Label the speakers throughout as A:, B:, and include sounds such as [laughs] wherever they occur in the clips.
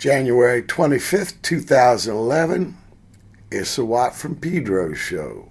A: January 25th, 2011. It's Watt from Pedro show.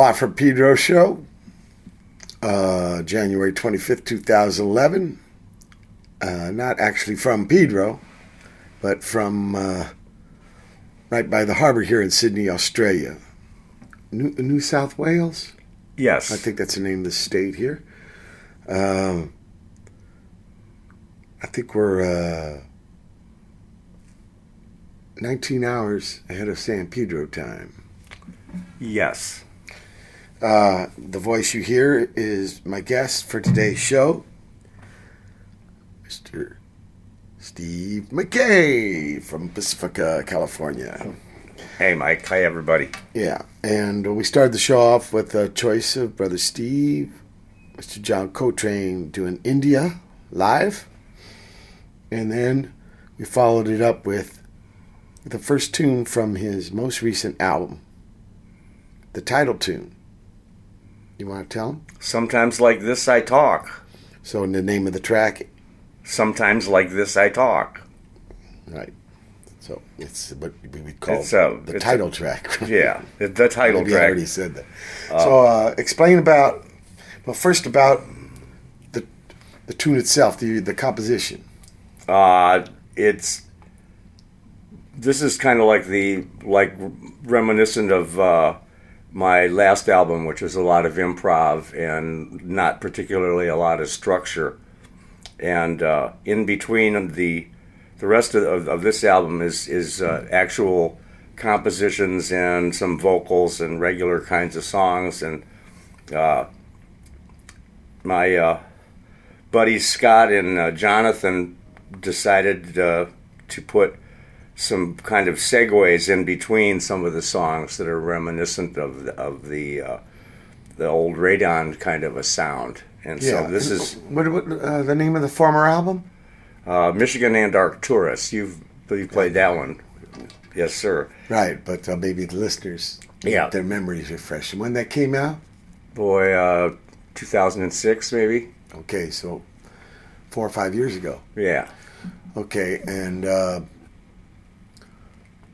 A: Watt from Pedro show, uh, January 25th, 2011. Uh, not actually from Pedro, but from uh, right by the harbor here in Sydney, Australia. New, New South Wales?
B: Yes.
A: I think that's the name of the state here. Um, I think we're uh, 19 hours ahead of San Pedro time.
B: Yes.
A: Uh, the voice you hear is my guest for today's show, Mr. Steve Mackay from Pacifica, California.
B: Hey, Mike. Hi, everybody.
A: Yeah, and we started the show off with a choice of Brother Steve, Mr. John Coltrane doing India live, and then we followed it up with the first tune from his most recent album, the title tune. You want to tell him?
B: Sometimes like this I talk.
A: So, in the name of the track,
B: Sometimes like this I talk.
A: right? So it's what we would call
B: It's a-
A: the
B: it's
A: title track.
B: Yeah, the, title
A: Maybe I already said that. so, uh, explain about. Well, first about the the tune itself, the the composition.
B: Uh, it's this is kind of like the like reminiscent of uh, my last album, which was a lot of improv and not particularly a lot of structure. And uh, in between the the rest of, of, of this album is is uh, actual compositions and some vocals and regular kinds of songs and uh, my uh, buddies Scott and uh, Jonathan decided uh, to put some kind of segues in between some of the songs that are reminiscent of the, of the uh, the old radon kind of a sound. And so this is
A: what, what uh, the name of the former album?
B: uh, Michigan and Arcturus. You've you've played that one, yes, sir.
A: Right, but uh, maybe the listeners,
B: Yeah.
A: their memories refresh. And when that came out,
B: Boy, uh, 2006 maybe.
A: okay, so four or five years ago.
B: Yeah,
A: Okay, and uh,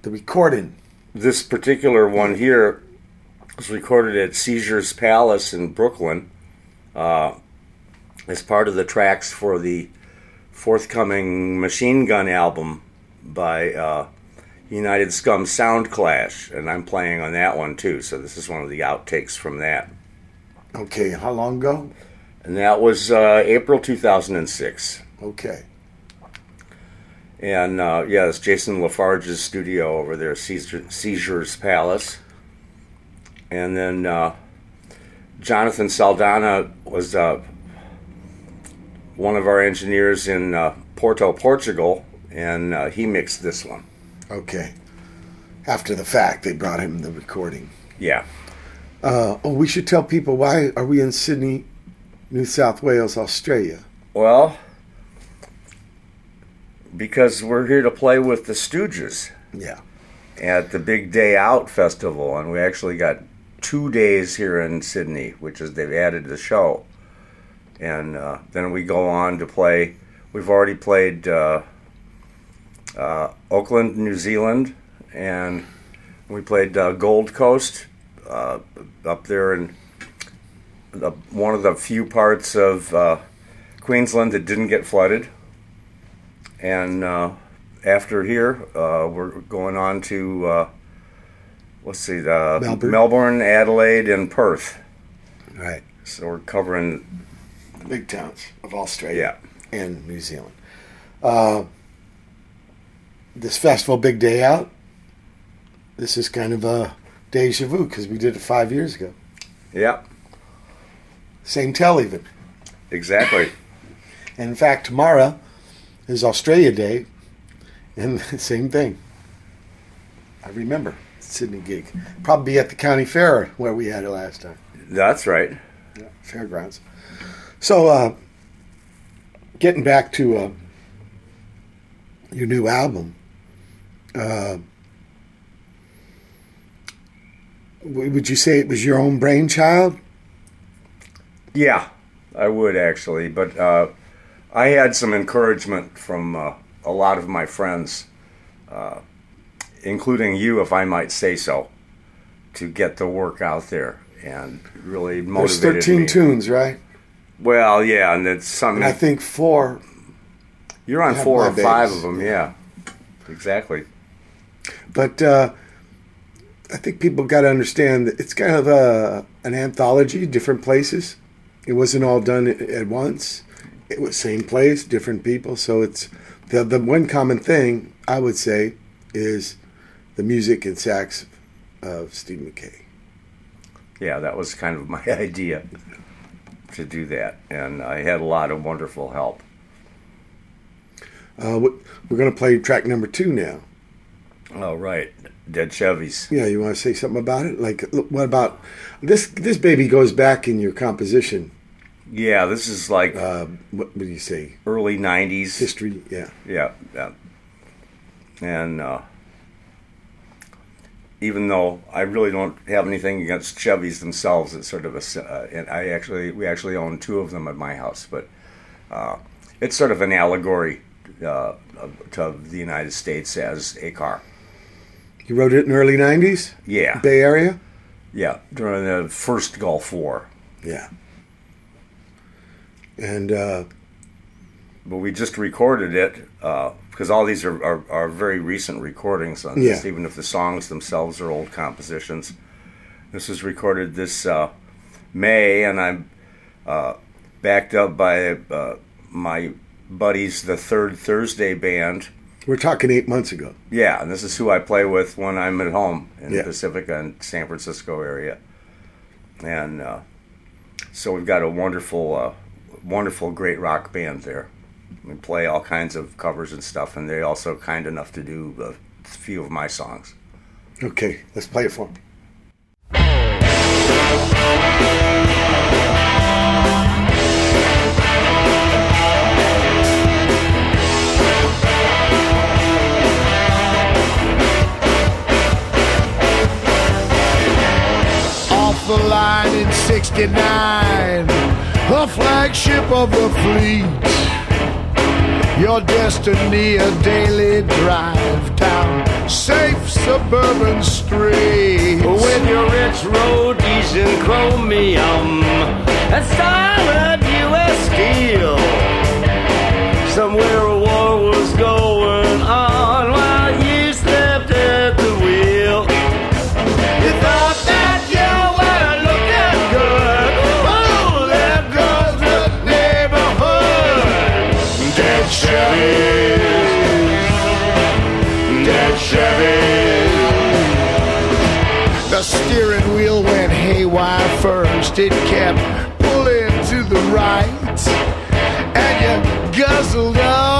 A: the recording.
B: this particular one here was recorded at Seizures Palace in Brooklyn uh, as part of the tracks for the forthcoming Machine Gun album by uh, United Scum Sound Clash, and I'm playing on that one too. So this is one of the outtakes from that,
A: Okay, how long ago?
B: and that was uh, April 2006.
A: Okay,
B: And uh, yeah, it's Jason Lafarge's studio over there, Seizures Palace. And then uh, Jonathan Saldana was uh, one of our engineers in uh, Porto, Portugal, and uh, he mixed this one.
A: okay. After the fact, they brought him the recording.
B: Yeah.
A: Uh, oh, we should tell people why are we in Sydney, New South Wales, Australia?
B: Well, because we're here to play with the Stooges.
A: Yeah.
B: at the Big Day Out Festival, and we actually got two days here in Sydney, which is they've added to the show, and uh, then we go on to play. We've already played uh, uh, Auckland, New Zealand, and we played uh, Gold Coast uh, up there in the, one of the few parts of uh, Queensland that didn't get flooded, and. Uh, after here, uh, we're going on to uh, let's see, uh,
A: Melbourne.
B: Melbourne, Adelaide, and Perth.
A: Right.
B: So we're covering, the
A: Big towns of Australia
B: yeah,
A: and New Zealand. Uh, this festival, Big Day Out, this is kind of a deja vu because we did it five years ago.
B: yeah,
A: Same tell even.
B: exactly.
A: And in fact, tomorrow is Australia Day, and the [laughs] same thing. I remember Sydney gig. Probably at the county fair where we had it last time.
B: That's right.
A: Yeah, fairgrounds. So, uh, getting back to uh, your new album, uh, would you say it was your own brainchild?
B: Yeah, I would actually, but uh, I had some encouragement from uh, a lot of my friends, uh, including you, if I might say so, to get the work out there. and really motivated
A: There's
B: motivated
A: 13
B: me.
A: tunes, right?
B: Well, yeah, and it's something.
A: I think four.
B: you're on four or five
A: babies.
B: of them. Yeah, exactly.
A: But uh, I think people got to understand that it's kind of a, an anthology, different places. It wasn't all done at once. It was same place, different people. So it's the the one common thing I would say is the music and sax of Steve Mackay.
B: Yeah, that was kind of my [laughs] idea to do that, and I had a lot of wonderful help.
A: Uh, we- we're going to play track number two now.
B: Oh, right, Dead Chevys.
A: Yeah, you want to say something about it? Like, what about this? This baby goes back in your composition.
B: Yeah, this is like
A: Uh, what, what do you say?
B: early '90s.
A: History? Yeah.
B: Yeah, yeah. And uh, even though I really don't have anything against Chevys themselves, it's sort of a. Uh, and I actually, we actually own two of them at my house, but uh, it's sort of an allegory uh, of- to the United States as a car.
A: You wrote it in early '90s,
B: Yeah,
A: Bay Area.
B: yeah, during the first Gulf War.
A: Yeah. And uh,
B: but we just recorded it because all these are, are, are very recent recordings on this,
A: Yeah.
B: even if the songs themselves are old compositions. This was recorded this uh, May, and I'm uh, backed up by uh, my buddies, the Third Thursday Band.
A: we're talking eight months ago.
B: Yeah, and this is who I play with when I'm at home in
A: Yeah.
B: the Pacifica and San Francisco area. And uh, so we've got a wonderful, uh, wonderful, great rock band there. We play all kinds of covers and stuff, and they're also kind enough to do a few of my songs.
A: Okay, let's play it for me.
C: off the line in 69, the flagship of the fleet. Your destiny, a daily drive down safe suburban streets.
D: With your rich roadies and chromium and solid U.S. steel. Somewhere a war was going
C: It kept pulling to the right. And you guzzled up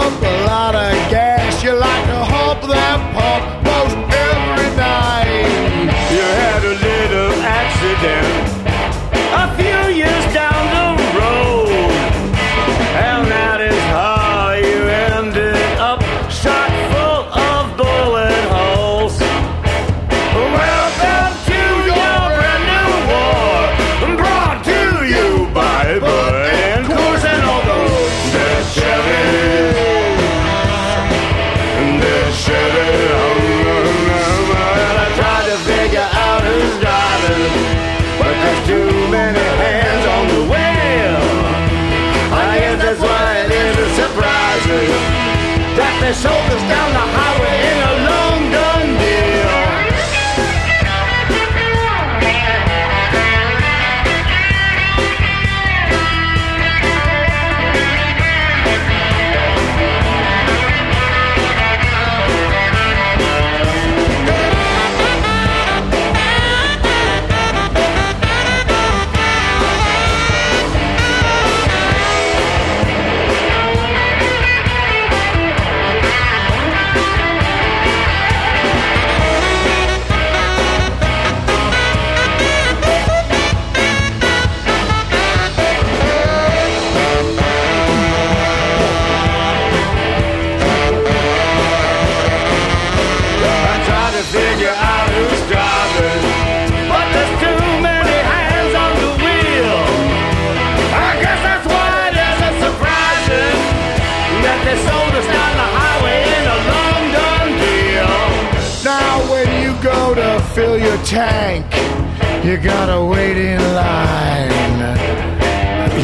C: you go to fill your tank,
E: You gotta wait in line.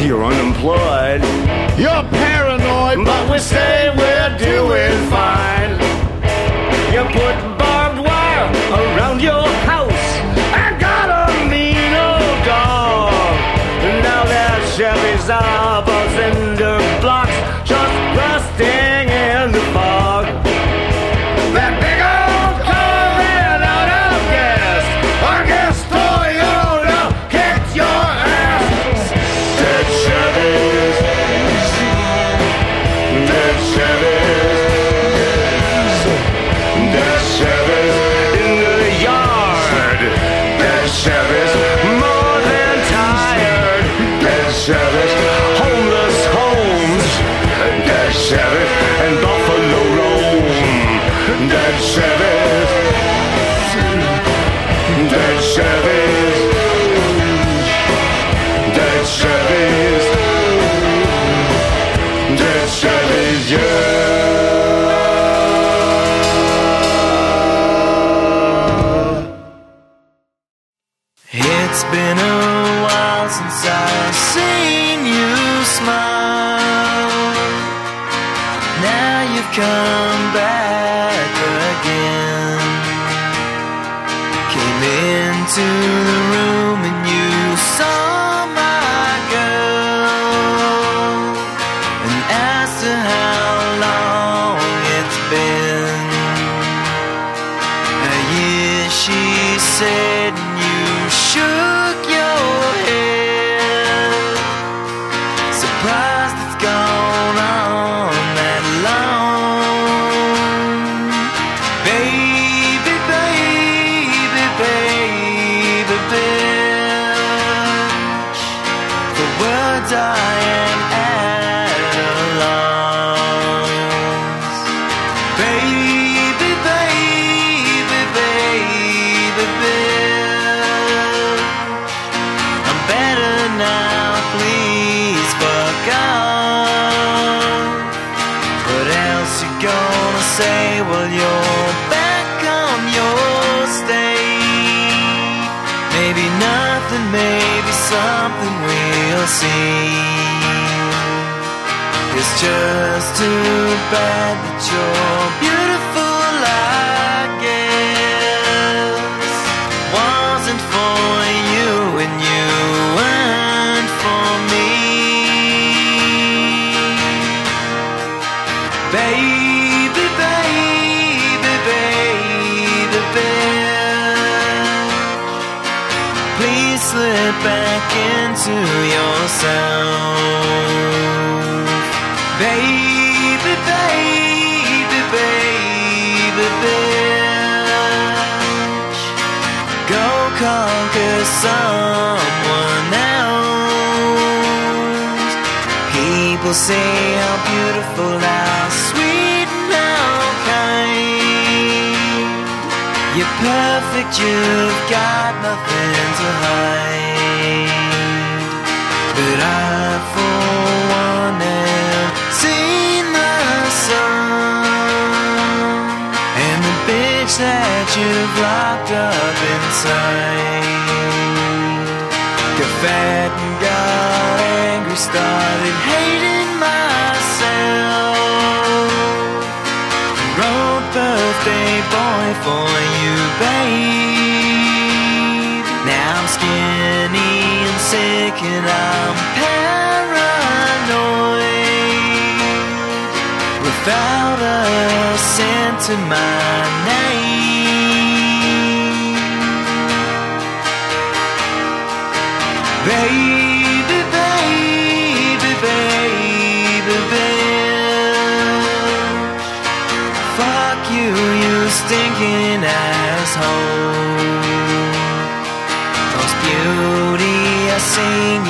B: You're unemployed,
E: You're paranoid,
B: but we say we're doing fine. You put barbed wire around your house.
F: It's been a while since I've seen you smile. Now you've come back again. Came into the bad that you're beautiful, I guess. Wasn't for you and you weren't for me. Baby, baby, baby, bitch. Please slip back into yourself. Someone else. People say how beautiful, how sweet, and how kind. You're perfect, you've got nothing to hide. But I, for one, have seen the sun and the bitch that you've locked up inside. Fat and got angry, started hating myself. Wrote birthday boy for you, babe. Now I'm skinny and sick and I'm paranoid. Without a cent to my name. Stinking asshole. Lost beauty, I seen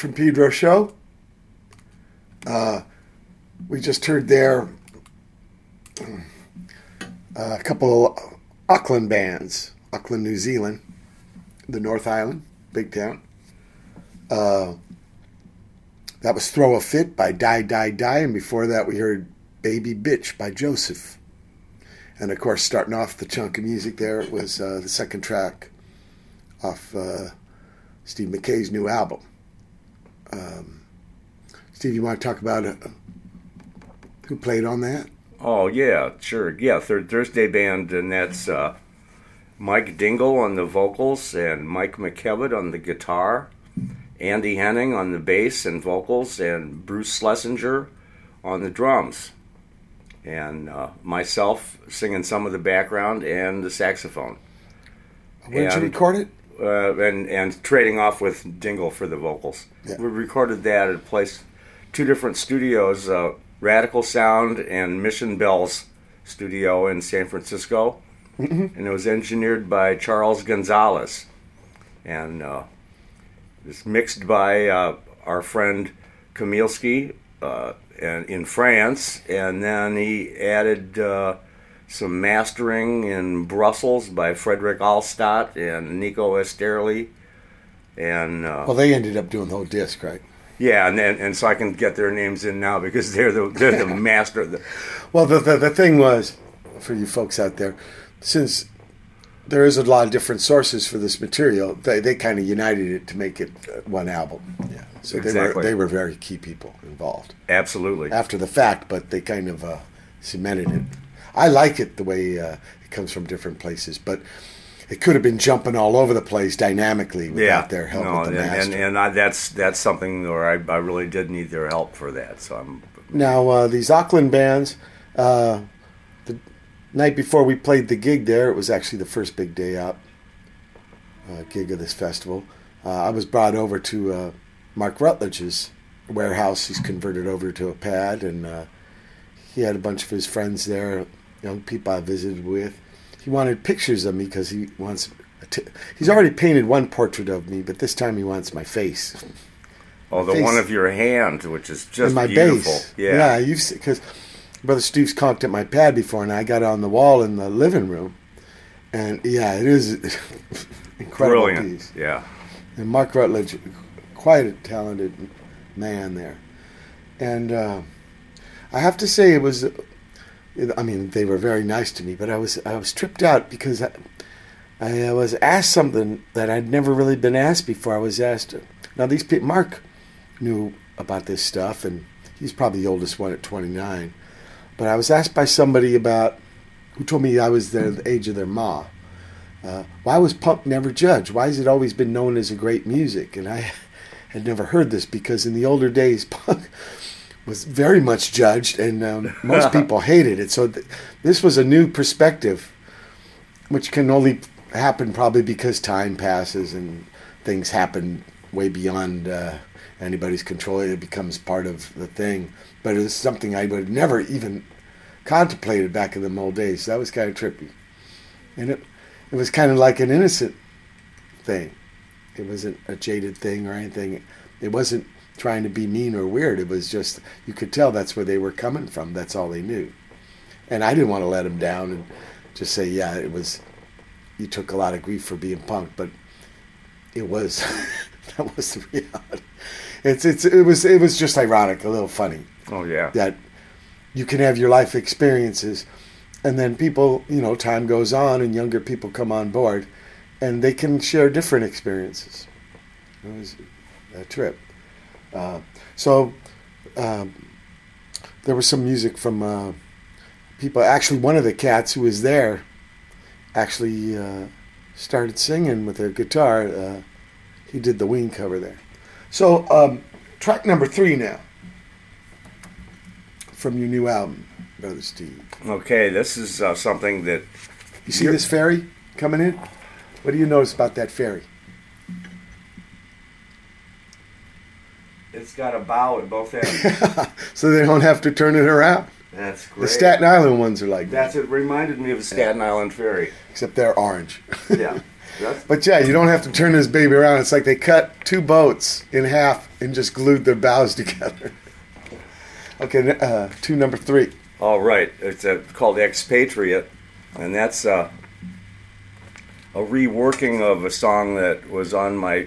F: from
A: Pedro show. Uh, we just heard there uh, a couple of Auckland bands, Auckland, New Zealand, the North Island, big town. Uh, that was Throw a Fit by Die Die Die, and before that we heard Baby Bitch by Joseph. And of course, starting off the chunk of music there it was uh, the second track off uh, Steve Mackay's new album. Um, Steve, you want to talk about uh, who played on that?
B: Oh yeah, sure. Yeah, Third Thursday band, and that's uh, Mike Dingle on the vocals and Mike McKevitt on the guitar, Andy Henning on the bass and vocals, and Bruce Schlesinger on the drums, and uh, myself singing some of the background and the saxophone,
A: Where'd you record it?
B: Uh, and and trading off with Dingle for the vocals.
A: Yeah.
B: We recorded that at a place, two different studios, uh, Radical Sound and Mission Bells Studio in San Francisco, and it was engineered by Charles Gonzalez, and uh, it's mixed by uh, our friend Kamilski uh, and in France, and then he added. Some mastering in Brussels by Frederick Allstott and Nico Esterly. And uh,
A: Well, they ended up doing the whole disc, right?
B: yeah, and, and and so I can get their names in now because [laughs] they're the they're the [laughs] master. Of the,
A: Well, the, the the thing was, for you folks out there, since there is a lot of different sources for this material, they, they kind of united it to make it uh, one album. Yeah. So they were
B: Exactly.
A: they were very key people involved
B: absolutely.
A: after the fact, but they kind of uh, cemented it. I like it the way uh, it comes from different places, but it could have been jumping all over the place dynamically without
B: Yeah,
A: their help
B: no,
A: with the
B: and,
A: master.
B: and and I, that's that's something where I, I really did need their help for that. So I'm
A: Now, uh, these Auckland bands, uh, the night before we played the gig there, it was actually the first big day out uh, gig of this festival. Uh, I was brought over to uh, Mark Rutledge's warehouse. He's converted over to a pad, and uh, he had a bunch of his friends there, young people I visited with. He wanted pictures of me because he wants. t- he's already painted one portrait of me, but this time he wants my face.
B: oh the
A: Face-
B: one of your hand, which is just
A: and my
B: beautiful.
A: bass.
B: Yeah,
A: you've because Brother Steve's conked at my pad before, and I got it on the wall in the living room, and yeah, it is [laughs] incredible
B: brilliant.
A: piece.
B: Yeah,
A: And Mark Rutledge, quite a talented man there, and uh, I have to say it was. I mean, they were very nice to me, but I was I was tripped out because I, I was asked something that I'd never really been asked before. I was asked. Now these people, Mark knew about this stuff, and he's probably the oldest one at 29. But I was asked by somebody about who told me I was the, age of their ma. Uh, why was punk never judged? Why has it always been known as a great music? And I [laughs] had never heard this because in the older days, [laughs] punk was very much judged, and um, most [laughs] people hated it. So th- this was a new perspective, which can only happen probably because time passes and things happen way beyond uh, anybody's control. It becomes part of the thing. But it was something I would have never even contemplated back in the old days. That was kind of trippy, and it it was kind of like an innocent thing. It wasn't a jaded thing or anything. It wasn't trying to be mean or weird. It was just you could tell that's where they were coming from. That's all they knew, and I didn't want to let them down and just say, yeah, it was. You took a lot of grief for being punk, but it was [laughs] that was the reality. It's it's it was it was just ironic, a little funny
B: oh yeah,
A: that you can have your life experiences and then people you know time goes on and younger people come on board and they can share different experiences it was a trip uh, so um, there was some music from uh, people actually one of the cats who was there actually uh, started singing with a guitar uh, he did the wing cover there so um, track number three now from your new album, Brother Steve.
B: okay. This is uh, something that
A: You see this ferry coming in? What do you notice about that ferry?
B: It's got a bow at both ends. [laughs]
A: so they don't have to turn it around.
B: That's great.
A: The Staten Island ones are like that,
B: That's it. Reminded me of a Staten Island Ferry.
A: except they're orange. [laughs]
B: Yeah. That's,
A: But yeah, you don't have to turn this baby around. It's like they cut two boats in half and just glued their bows [laughs] together. Okay, uh, two number three.
B: all right. It's uh called Expatriate, and that's uh, a reworking of a song that was on my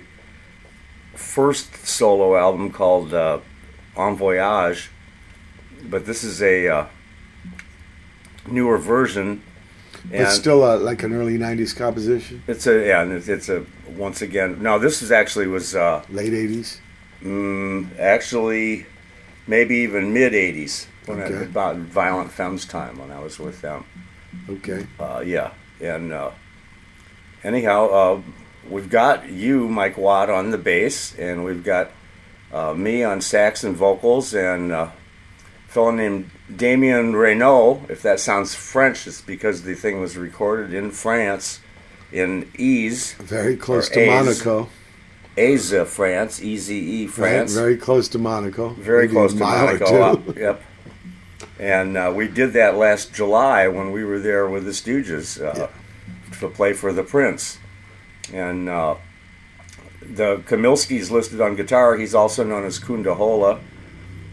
B: first solo album called uh, En Voyage. But this is a uh, newer version.
A: But still uh, like an early '90s composition,
B: It's a yeah, and it's, it's a once again. No, this is actually was uh,
A: late '80s.
B: mm, actually maybe even mid '80s when I,
A: Okay.
B: about Violent Femmes time when I was with them.
A: Okay,
B: Uh, yeah, and uh, anyhow, uh, we've got you, Mike Watt, on the bass, and we've got uh, me on sax and vocals, and uh, a fellow named Damien Reynaud. If that sounds French, it's because the thing was recorded in France, in Eze,
A: very close to. Monaco.
B: Eze, France, E Z E,
A: Right,
B: France.
A: very close to Monaco.
B: Very
A: Maybe
B: close to Monaco. yep. And uh, we did that last July when we were there with the Stooges uh, to play for the Prince. And uh, the Kamilski's listed on guitar. He's also known as Kundahola,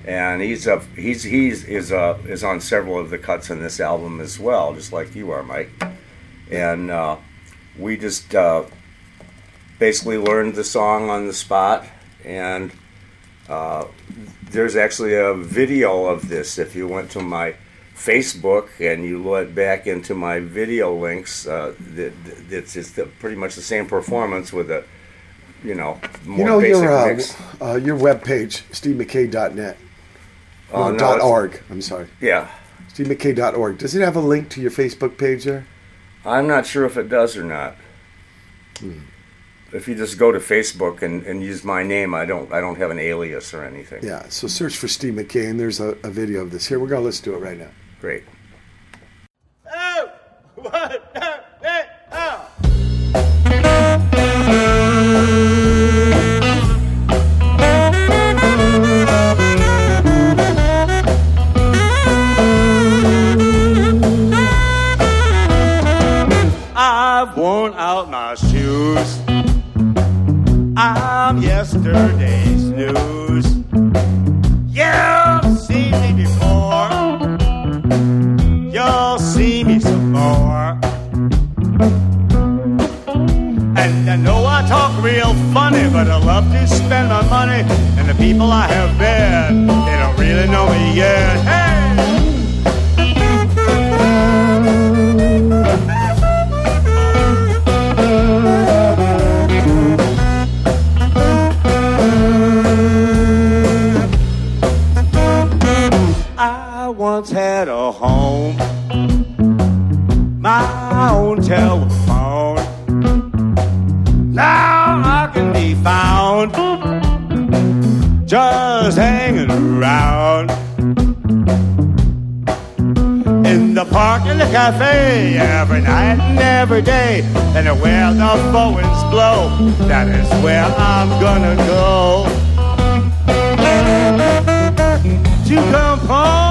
B: and he's a, he's he's is uh, is on several of the cuts in this album as well, just like you are, Mike. And uh, we just uh, basically learned the song on the spot and there's actually a video of this. If you went to my Facebook and you look back into my video links, uh, that it's just the, pretty much the same performance with a, you know, more
A: You know
B: basic
A: your uh,
B: mix.
A: uh, your webpage, SteveMackay.net.
B: Oh,
A: or
B: no,
A: dot org. I'm sorry,
B: Yeah,
A: SteveMackay.org. Does it have a link to your Facebook page there?
B: I'm not sure if it does or not.
A: Hmm.
B: If you just go to Facebook and, and use my name, I don't I don't have an alias or anything.
A: Yeah. So search for Steve Mackay, and there's a, a video of this. Here, we're gonna listen to it right now.
B: Great.
D: I've worn out my shoes. I'm yesterday's I know I talk real funny, but I love to spend my money. And the people I have been, they don't really know me yet. Hey! I once had a home, my own telephone. Around in the park and the cafe every night and every day. And where the winds blow, that is where I'm gonna go to come home.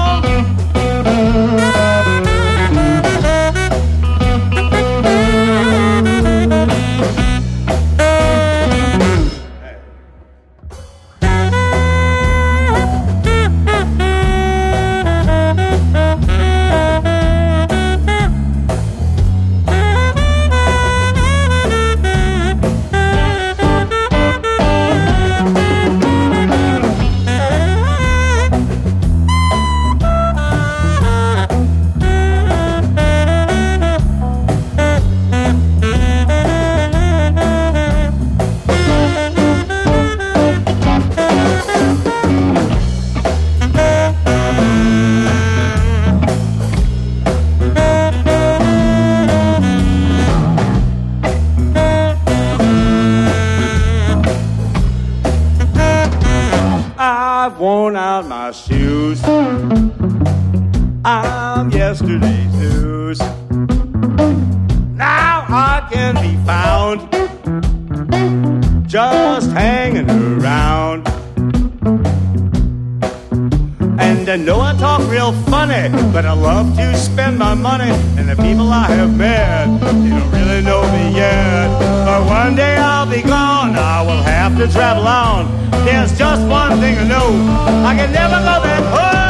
D: Yesterday's news. Now I can be found just hanging around. And I know I talk real funny, but I love to spend my money. And the people I have met, they don't really know me yet. But one day I'll be gone, I will have to travel on. There's just one thing I know, I can never go back home.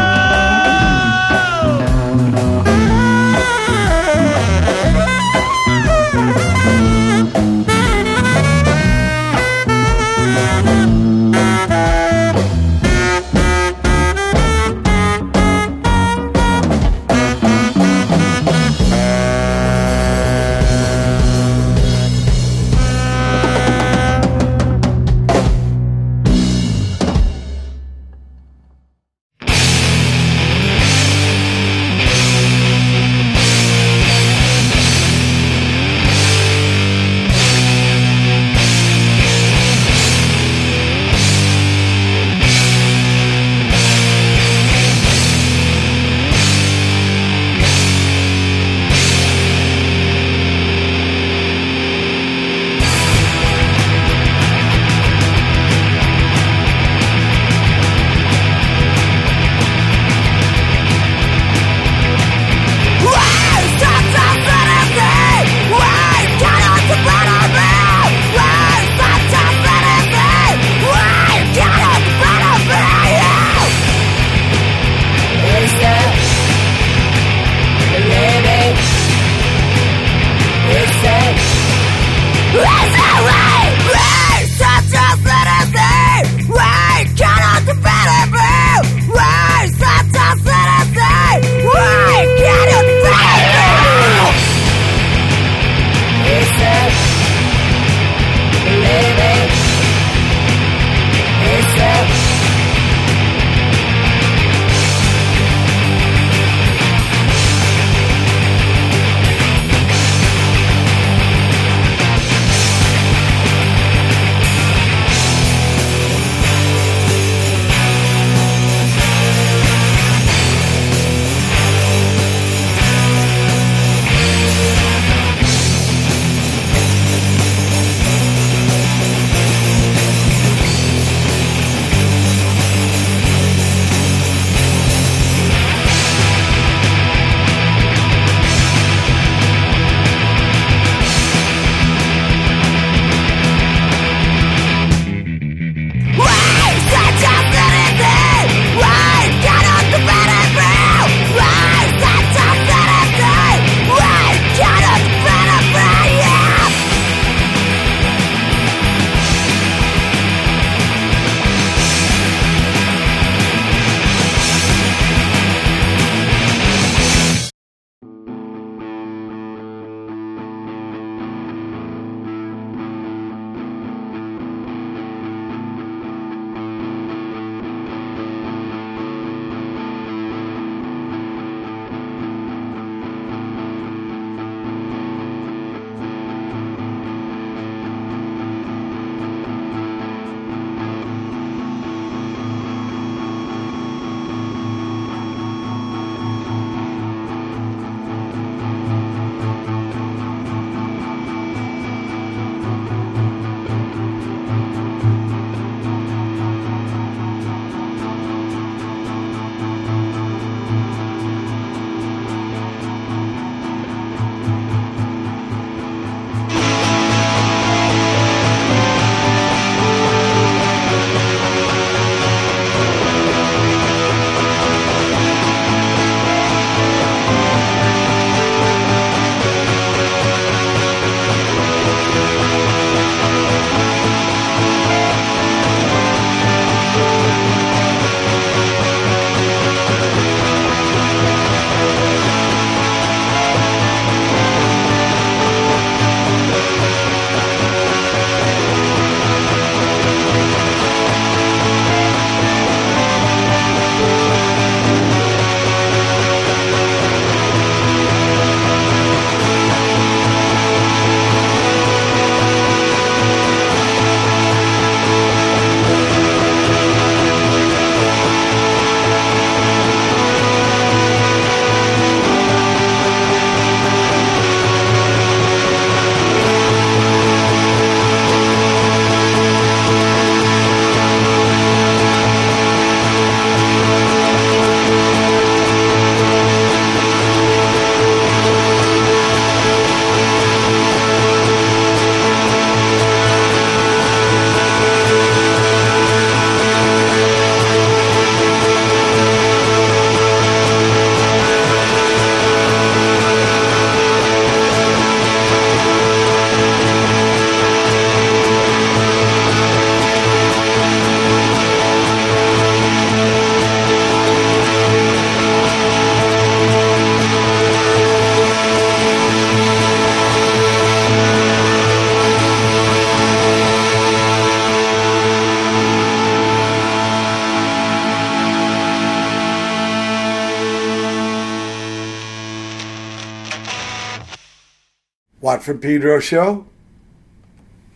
A: Pedro show.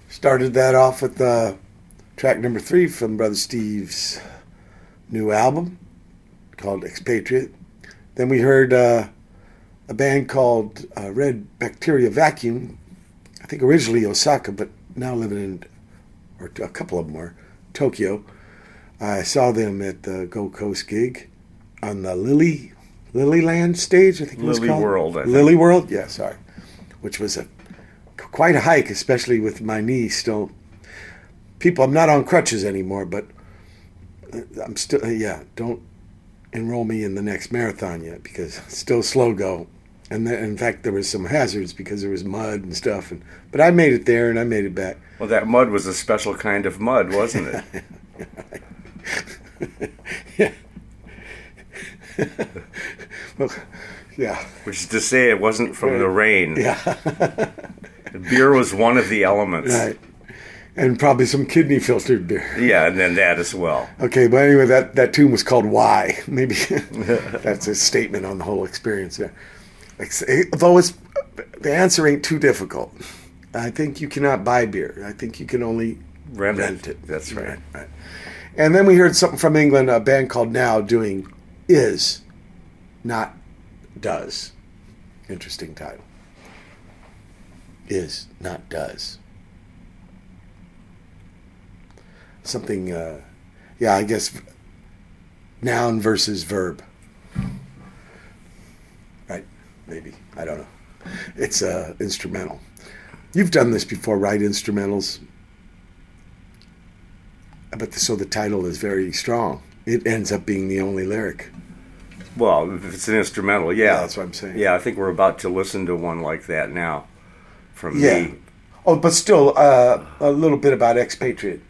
A: Started that off with uh, track number three from Brother Steve's new album called Expatriate. Then we heard uh, a band called uh, Red Bacteria Vacuum. I think originally Osaka, but now living in, or a couple of them were, Tokyo. I saw them at the Gold Coast gig on the Lily Lilyland stage. I think it was
B: Lily
A: called
B: World, I think.
A: Lily World, yeah, sorry, which was a quite a hike, especially with my knee still. People, I'm not on crutches anymore, but uh, I'm still. Yeah, don't enroll me in the next marathon yet because it's still slow go. And then, in fact, there was some hazards because there was mud and stuff. And but I made it there and I made it back.
B: Well, that mud was a special kind of mud, wasn't it? [laughs] yeah. [laughs]
A: Well, yeah,
B: Which is to say, it wasn't from the rain.
A: yeah, [laughs]
B: Beer was one of the elements.
A: right. And probably some kidney filtered beer.
B: Yeah, and then that as well.
A: Okay, but anyway, that, that tune was called Why. [laughs] Maybe that's a statement on the whole experience there. Ex- eh, Although it's, the answer ain't too difficult. I think you cannot buy beer. I think you can only
B: Rent,
A: rent
B: it.
A: it.
B: That's right.
A: Right, right. And then we heard something from England, a band called Now doing Is, not Does. Interesting title. Is, not Does. Something, uh, yeah, I guess noun versus verb. Right? Maybe. I don't know. It's uh, instrumental. You've done this before, right? Instrumentals. But the, so the title is very strong. It ends up being the only lyric.
B: Well, if it's an instrumental, yeah.
A: Yeah, that's what I'm saying.
B: Yeah, I think we're about to listen to one like that now from
A: Yeah.
B: me.
A: Oh, but still, uh, a little bit about expatriate.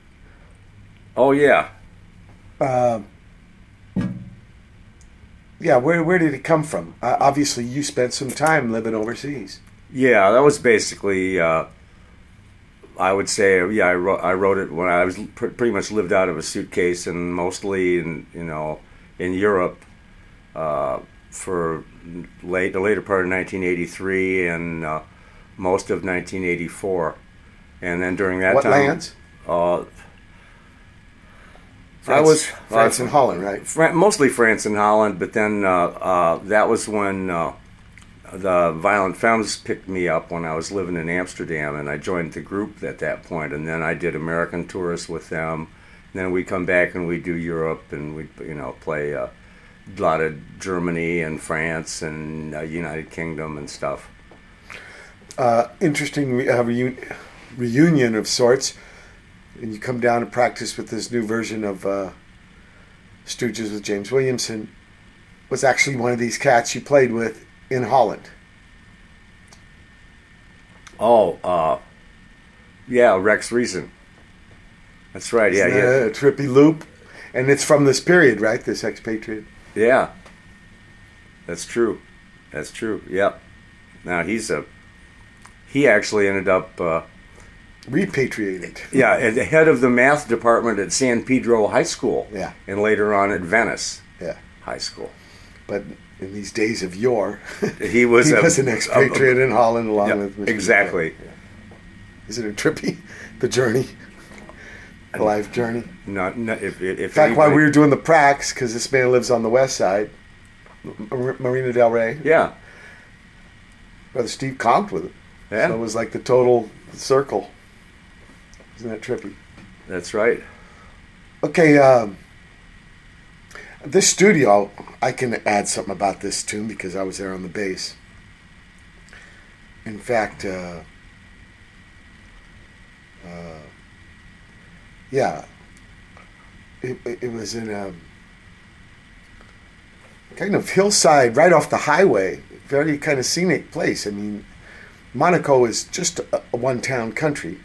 B: Oh, yeah.
A: Yeah, where where did it come from? Uh, obviously, you spent some time living overseas.
B: Yeah, that was basically. Uh, I would say, yeah, I wrote, I wrote it when I was pr- pretty much lived out of a suitcase and mostly in you know in Europe uh, for late the later part of 1983 and uh, most of 1984, and then during that
A: what
B: time,
A: lands?
B: Uh,
A: France,
B: I was
A: France
B: uh,
A: and Holland, right?
B: Fran- mostly France and Holland, but then uh, uh, that was when uh, the Violent Femmes picked me up when I was living in Amsterdam, and I joined the group at that point. And then I did American tours with them. then we come back and we do Europe, and we you know play uh, a lot of Germany and France and uh, United Kingdom and stuff.
A: Uh, interesting re- uh, reun- reunion of sorts. And you come down and practice with this new version of uh, Stooges with James Williamson. Was actually one of these cats you played with in Holland.
B: Oh, uh, yeah, Rex Reason. That's right. Yeah,
A: Isn't
B: yeah,
A: that A trippy loop, and it's from this period, right? This expatriate.
B: Yeah. That's true. That's true. Yep. Now he's a he actually ended up uh,
A: repatriated.
B: yeah at the head of the math department at San Pedro High School.
A: Yeah.
B: And later on at Venice
A: Yeah,
B: High School.
A: but in these days of yore, [laughs]
B: He was
A: he
B: a-
A: was an expatriate in Holland along with Mr.
B: exactly.
A: Yeah. Isn't it trippy? The journey, the life journey.
B: Not, not if, if
A: In fact, while
B: anybody-
A: we were doing the pracs, because this man lives on the west side, Marina Del Rey,
B: yeah
A: Brother Steve comped with it.
B: Yeah
A: So it was like the total circle. Isn't that trippy?
B: that's right.
A: Okay, um, this studio, I can add something about this tune because I was there on the bass. In fact, uh, uh, yeah, it, it it was in a kind of hillside right off the highway, very kind of scenic place. I mean, Monaco is just a, a one town country.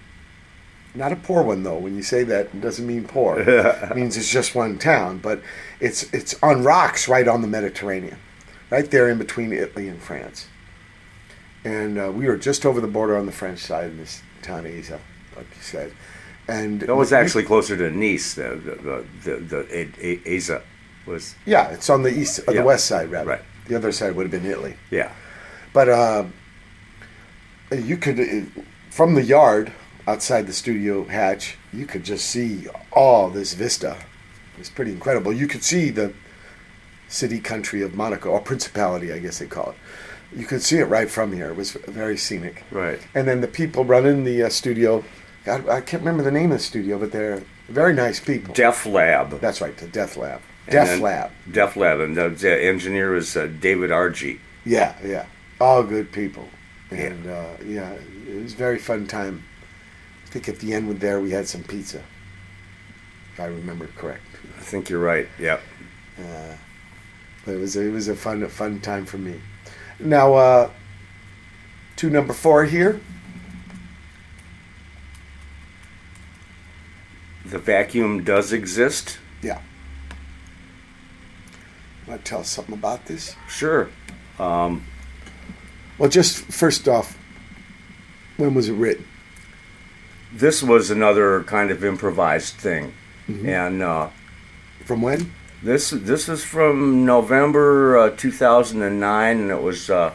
A: Not a poor one though. When you say that, it doesn't mean poor. [laughs] it means it's just one town, but it's it's on rocks right on the Mediterranean, right there in between Italy and France. And uh, we were just over the border on the French side in this town Isa, like you said. And
B: That was actually closer to Nice. The the the, the, the A- Aza was
A: yeah, it's on the east, uh,
B: Yeah.
A: the west side rather.
B: Right.
A: The other side would have been Italy.
B: yeah
A: But uh, you could uh, from the yard outside the studio hatch you could just see all this vista it's pretty incredible you could see the city country of monaco or principality i guess they call it you could see it right from here it was very scenic
B: Right.
A: and then the people running the uh, studio God, i can't remember the name of the studio but they're very nice people
B: Def Lab.
A: that's right the death lab
B: then-
A: lab
B: Def Lab, and the, the engineer was uh, David Argy.
A: Yeah, yeah. All good people.
B: Yeah.
A: And uh, yeah, it was a very fun time. I think at the end with there we had some pizza. If I remember correct.
B: I think you're right. Yep.
A: Uh, but it was it was a fun a fun time for me. Now uh to number four here.
B: The vacuum does exist.
A: Yeah. Want to tell us something about this?
B: Sure. Um,
A: Well just first off, when was it written?
B: this was another kind of improvised thing, and uh,
A: From when?
B: this this is from November uh, 2009, and it was uh,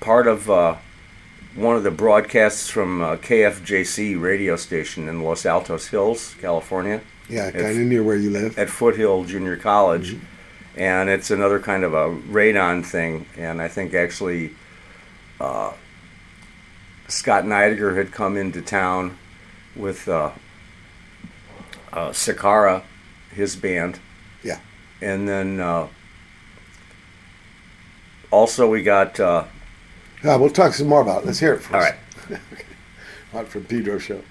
B: part of uh, one of the broadcasts from uh, KFJC radio station in Los Altos Hills, California.
A: Yeah, kind of near where you live.
B: at Foothill Junior College, and it's another kind of a radon thing. And I think actually, uh, Scott Neidiger had come into town with uh, uh, Sakara, his band,
A: Yeah.
B: and then uh, also we got uh,
A: Uh, we'll talk some more about it. Let's hear it first.
B: all right. [laughs]
A: Watt from Pedro show.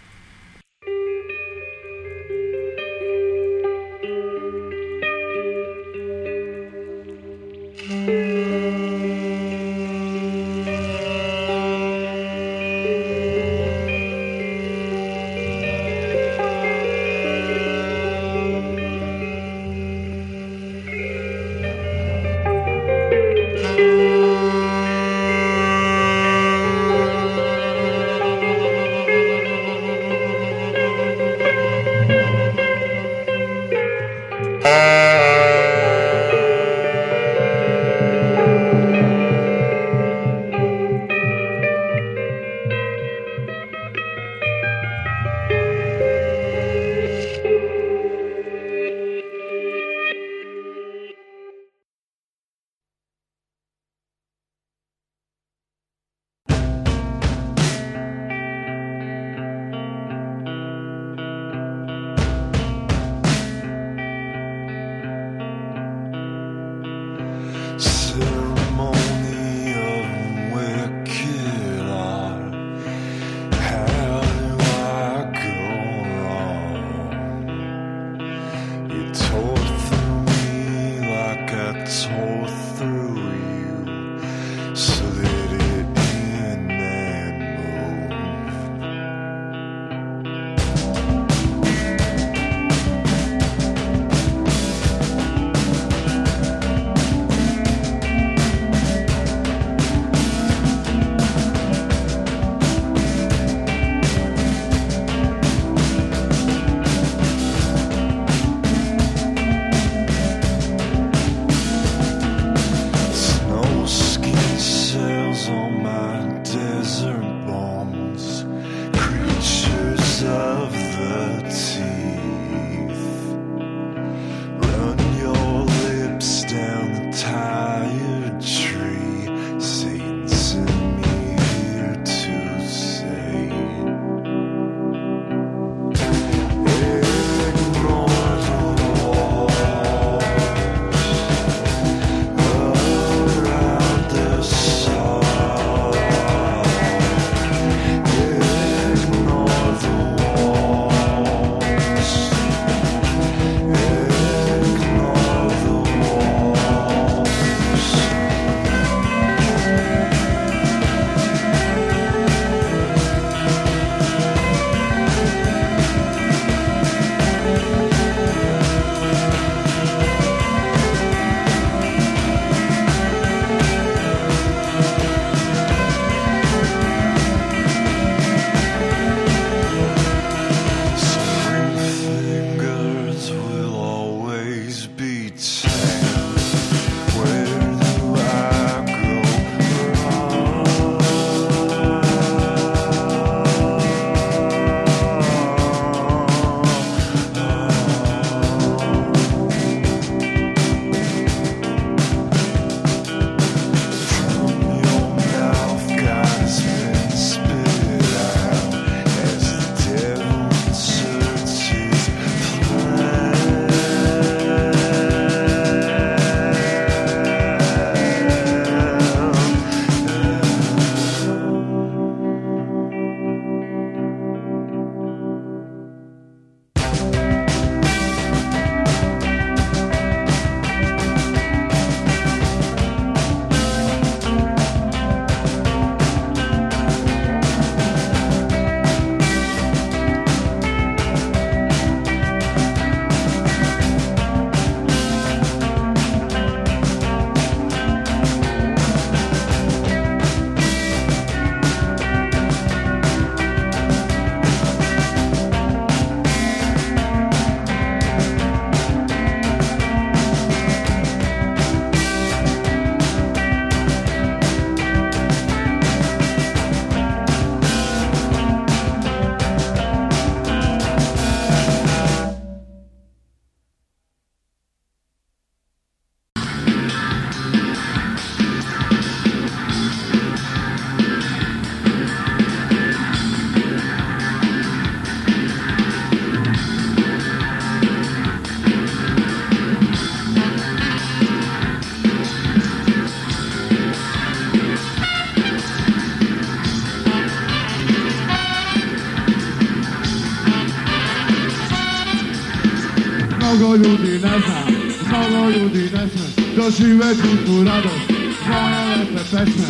C: Mnogo ljudi ne zna, mnogo ljudi ne sme doživeti tu radost moje lepe pesme.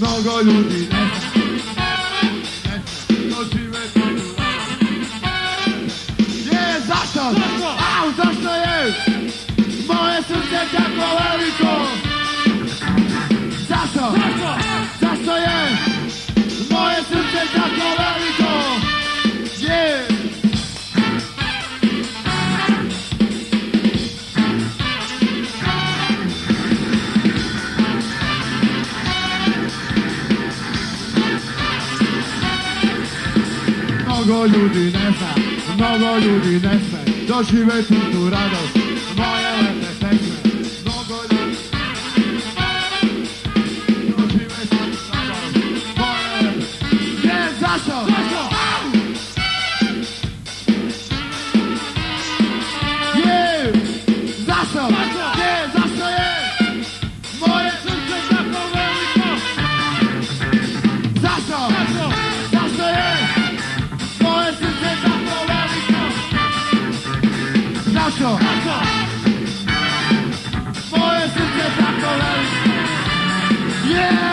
C: Mnogo ljudi Mnogo ljudi ne zna, mnogo ljudi ne sme doživeti tu radost Yeah!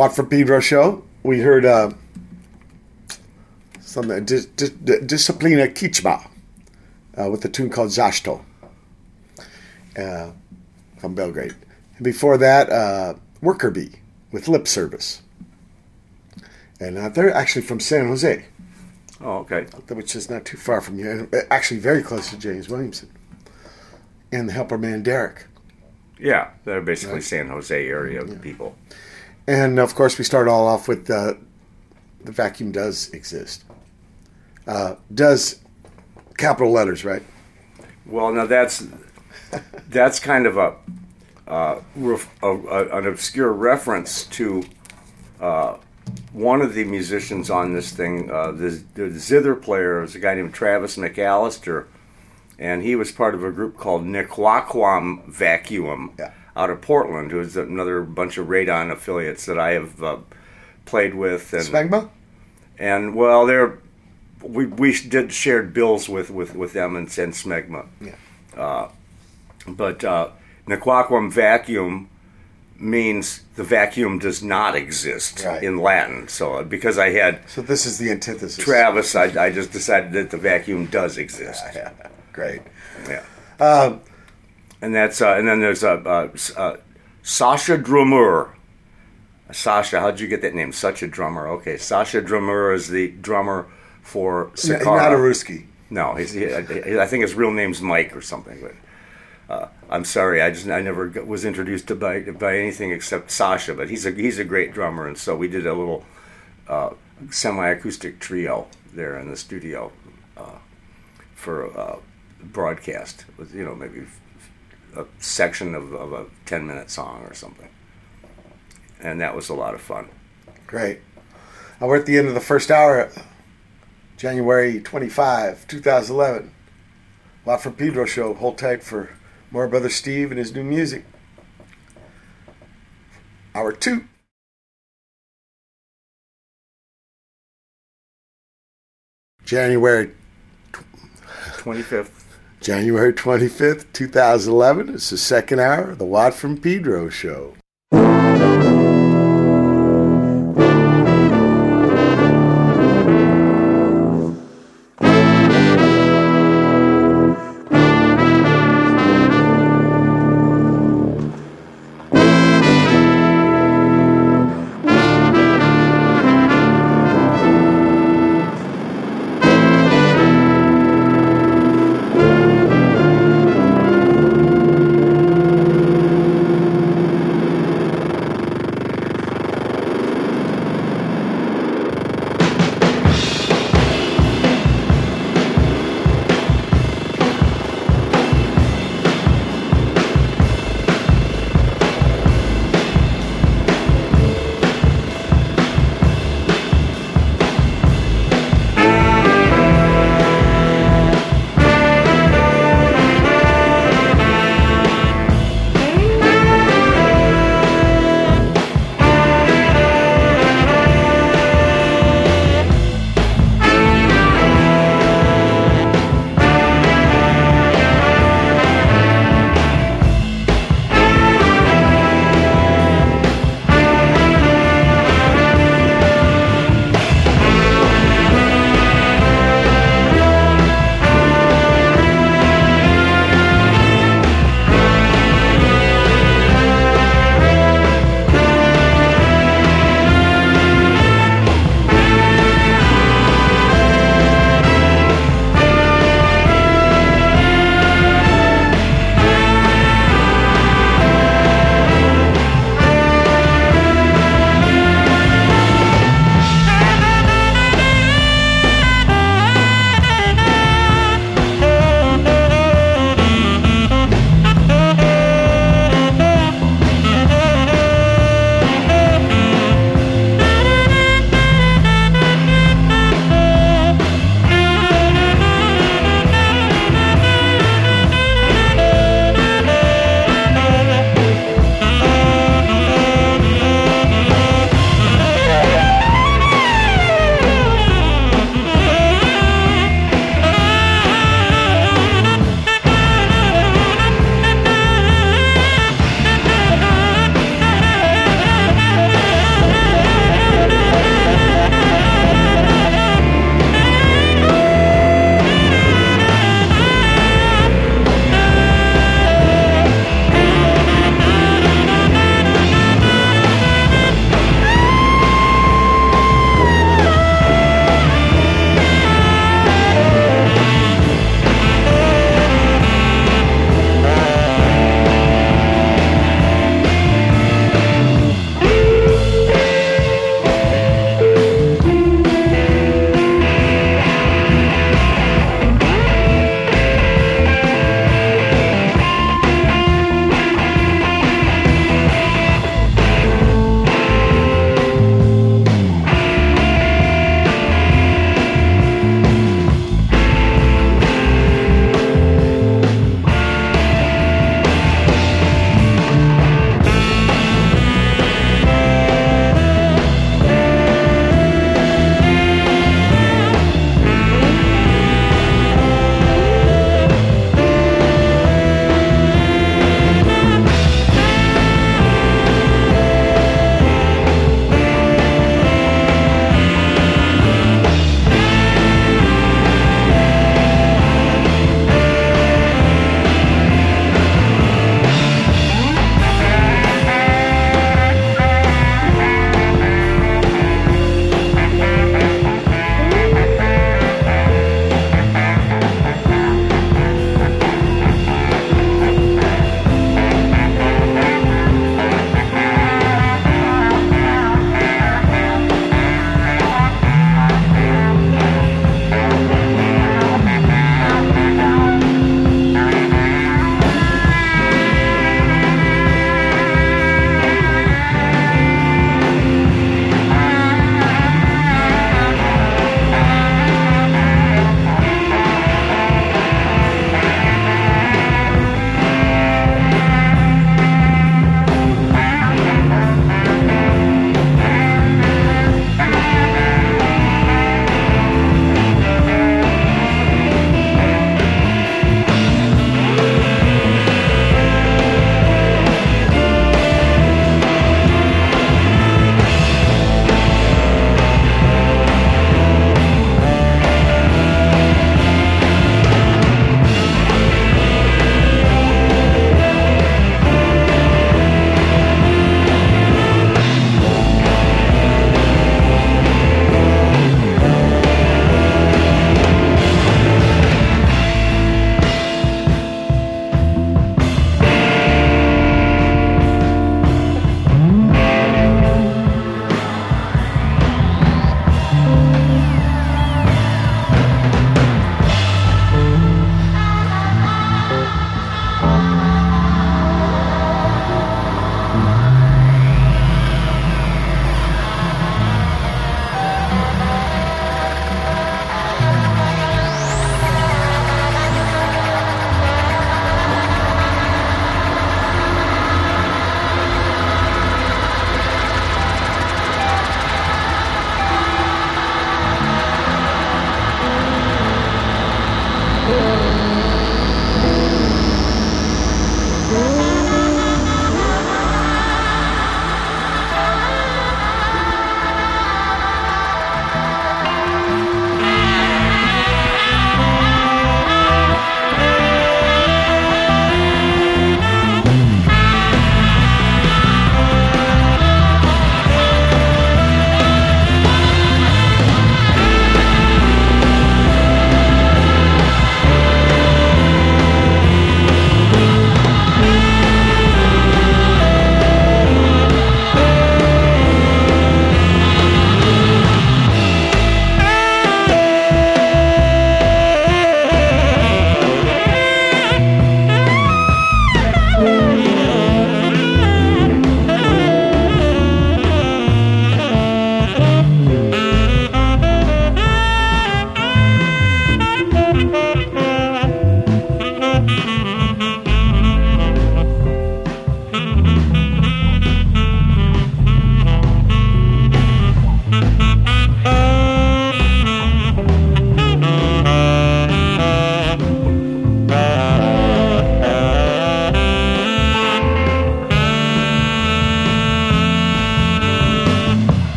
A: Watt from Pedro show. We heard uh, some uh, dis, dis, Disciplina Kicme uh, with a tune called Zashto uh, from Belgrade. And before that, uh, Worker Bee with Lip Service. And uh, they're actually from San Jose,
B: Oh, okay.
A: which is not too far from you. Actually, very close to James Williamson. And the helper man Derek.
B: Yeah, they're basically San Jose area people.
A: And of course, we start all off with uh, the vacuum does exist. Uh, does capital letters, right?
B: Well, now that's that's kind of a, uh, a, a an obscure reference to uh, one of the musicians on this thing. Uh, the, the zither player is a guy named Travis McAllister, and he was part of a group called Nequaquam Vacuum
A: Yeah.
B: Out of Portland, who is another bunch of Radon affiliates that I have uh, played with. And,
A: Smegma?
B: and well, they're we we did shared bills with with with them and, and Smegma.
A: Yeah.
B: But uh, Nequaquam vacuum means the vacuum does not exist
A: Right.
B: in Latin. So uh, because I had
A: So this is the antithesis.
B: Travis, I, I just decided that the vacuum does exist.
A: Yeah, [laughs] great.
B: Yeah.
A: Um,
B: And that's uh, and then there's uh, uh, uh, Sasha Drummer. Sasha, how'd you get that name? Such a drummer. Okay, Sasha Drummer is the drummer for Sakara.
A: not a Ruski.
B: No, he's, he, I I think his real name's Mike or something. But uh, I'm sorry, I just I never was introduced to by by anything except Sasha. But he's a he's a great drummer, and so we did a little uh, semi-acoustic trio there in the studio uh, for uh, broadcast with you know maybe a section of, of a 10 minute song or something, and that was a lot of fun.
A: Great. Uh, we're at the end of the first hour, January 25, 2011. Watt from Pedro show. Hold tight for more Brother Steve and his new music. Hour two. January
B: 25th.
A: January 25th, 2011. It's the second hour of the Watt from Pedro show.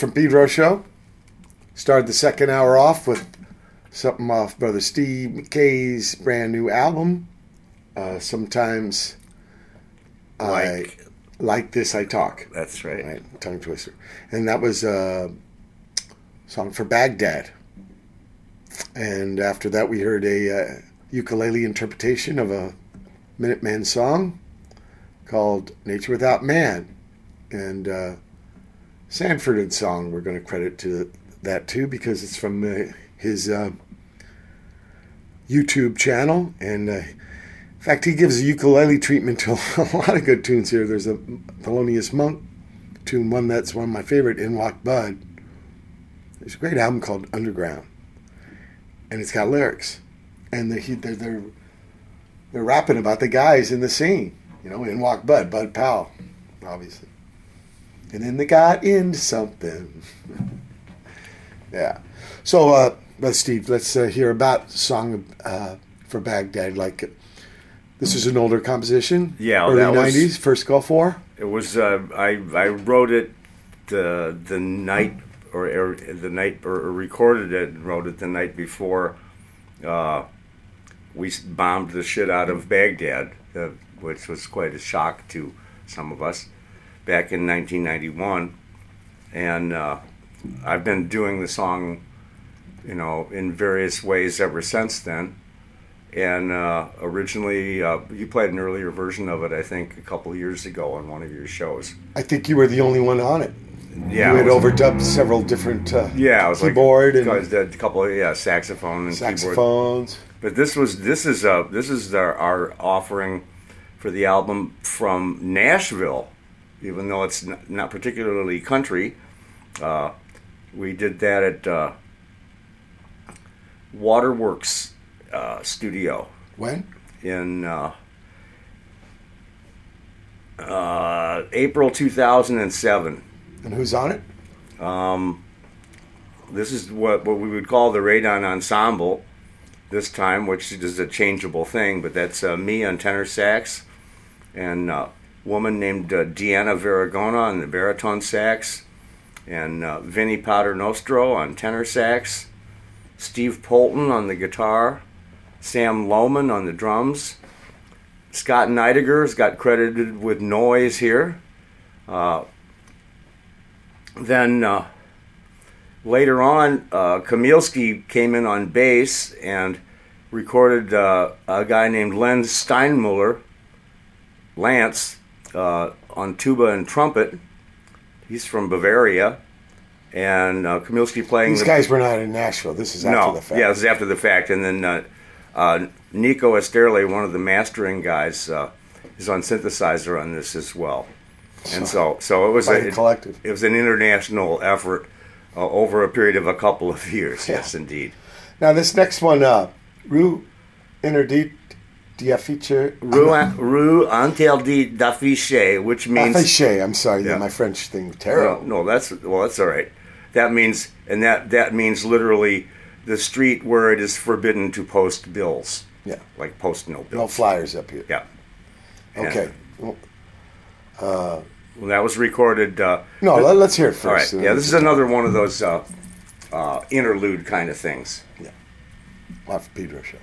A: From Pedro show. Started the second hour off with something off Brother Steve Mackay's brand new album. Uh, sometimes
B: Like-
A: I like this I talk.
B: That's right.
A: Right, tongue twister. And that was a song for Baghdad. And after that, we heard a uh, ukulele interpretation of a Minuteman song called Nature Without Man. And uh, Sanford and song, we're going to credit to that too because it's from uh, his uh, YouTube channel. And uh, in fact, he gives a ukulele treatment to [laughs] a lot of good tunes here. There's a Thelonious Monk tune, one that's one of my favorite, In Walked Bud. There's a great album called Underground, and it's got lyrics, and they, he, they're, they're they're rapping about the guys in the scene. You know, In Walked Bud, Bud Powell, obviously, and then they got into something. yeah. So, uh, but Steve, let's uh, hear about song uh, for Baghdad. Like, this is an older composition.
B: Yeah,
A: early
B: that was-
A: '90s, first Gulf War.
B: It was uh, I I wrote it the the night or, or the night or, or recorded it and wrote it the night before uh, we bombed the shit out of Baghdad, uh, which was quite a shock to some of us back in 1991. And uh, I've been doing the song, you know, in various ways ever since then. And uh, originally, uh, you played an earlier version of it, I think, a couple of years ago on one of your shows.
A: I think you were the only one on it.
B: Yeah,
A: you had overdubbed several different uh,
B: Yeah, it was
A: keyboard
B: like
A: and
B: a couple of yeah saxophone and keyboard.
A: saxophones.
B: But this was this is uh this is our, our offering for the album from Nashville, even though it's not particularly country. Uh, we did that at uh, Waterworks uh, Studio
A: When?
B: in uh, uh, April 2007.
A: And who's on it?
B: This is what, what we would call the Radon Ensemble this time, which is a changeable thing, but that's uh, me on tenor sax and woman named uh, Deanna Varagona on the baritone sax and uh, Vinny Paternostro on tenor sax, Steve Polton on the guitar, Sam Lohman on the drums. Scott Neidiger's got credited with noise here. Uh, then uh, later on, uh, Kamilski came in on bass and recorded uh, a guy named Len Steinmuller, Lance, uh, on tuba and trumpet. He's from Bavaria. And uh, Kamilski playing
A: These
B: the
A: guys were not in Nashville. This is after
B: no,
A: the fact.
B: yeah, this is after the fact. And then uh, uh, Nico Esterle, one of the mastering guys, uh, is on synthesizer on this as well. And so, so it was
A: a
B: it-
A: collective.
B: It was an international effort uh, over a period of a couple of [laughs] years.
A: Yeah.
B: Yes, indeed.
A: Now this next one, uh, Rue Interdit
B: Rue, Rue Interdit d'afficher, which means
A: Affiche. I'm sorry,
B: Yeah.
A: my French thing
B: no,
A: terrible.
B: no, that's well, that's all right. That means, and that that means literally the street where it is forbidden to post bills,
A: Yeah,
B: like post no
A: no flyers up here.
B: Yeah.
A: Okay. Well,
B: Well, that was recorded. Uh,
A: no, let, us hear it
B: all right.
A: first.
B: Yeah, this is another one of those uh, uh, interlude kind of things. Yeah.
A: Off Pedro show.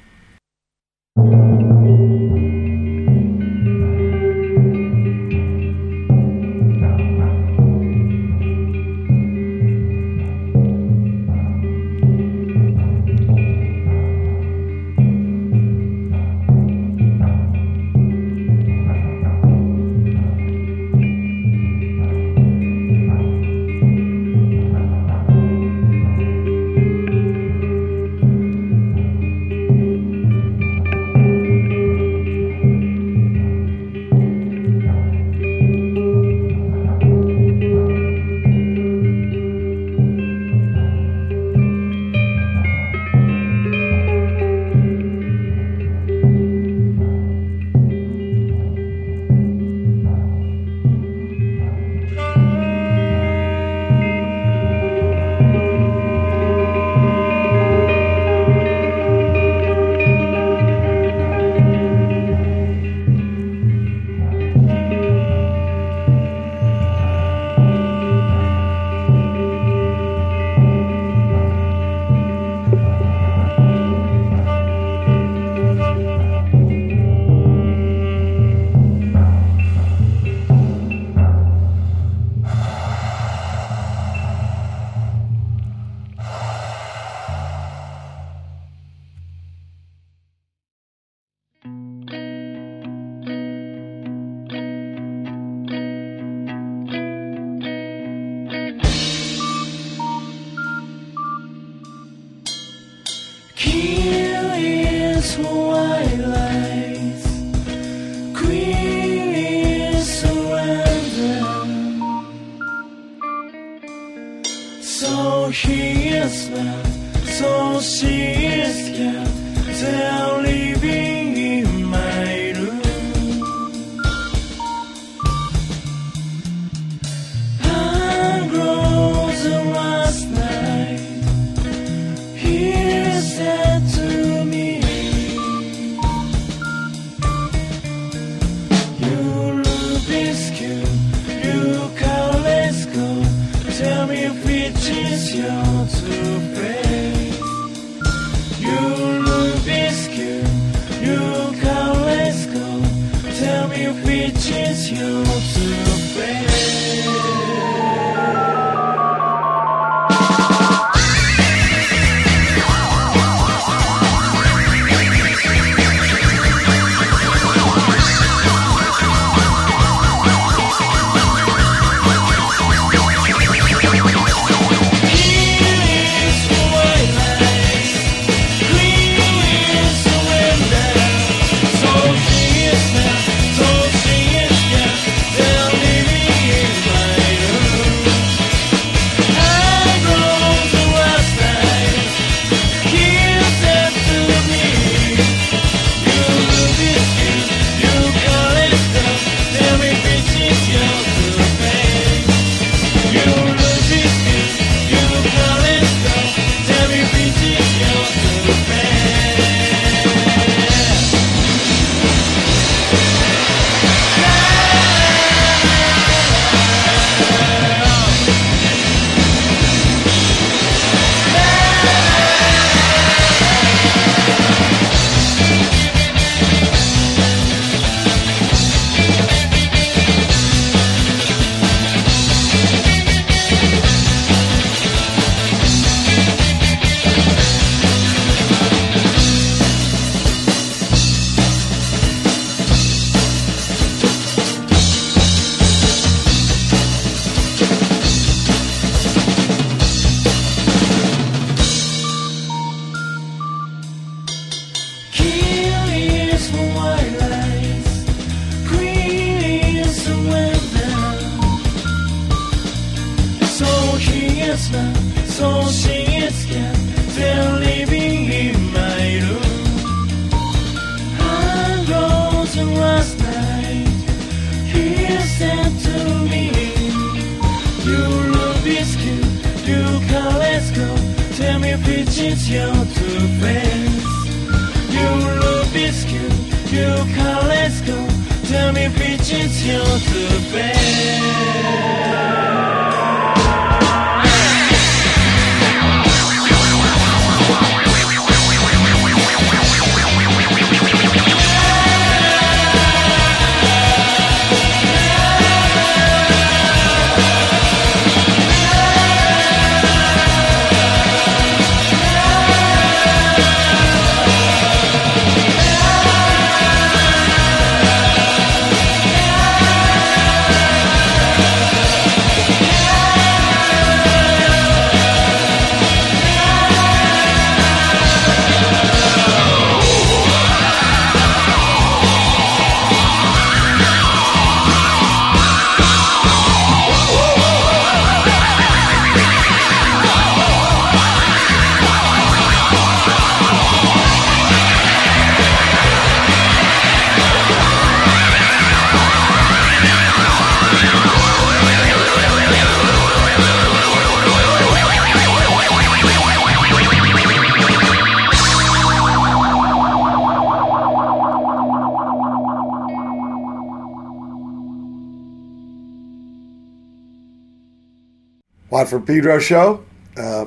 G: Watt
A: from Pedro show. Uh,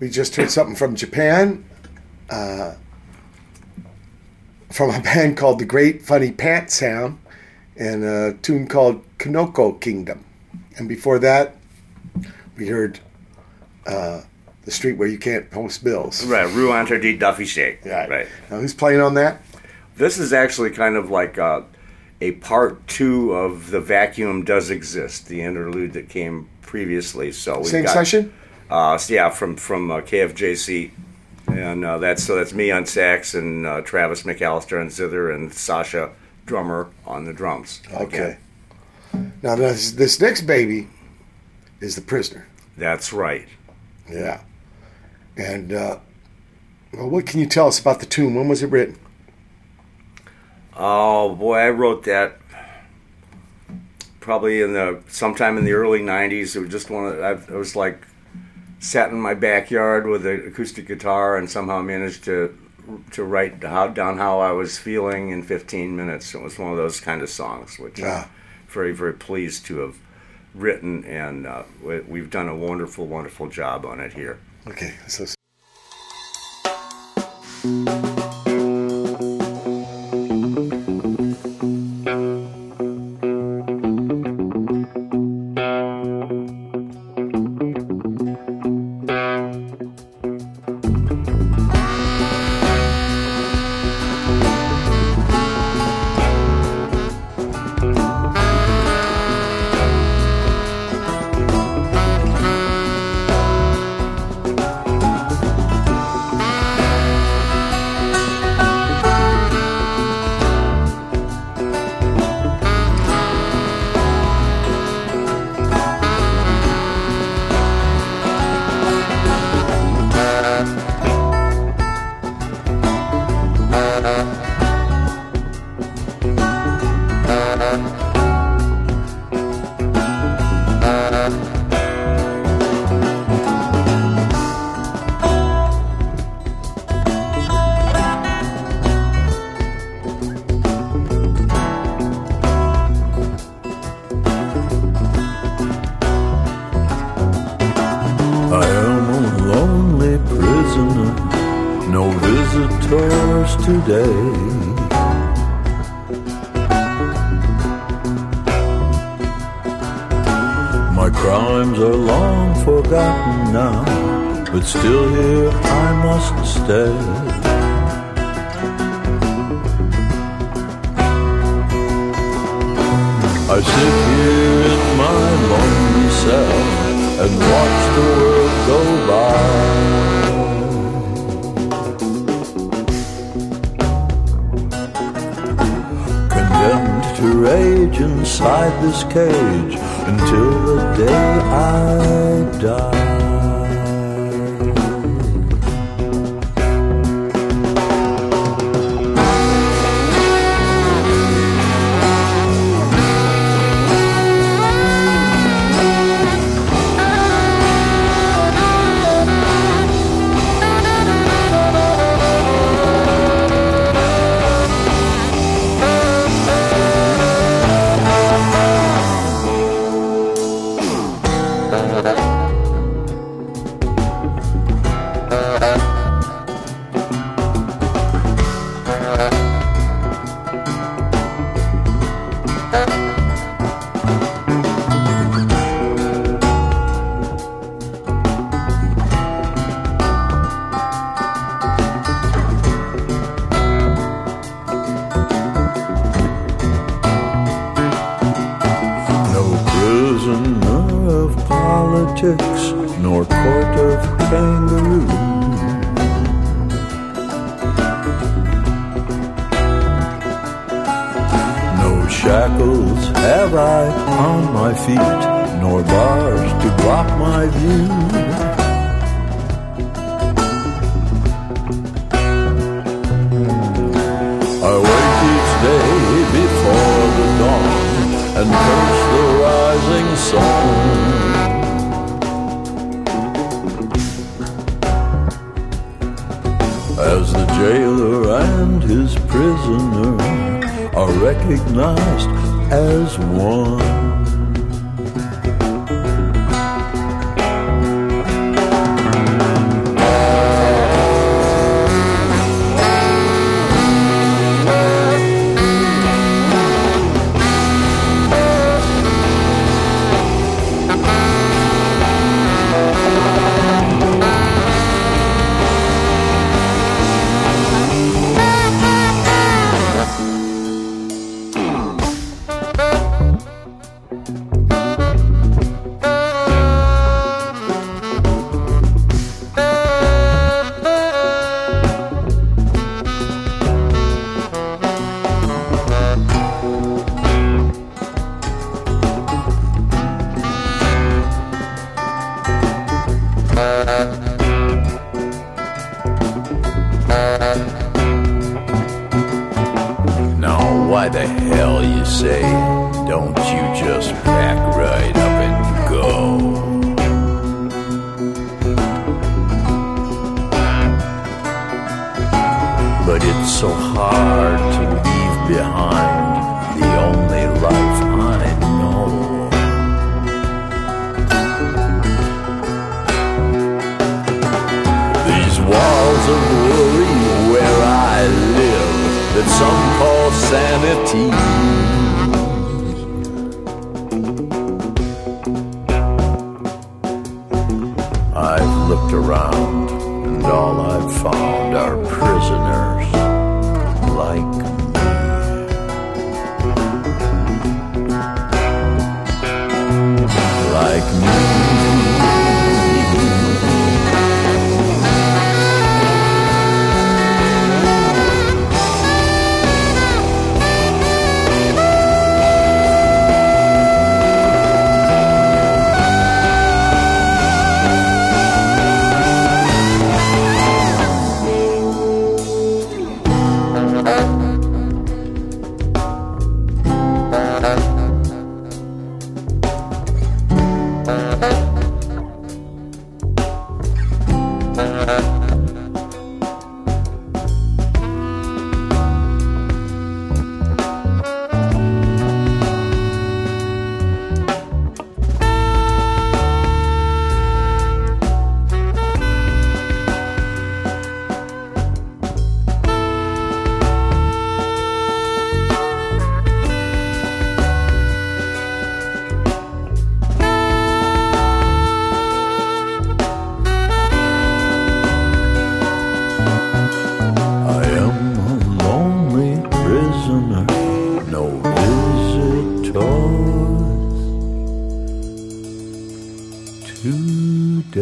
A: we just heard something from Japan, uh, from a band called The Great Funny Pant Sound, and a tune called Kinoko Kingdom. And before that, we heard uh, The Street Where You Can't Post Bills.
B: Right, Rue Interdit d'afficher.
A: Right.
B: right.
A: Now, who's playing on that?
B: This is actually kind of like uh, a part two of the vacuum does exist, the interlude that came previously. So we
A: Same
B: got,
A: session?
B: Uh, so yeah, from from uh, KFJC, and uh, that's so that's me on sax and uh, Travis McAllister on zither and Sasha drummer on the drums.
A: Okay. Now this this next baby is the prisoner.
B: That's right.
A: Yeah. And uh, well, what can you tell us about the tune? When was it written?
B: Oh boy, I wrote that probably in the sometime in the early '90s. It was just one of I, I was like sat in my backyard with an acoustic guitar and somehow managed to to write how, down how I was feeling in 15 minutes. It was one of those kind of songs, which
A: Yeah.
B: I'm very very pleased to have written, and uh, we- we've done a wonderful wonderful job on it here.
A: Okay. So
G: but still here I must stay. I sit here in my lonely cell and watch the world go by. Condemned to rage inside this cage until the day I die.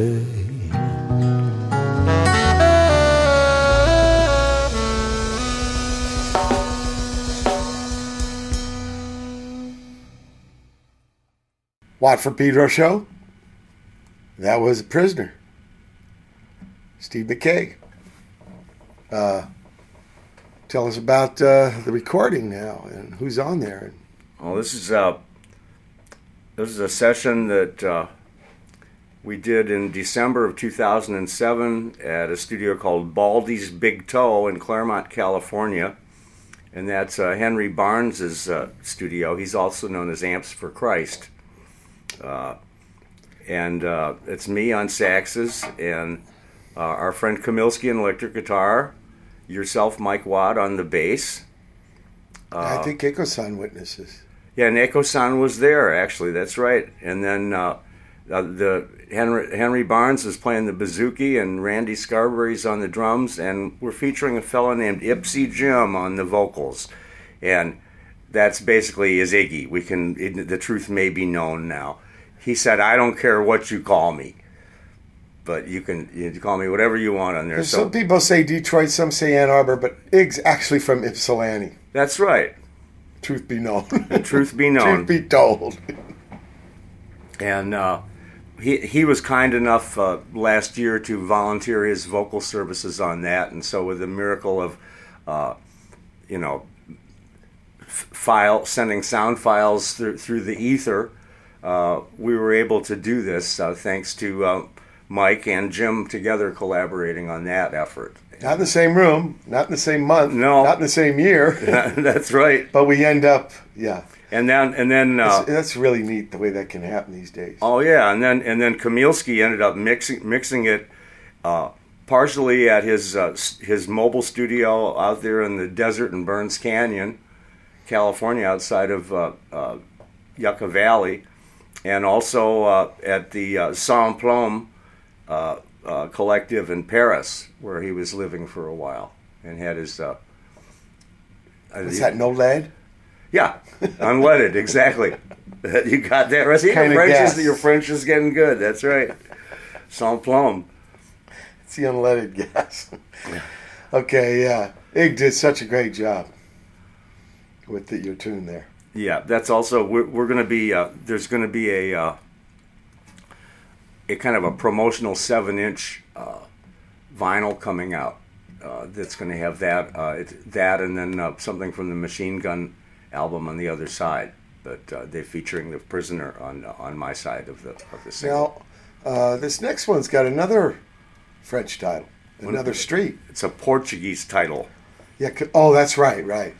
H: Today.
A: Watt from Pedro show. That was a prisoner. Steve Mackay. Uh, tell us about uh, the recording now and who's on there.
B: Well, this is uh, this is a session that uh, we did in December of 2007 at a studio called Baldy's Big Toe in Claremont, California, and that's uh, Henry Barnes's uh, studio. He's also known as Amps for Christ, uh, and uh, it's me on saxes and uh, our friend Kamilski on electric guitar, yourself, Mike Watt, on the bass.
A: I think Keiko-san witnesses.
B: Yeah, Neko-san was there actually. That's right. And then uh, uh, the Henry Henry Barnes is playing the bouzouki, and Randy Scarberry's on the drums, and we're featuring a fellow named Ipsy Jim on the vocals, and that's basically his Iggy. We can it, the truth may be known now. He said, "I don't care what you call me." But you can you can call me whatever you want on there. So
A: some people say Detroit, some say Ann Arbor, but Ig's actually from Ypsilanti.
B: that's right.
A: Truth be known.
B: Truth be [laughs] known.
A: Truth be told.
B: and uh, he he was kind enough uh, last year to volunteer his vocal services on that, and so with the miracle of, uh, you know, f- file sending sound files through through the ether, uh, we were able to do this uh, thanks to uh, Mike and Jim together collaborating on that effort.
A: Not in the same room, not in the same month,
B: No.
A: not in the same year, [laughs]
B: That's right.
A: but we end up, yeah.
B: And then and then. Uh,
A: That's, that's really neat the way that can happen these days.
B: Oh yeah, and then and then Kamilski ended up mixing mixing it uh, partially at his uh, his mobile studio out there in the desert in Burns Canyon, California, outside of uh, uh, Yucca Valley, and also uh, at the uh, Sans Plomb uh, uh, collective in Paris, where he was living for a while and had his. Uh,
A: Is that no lead?
B: Yeah, [laughs] unleaded, exactly. [laughs] you got that right. See, your French, is, your French is getting good. That's right. Sans plomb.
A: It's the unleaded [laughs] gas. okay, yeah. Ig did such a great job with the, your tune there.
B: Yeah, that's also we're, we're going to be uh, there's going to be a uh, a kind of a promotional seven inch uh, vinyl coming out uh, that's going to have that uh, it's that and then uh, something from the Machine Gun album on the other side. But uh, they're featuring the prisoner on on my side of the of the single.
A: Now, uh, this next one's got another French title, another street.
B: It's a Portuguese title.
A: Yeah. Oh, that's right, right.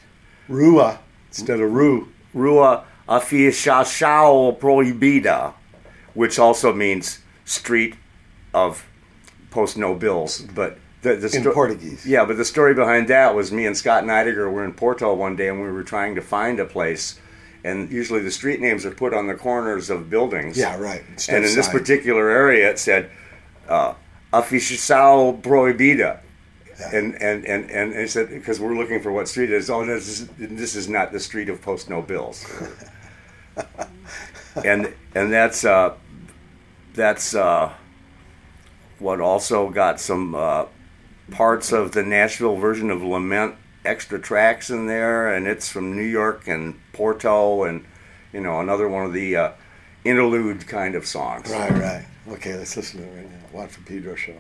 A: Rua instead of Rue.
B: Rua Afixação Proibida, which also means street of post no bills. But the, the
A: In Portuguese.
B: Yeah, but the story behind that was me and Scott Neidiger were in Porto one day and we were trying to find a place. And usually the street names are put on the corners of buildings.
A: Yeah, right. Instead
B: And in this particular area, it said uh, Proibida. And, and, and, and it said, because we're looking for what street it is, oh, this is, this is not the street of post no bills. [laughs] and and that's uh, that's uh, what also got some uh, parts of the Nashville version of Lament extra tracks in there, and it's from New York and Porto, and you know another one of the uh, interlude kind of songs.
A: Right, right. Okay, let's listen to it right now. Juan from Pedro show.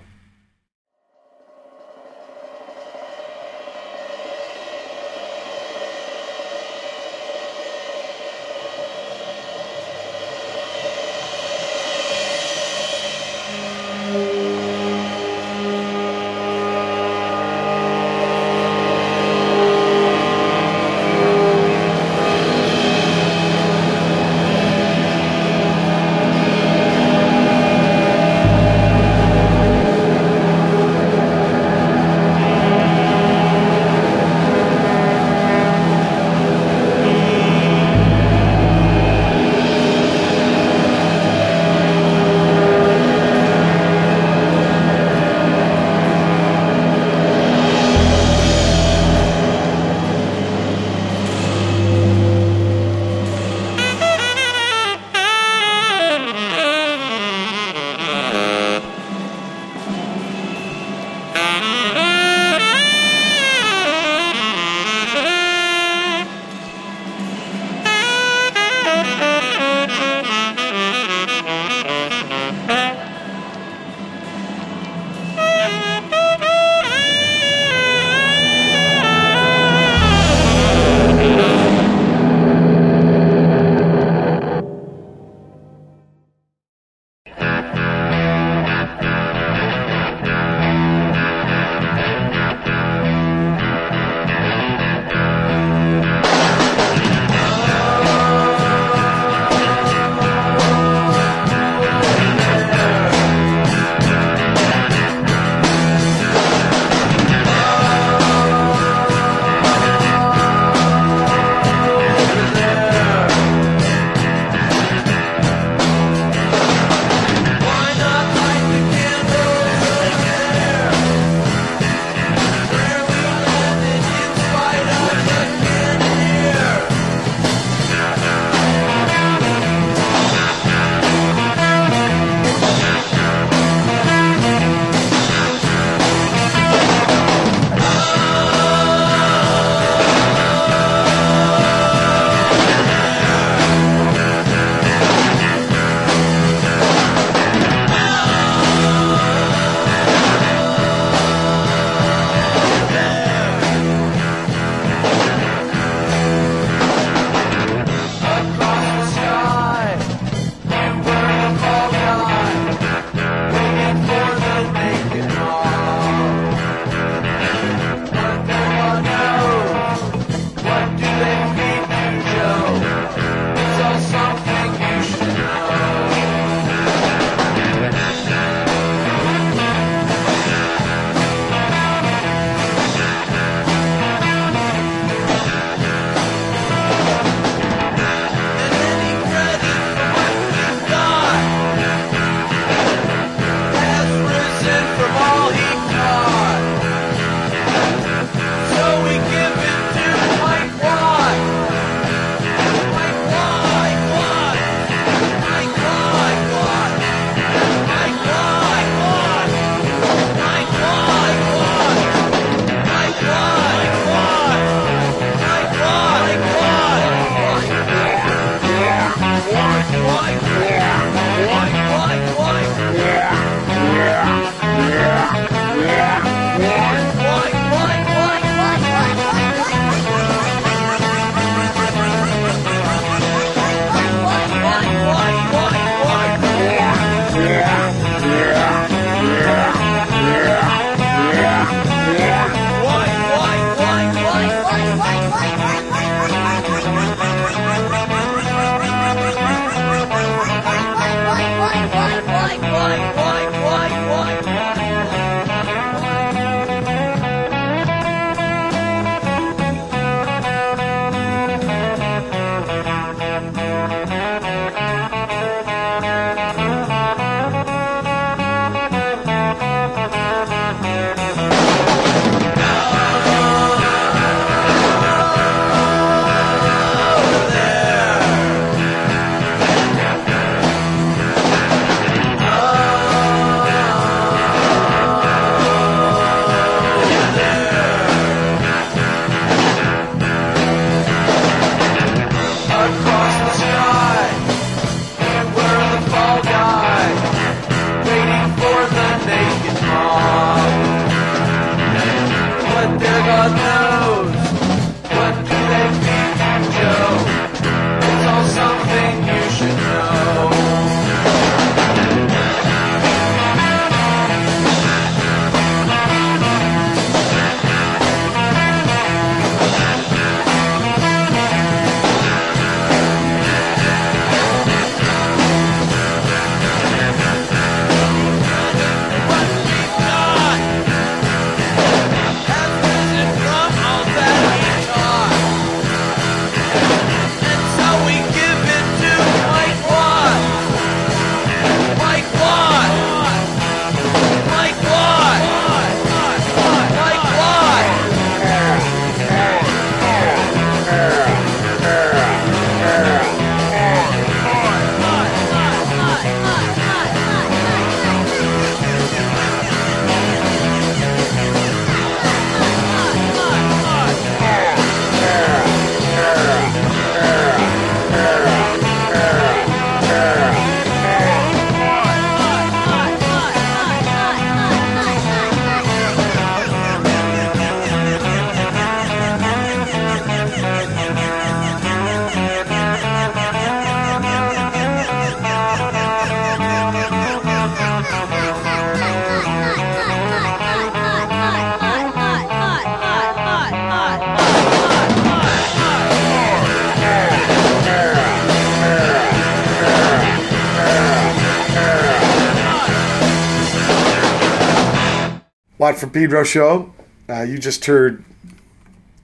A: From Pedro show. Uh, you just heard,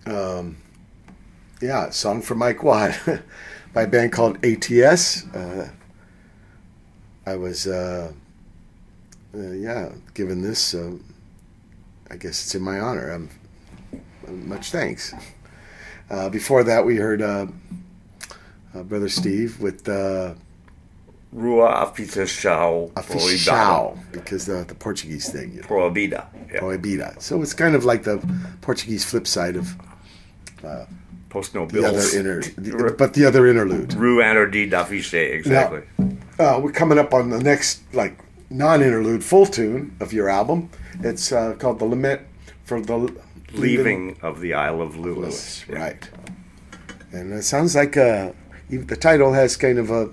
A: um, yeah, song from Mike Watt [laughs] by a band called ATS. Uh, I was, uh, uh, yeah, given this. Um, I guess it's in my honor. Um, much thanks. Uh, before that, we heard uh, uh, Brother Steve with uh,
B: Rua Aficionado
A: Aficionado, because the, the Portuguese thing. You know.
B: Proibida. Yeah.
A: Proibida. So it's kind of like the Portuguese flip side of
B: Post no
A: the other
B: bills.
A: inter, the, but the other interlude.
B: Rue D d'affiche, exactly.
A: Uh, we're coming up on the next like non-interlude full tune of your album. It's uh, called "The Lament for the
B: Leaving of the Isle of Lewis.
A: Lewis."
B: Yeah.
A: Right, and it sounds like uh, even the title has kind of a,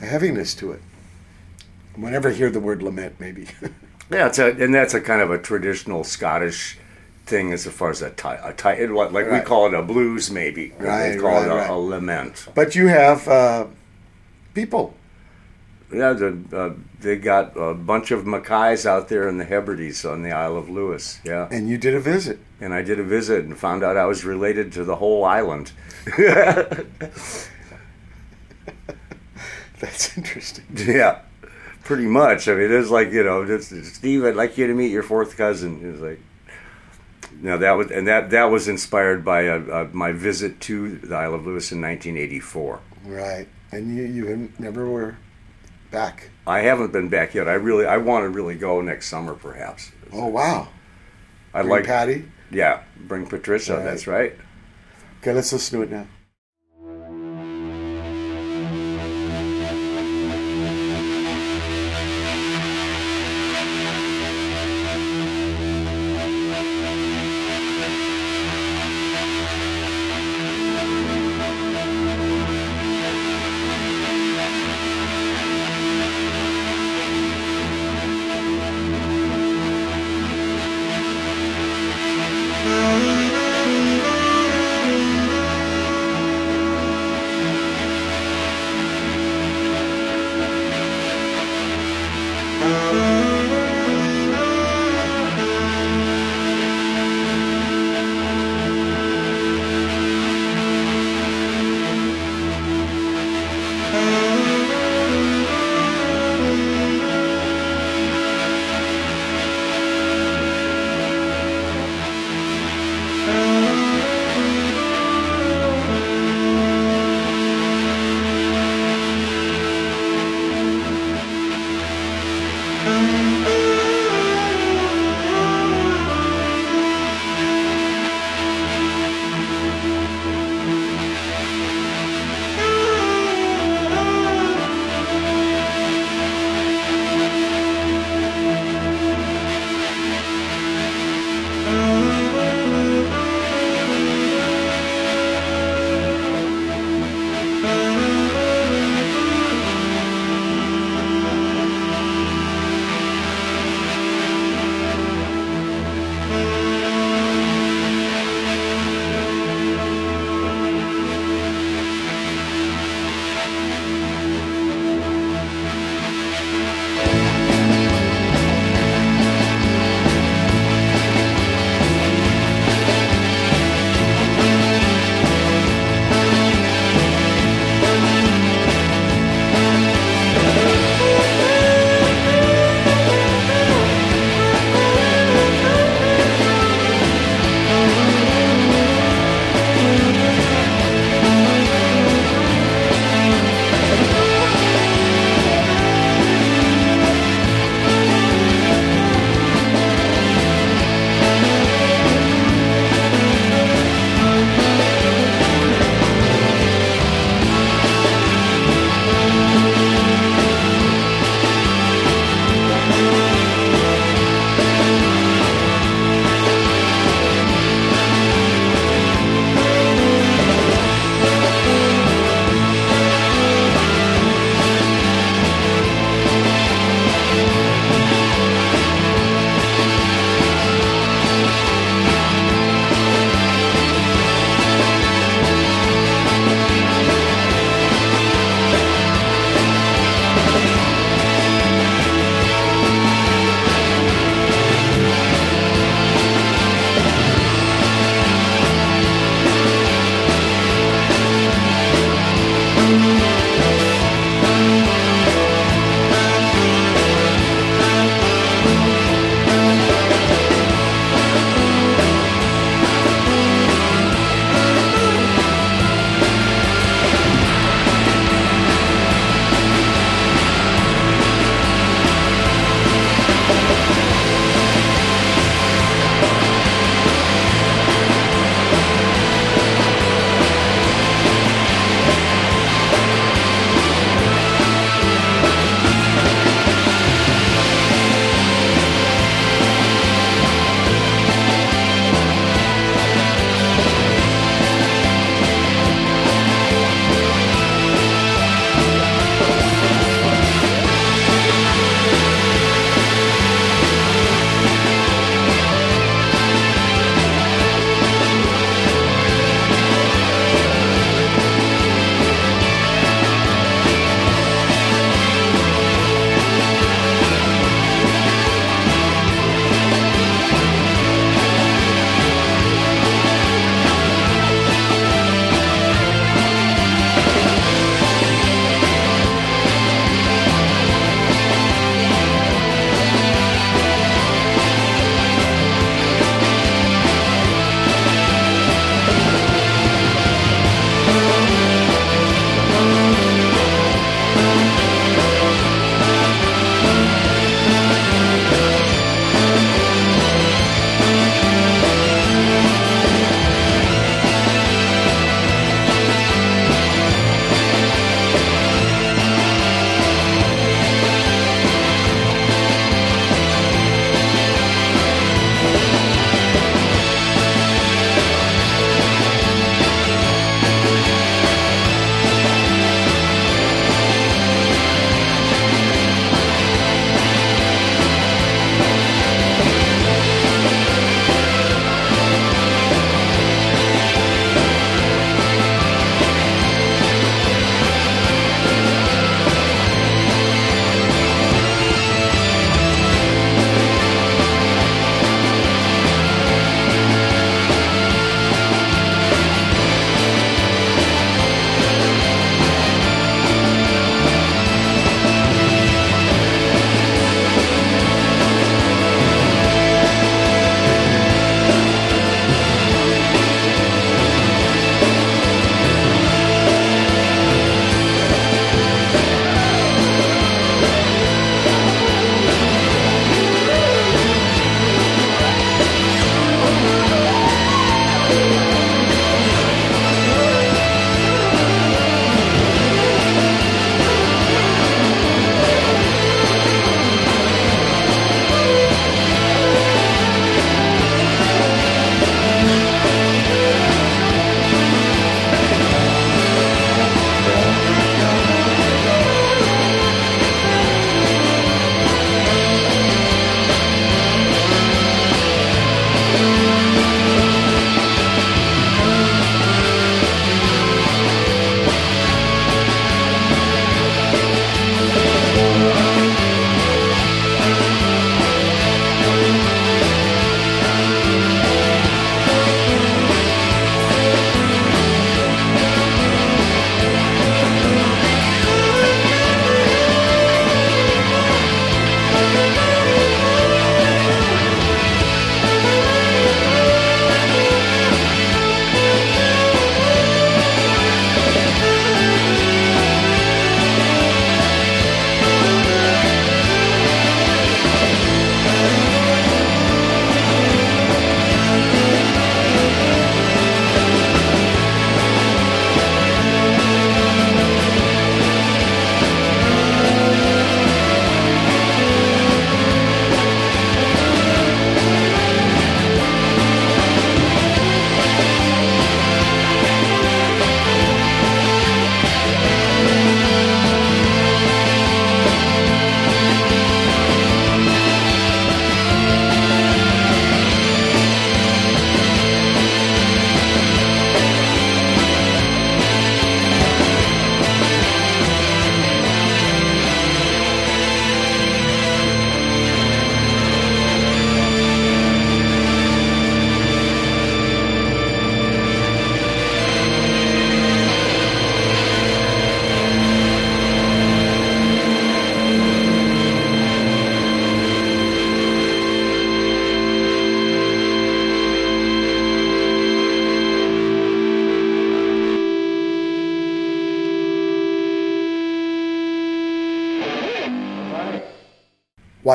A: a heaviness to it. Whenever I hear the word lament, maybe. [laughs]
B: Yeah, it's a, and that's a kind of a traditional Scottish thing as far as a ti- a ti- like like we call it a blues, maybe.
A: Right,
B: they call
A: right,
B: it a,
A: right.
B: a lament.
A: but you have uh, people.
B: Yeah, the, uh, they got a bunch of Mackays out there in the Hebrides on the Isle of Lewis. Yeah,
A: And you did a visit.
B: and I did a visit and found out I was related to the whole island. [laughs] [laughs]
A: That's interesting.
B: Yeah, pretty much. I mean, it's like you know, it's, Steve, I'd like you to meet your fourth cousin. It was like, no, that was and that that was inspired by uh uh my visit to the Isle of Lewis in 1984.
A: Right. And you, you never were back.
B: I haven't been back yet. I really, I want to really go next summer, perhaps.
A: Oh, wow.
B: I'd
A: Bring
B: like,
A: Patty.
B: yeah, bring Patricia.
A: Right.
B: That's right.
A: Okay, let's listen to it now.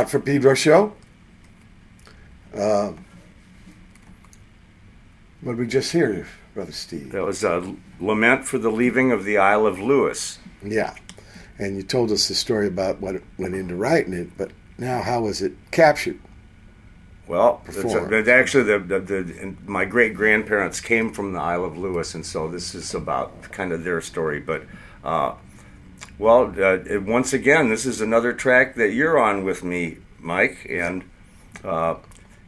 A: For Pedro show. Uh, what did we just hear, Brother Steve?
B: That was a lament for the leaving of the Isle of Lewis.
A: Yeah. And you told us the story about what went into writing it, but now how was it captured?
B: Well, a- actually, the, the, the, my great grandparents came from the Isle of Lewis, and so this is about kind of their story. But, uh, well, uh, once again, this is another track that you're on with me, Mike, and uh,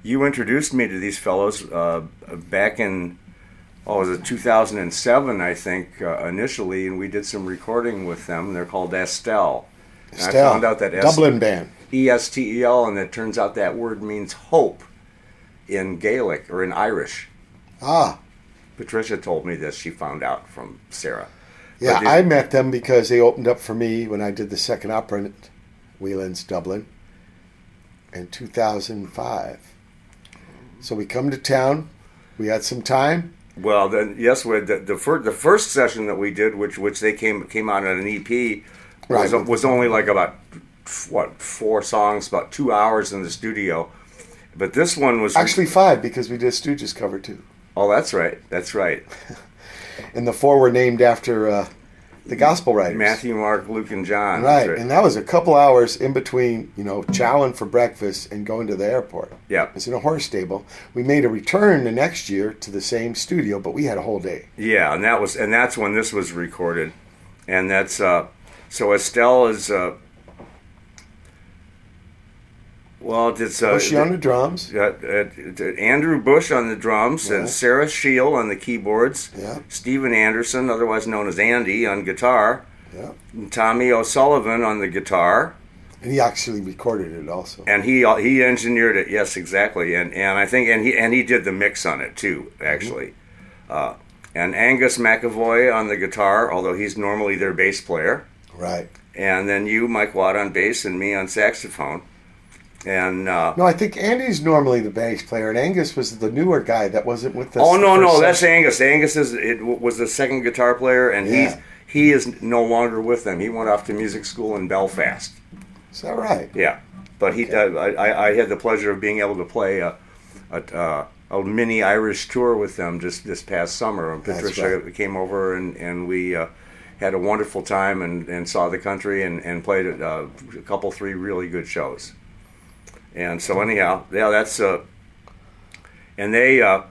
B: you introduced me to these fellows uh, back in, oh, was it 2007, I think, uh, initially, and we did some recording with them. They're called Estelle. And I found out that
A: Dublin band.
B: E S T E L, and it turns out that word means hope in Gaelic or in Irish.
A: Ah,
B: Patricia told me this. She found out from Sarah.
A: Yeah. I met them because they opened up for me when I did the second opera at Whelan's Dublin in 2005. So we come to town. We had some time.
B: Well, then yes, we the the, fir- the first session that we did, which which they came came out on an EP, was
A: Right.
B: was only like about what four songs, about two hours in the studio. But this one was
A: Actually, five because we did Stooges cover too.
B: Oh, that's right. That's right. [laughs]
A: And the four were named after uh, the gospel writers.
B: Matthew, Mark, Luke, and John. That's
A: Right, and that was a couple hours in between, you know, chowing for breakfast and going to the airport.
B: Yeah.
A: It's in a horse stable. We made a return the next year to the same studio, but we had a whole day.
B: Yeah, and that was and that's when this was recorded, and that's uh, so Estelle is uh, well, it's uh,
A: Bushy on the drums.
B: uh, uh, Andrew Bush on the drums
A: Yeah.
B: and Sarah Shield on the keyboards.
A: Yeah.
B: Stephen Anderson, otherwise known as Andy, on guitar.
A: Yeah.
B: and Tommy O'Sullivan on the guitar,
A: And he actually recorded it also.
B: and he uh, he engineered it. Yes, exactly, and and I think and he and he did the mix on it too, actually. Uh, and Angus McAvoy on the guitar, although he's normally their bass player.
A: Right.
B: And then you, Mike Watt, on bass, and me on saxophone. And uh,
A: No, I think Andy's normally the bass player, and Angus was the newer guy that wasn't with us.
B: oh no, no, that's. Angus. Angus is it was the second guitar player, and
A: Yeah.
B: he's he is no longer with them. He went off to music school in Belfast.
A: Is that right?
B: Yeah, but he uh, I, I- I had the pleasure of being able to play a a, uh, a mini Irish tour with them just this past summer. And Patricia
A: right.
B: came over and and we. Uh, had a wonderful time and, and saw the country and, and played uh, a couple three really good shows and so anyhow yeah that's uh and they uh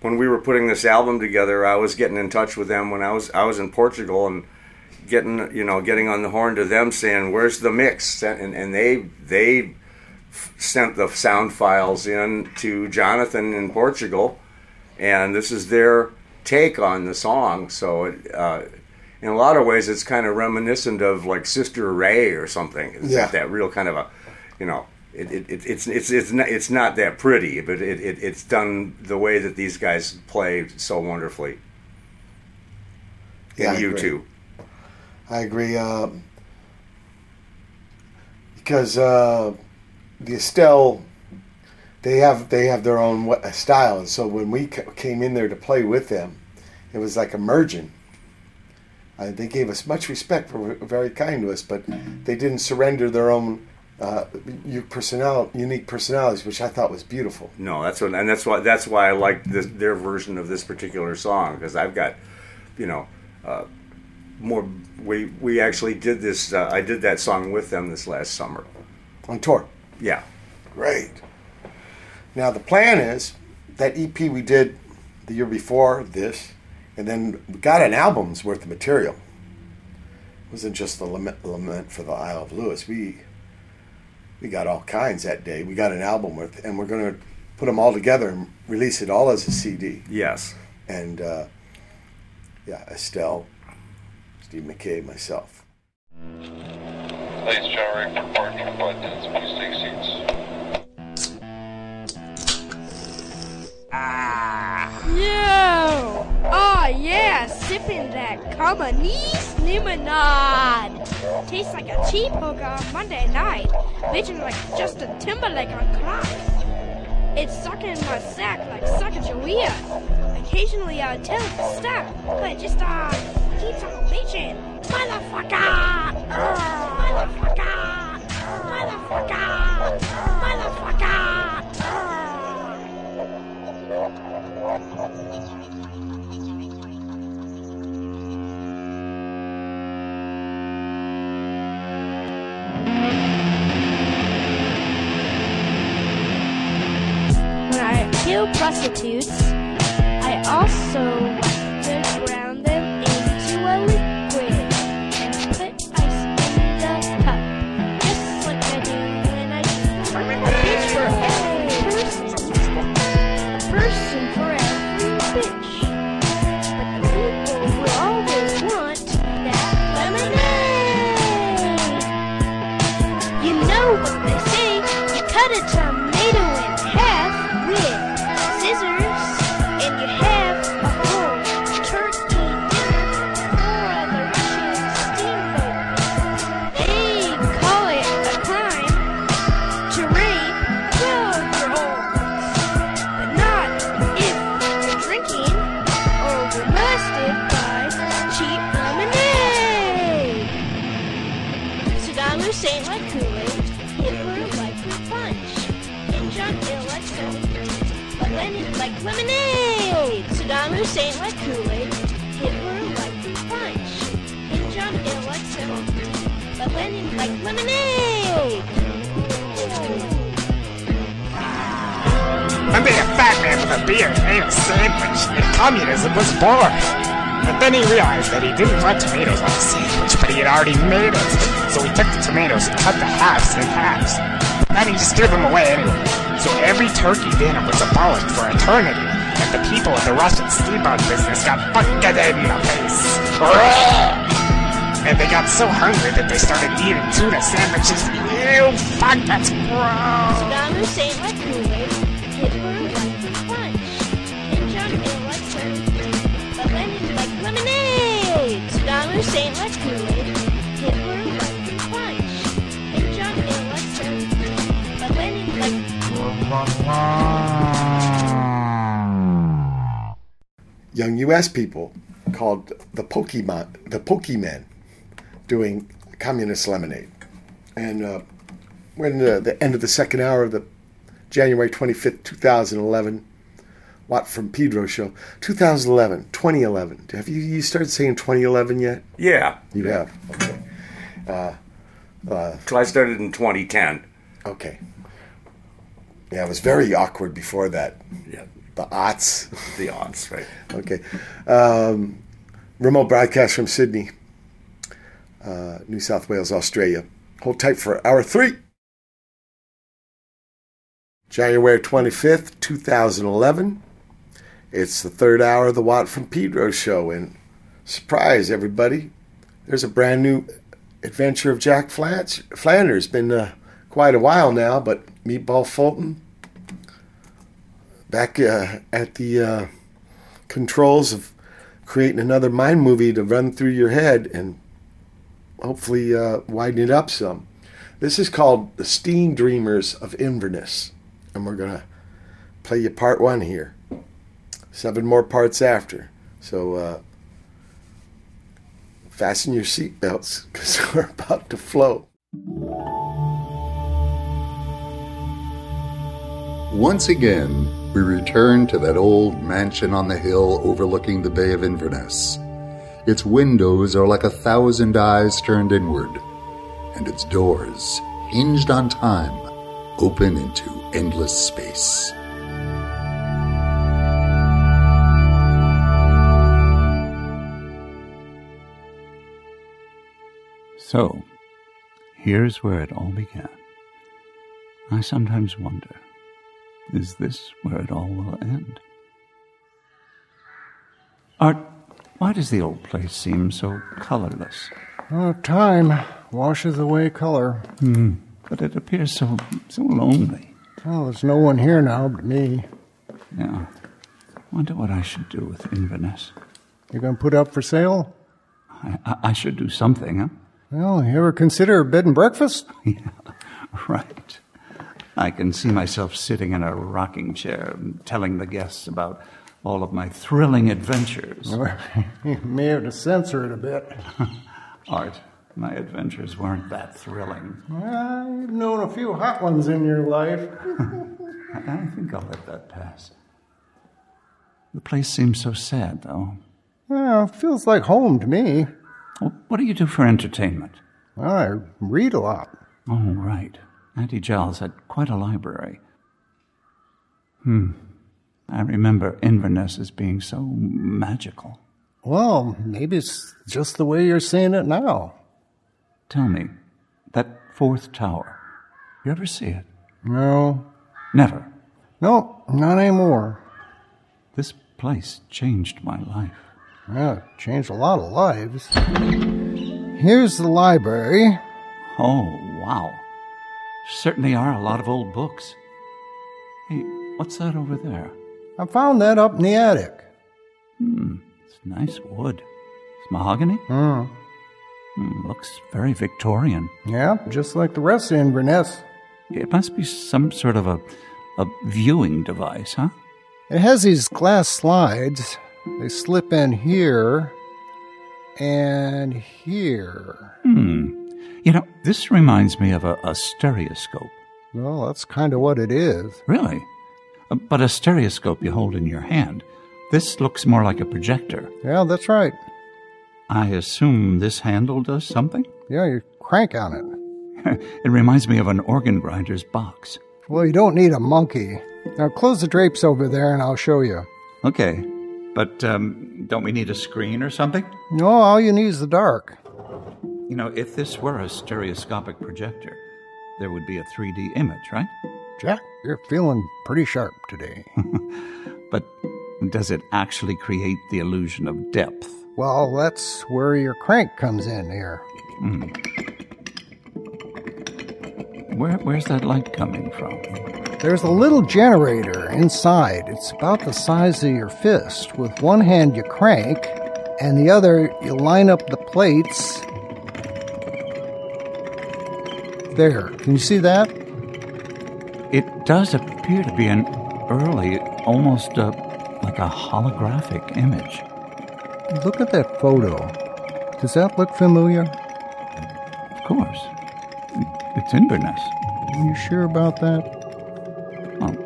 B: when we were putting this album together i was getting in touch with them when i was i was in portugal and getting you know getting on the horn to them saying where's the mix? And and they they f- sent the sound files in to jonathan in portugal. And this is their take on the song. So it uh in a lot of ways it's kind of reminiscent of like sister ray or something. It's
A: Yeah.
B: that real kind of a you know it, it, it, it's it's it's not, it's not that pretty but it, it, it's done the way that these guys play so wonderfully
A: Yeah,
B: and
A: I
B: you
A: agree.
B: too
A: I agree. Um, because uh, the Estelle, they have they have their own style, and so when we came in there to play with them, it was like emerging. Uh, they gave us much respect, were very kind to us, but they didn't surrender their own uh, u- personal, unique personalities, which I thought was beautiful.
B: no that's what and that's why that's why i like this, their version of this particular song because i've got you know uh, more we we actually did this uh, i did that song with them this last summer
A: On tour,
B: yeah
A: Great. Now the plan is that EP we did the year before this, and then we got an album's worth of material. It wasn't just the lament, lament for the Isle of Lewis. We we got all kinds that day. We got an album with, and we're going to put them all together and release it all as a CD.
B: yes
A: And uh, yeah, Estelle, Steve Mackay, myself.
I: Ladies showering for parking buttons, please
J: Yo! Oh yeah, sipping that Communist lemonade. Tastes like a cheap hooker on Monday night, bitching like Justin Timberlake on clock. It's sucking my sack like sucking your Sacagawea. Occasionally I'll tell it to stop, but it just uh keeps on bitching. Motherfucker! Ugh, Motherfucker! Ugh, Motherfucker! Steal prostitutes. I also a beer and a
K: sandwich, and communism was born. But then he realized that he didn't want tomatoes on the sandwich, but he had already made it. So he took the tomatoes and cut the halves in halves. Then he just threw them away anyway. So every turkey dinner was abolished for eternity, and the people of the Russian steamboat business got fucked in the face. And they got so hungry that they started eating tuna sandwiches. Ew, fuck, that's gross.
A: Young U.S. people called the Pokemen, the Pokemen, doing communist lemonade. And uh, when the, the end of the second hour of the January 25th, 2011, Watt from Pedro show, 2011, 2011. Have you, you started saying 2011 yet?
B: Yeah.
A: You have. Okay. Uh, uh,
B: So I started in 2010.
A: okay. Yeah, it was very awkward before that.
B: Yeah.
A: The aughts. [laughs]
B: The odds, right?
A: Okay. Um, remote broadcast from Sydney, uh, New South Wales, Australia. Hold tight for hour three. January 25th, 2011. It's the third hour of the Watt from Pedro show. And surprise, everybody, there's a brand new adventure of Jack Flanders. Been uh, quite a while now, but Meatball Fulton back uh, at the uh, controls of creating another mind movie to run through your head and hopefully uh, widen it up some. This is called The Steam Dreamers of Inverness, and we're going to play you part one here. Seven more parts after. So uh, fasten your seatbelts because [laughs] we're about to float.
L: Once again, we return to that old mansion on the hill overlooking the Bay of Inverness. Its windows are like a thousand eyes turned inward, and its doors, hinged on time, open into endless space.
M: So, here's where it all began. I sometimes wonder is this where it all will end? Art, why does the old place seem so colorless?
N: Oh, time washes away color.
M: Hmm, but it appears so so lonely.
N: Well, there's no one here now but me.
M: Yeah. Wonder what I should do with Inverness.
N: You're gonna put up for sale?
M: I, I, I should do something, huh?
N: Well, you ever consider a bed and breakfast? [laughs]
M: yeah, right. I can see myself sitting in a rocking chair telling the guests about all of my thrilling adventures.
N: you [laughs] may have to censor it a bit. [laughs]
M: Art, my adventures weren't that thrilling.
N: Well, you've known a few hot ones in your life. [laughs]
M: I, think I'll let that pass. The place seems so sad, though.
N: Well, it feels like home to me.
M: Well, what do you do for entertainment?
N: I read a lot.
M: Oh, right. Auntie Giles had quite a library. Hmm. I remember Inverness as being so magical.
N: Well, maybe it's just the way you're seeing it now.
M: Tell me, that fourth tower, you ever see it?
N: No.
M: Never.
N: No, not anymore.
M: This place changed my life.
N: Yeah, it changed a lot of lives. Here's the library.
M: Oh, wow. Certainly are a lot of old books. Hey, what's that over there?
N: I found that up in the attic.
M: Hmm, it's nice wood. It's mahogany?
N: Hmm.
M: Hmm, looks very Victorian.
N: Yeah, just like the rest of Inverness.
M: It must be some sort of a, a viewing device, huh?
N: It has these glass slides. They slip in here and here.
M: Hmm. You know, this reminds me of a, a stereoscope.
N: Well, that's kind of what it is.
M: Really? Uh, But a stereoscope you hold in your hand. This looks more like a projector.
N: Yeah, that's right.
M: I assume this handle does something? [laughs]
N: Yeah, you crank on it.
M: it reminds me of an organ grinder's box.
N: Well, you don't need a monkey. Now close the drapes over there and I'll show you.
M: Okay. But um, don't we need a screen or something?
N: No, all you need is the dark.
M: You know, if this were a stereoscopic projector, there would be a 3D image, right?
N: Jack, you're feeling pretty sharp today. [laughs]
M: But does it actually create the illusion of depth?
N: well, that's where your crank comes in here.
M: Hmm. Where, where's that light coming from?
N: There's a little generator inside. It's about the size of your fist. With one hand you crank, and the other you line up the plates. There. Can you see that?
M: It does appear to be an early, almost uh like a holographic image.
N: Look at that photo. Does that look familiar?
M: Of course. It's Inverness.
N: Are you sure about that?
M: Well,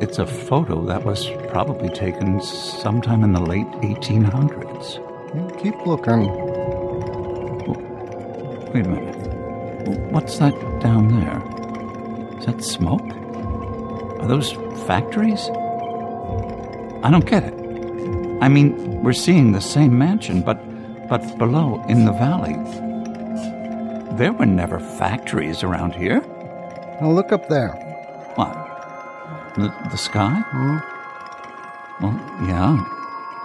M: it's a photo that was probably taken sometime in the late 1800s.
N: Keep looking.
M: Wait a minute. What's that down there? Is that smoke? Are those factories? I don't get it. I mean, we're seeing the same mansion, but but below in the valley. There were never factories around here.
N: Now look up there.
M: What? The, the sky?
N: Hmm?
M: Well, yeah.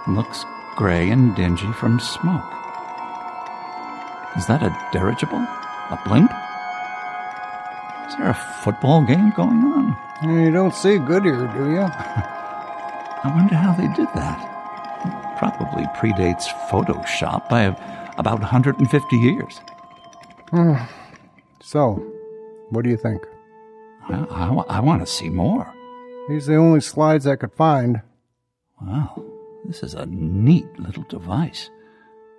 M: Looks gray and dingy from smoke. Is that a dirigible? A blimp? Is there a football game going on?
N: You don't see Goodyear, do you? [laughs]
M: I wonder how they did that. Probably predates Photoshop by about 150 years.
N: Hmm. so, what do you think?
M: I, I want to see more.
N: These are the only slides I could find.
M: Wow, this is a neat little device.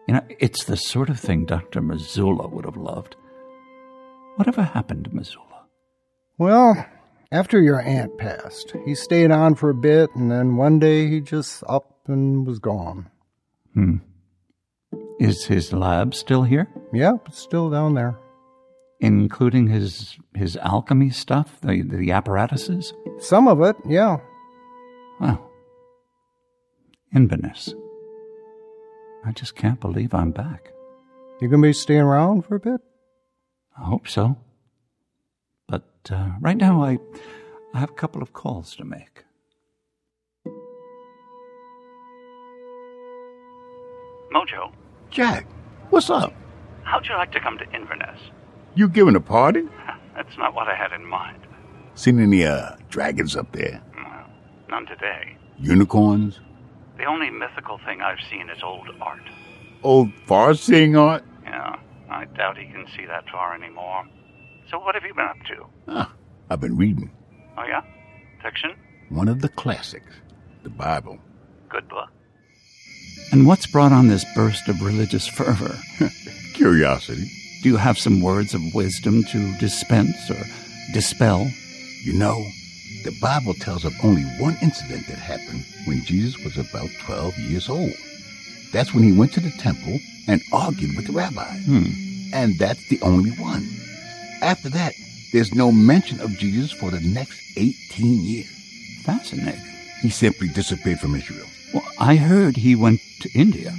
M: You know, it's the sort of thing Dr. Missoula would have loved. Whatever happened to Missoula?
N: Well, after your aunt passed, he stayed on for a bit, and then one day he just up and was gone.
M: Hmm. Is his lab still here?
N: Yeah, it's still down there.
M: Including his his alchemy stuff, the the apparatuses?
N: Some of it, yeah.
M: Wow. Inverness. I just can't believe I'm back.
N: You gonna be staying around for a bit?
M: I hope so. But uh, right now, I, I have a couple of calls to make.
O: Mojo,
P: Jack, what's up?
O: how'd you like to come to Inverness?
P: You giving a party? [laughs]
O: That's not what I had in mind.
P: Seen any uh dragons up there?
O: None today.
P: Unicorns?
O: The only mythical thing I've seen is old art.
P: Old far seeing art?
O: Yeah, I doubt he can see that far anymore. So what have you been up to?
P: Ah, I've been reading
O: Oh, yeah? Fiction?
P: one of the classics, the Bible.
O: Good book.
M: And what's brought on this burst of religious fervor? [laughs]
P: Curiosity.
M: Do you have some words of wisdom to dispense or dispel?
P: You know, the Bible tells of only one incident that happened when Jesus was about 12 years old. That's when he went to the temple and argued with the rabbi.
M: Hmm.
P: And that's the only one. After that, there's no mention of Jesus for the next 18 years.
M: Fascinating.
P: He simply disappeared from Israel.
M: Well, I heard he went to India.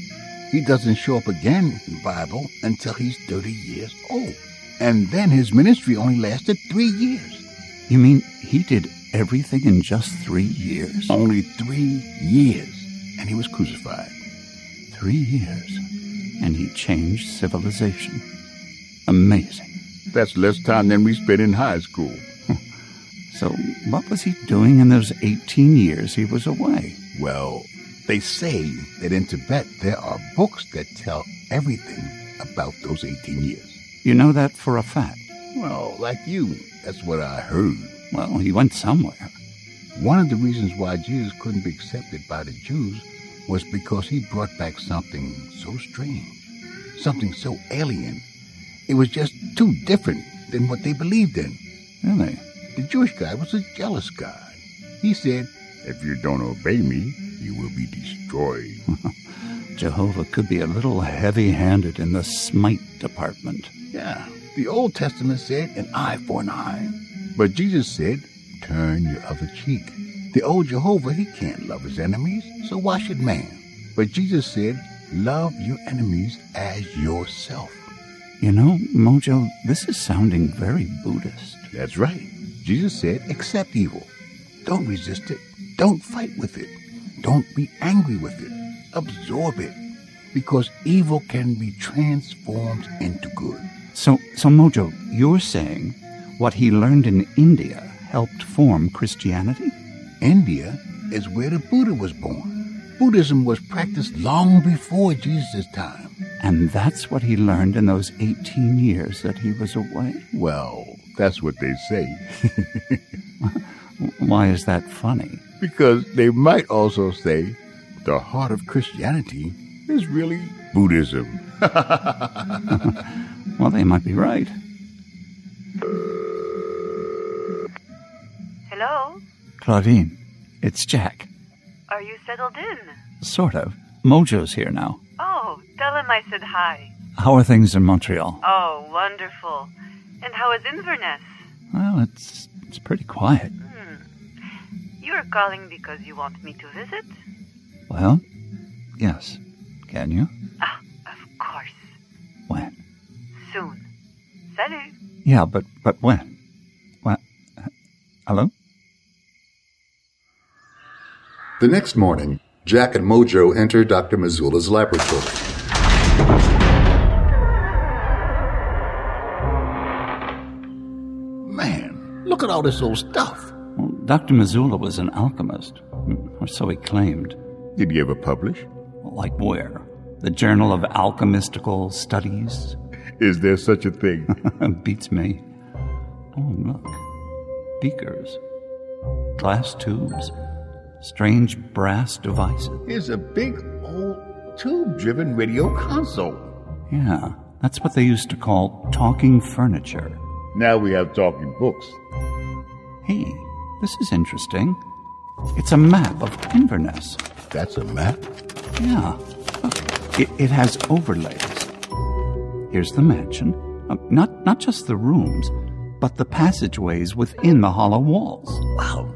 P: He doesn't show up again in the Bible until he's 30 years old. And then his ministry only lasted three years.
M: You mean he did everything in just three years?
P: Only three years. And he was crucified.
M: Three years. And he changed civilization. Amazing.
P: That's less time than we spent in high school. [laughs]
M: So, what was he doing in those 18 years he was away?
P: Well, they say that in Tibet there are books that tell everything about those 18 years.
M: You know that for a fact.
P: Well, like you, that's what I heard.
M: Well, he went somewhere.
P: One of the reasons why Jesus couldn't be accepted by the Jews was because he brought back something so strange, something so alien. It was just too different than what they believed in.
M: Really?
P: The Jewish guy was a jealous God. He said, If you don't obey me, you will be destroyed. [laughs]
M: Jehovah could be a little heavy handed in the smite department.
P: Yeah, the Old Testament said an eye for an eye. But Jesus said, Turn your other cheek. The old Jehovah, he can't love his enemies, so why should man? But Jesus said, Love your enemies as yourself.
M: You know, Mojo, this is sounding very Buddhist.
P: That's right. Jesus said, accept evil. Don't resist it. Don't fight with it. Don't be angry with it. Absorb it. Because evil can be transformed into good.
M: So, so Mojo, you're saying what he learned in India helped form Christianity?
P: India is where the Buddha was born. Buddhism was practiced long before Jesus' time.
M: And that's what he learned in those 18 years that he was away?
P: Well, that's what they say. [laughs]
M: Why is that funny?
P: Because they might also say the heart of Christianity is really Buddhism. [laughs]
M: well, they might be right.
Q: Hello?
M: Claudine, it's Jack.
Q: Are you settled in?
M: Sort of. Mojo's here now.
Q: Oh, tell him I said hi.
M: How are things in Montreal?
Q: Oh, wonderful. And how is Inverness?
M: Well, it's it's pretty quiet.
Q: Hmm. You are calling because you want me to visit?
M: Well, yes. Can you?
Q: Ah, of course.
M: When?
Q: Soon. Salut.
M: Yeah, but but when? What? Hello?
L: The next morning, Jack and Mojo enter Dr. Missoula's laboratory.
P: Man, look at all this old stuff.
M: Well, Dr. Missoula was an alchemist, hmm, or so he claimed.
P: Did he ever publish?
M: Like where? The Journal of Alchemistical Studies?
P: Is there such a thing? [laughs]
M: Beats me. Oh, look. Beakers. Glass tubes. Strange brass devices.
P: Here's a big old tube driven radio console.
M: Yeah, that's what they used to call talking furniture.
P: Now we have talking books.
M: Hey, this is interesting. It's a map of Inverness.
P: That's a map?
M: Yeah. Look, it, it has overlays. Here's the mansion. Uh, not, not just the rooms, but the passageways within the hollow walls.
P: Wow.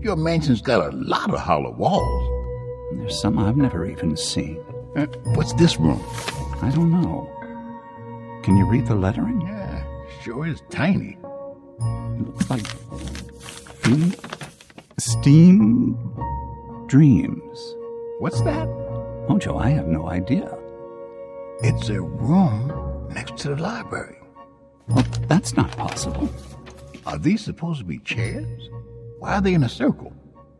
P: Your mansion's got a lot of hollow walls.
M: There's some I've never even seen.
P: Uh, what's this room?
M: I don't know. Can you read the lettering?
P: Yeah, sure is tiny.
M: It looks like steam, steam dreams.
P: What's that?
M: Mojo, I have no idea.
P: It's a room next to the library.
M: Well, that's not possible.
P: Are these supposed to be chairs? Why are they in a circle?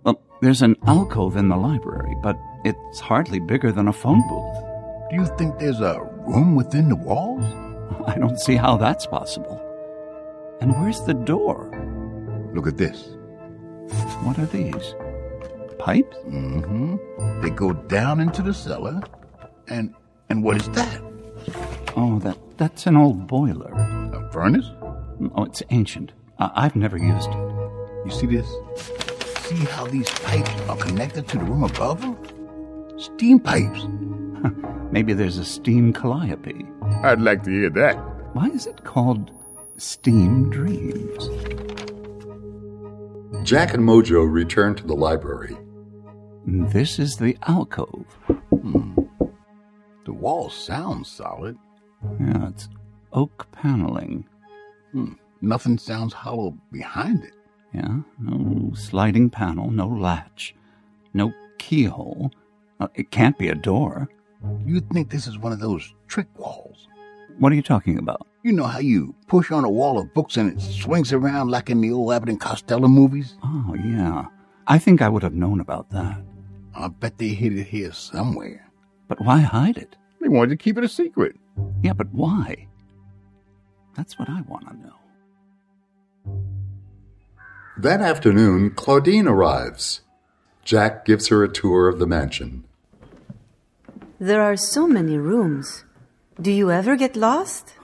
M: Well, there's an alcove in the library, but it's hardly bigger than a phone booth.
P: Do you think there's a room within the walls? [laughs]
M: I don't see how that's possible. And where's the door?
P: Look at this.
M: What are these? Pipes?
P: Mm-hmm. They go down into the cellar. And and what is that?
M: Oh, that that's an old boiler.
P: A furnace?
M: Oh, it's ancient. I- I've never used it.
P: You see this? See how these pipes are connected to the room above them? Steam pipes. [laughs]
M: Maybe there's a steam calliope.
P: I'd like to hear that.
M: Why is it called Steam Dreams?
L: Jack and Mojo return to the library.
M: This is the alcove.
P: The wall sounds solid.
M: Yeah, it's oak paneling.
P: Hmm. Nothing sounds hollow behind it.
M: Yeah, no sliding panel, no latch, no keyhole. Uh, it can't be a door.
P: You'd think this is one of those trick walls.
M: What are you talking about?
P: You know how you push on a wall of books and it swings around like in the old Abbott and Costello movies?
M: Oh, yeah. I think I would have known about that.
P: I bet they hid it here somewhere.
M: But why hide it?
P: They wanted to keep it a secret.
M: Yeah, but why? That's what I want to know.
L: That afternoon, Claudine arrives. Jack gives her a tour of the mansion.
Q: There are so many rooms. Do you ever get lost?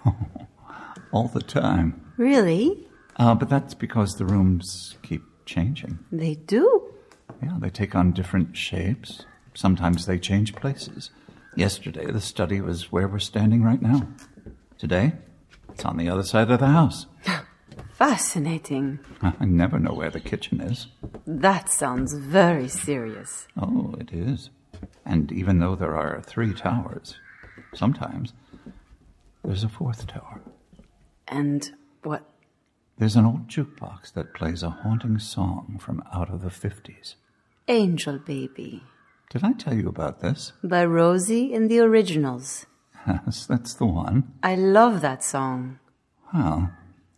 Q: [laughs]
M: All the time.
Q: Really?
M: Uh, but that's because the rooms keep changing.
Q: They do.
M: Yeah, they take on different shapes. Sometimes they change places. Yesterday, the study was where we're standing right now. Today, it's on the other side of the house.
Q: Fascinating. [laughs]
M: I never know where the kitchen is.
Q: That sounds very serious.
M: Oh, it is. And even though there are three towers, sometimes there's a fourth tower.
Q: And what?
M: There's an old jukebox that plays a haunting song from out of the 50s.
Q: Angel Baby.
M: Did I tell you about this?
Q: By Rosie and the Originals. [laughs]
M: Yes, that's the one.
Q: I love that song.
M: Well,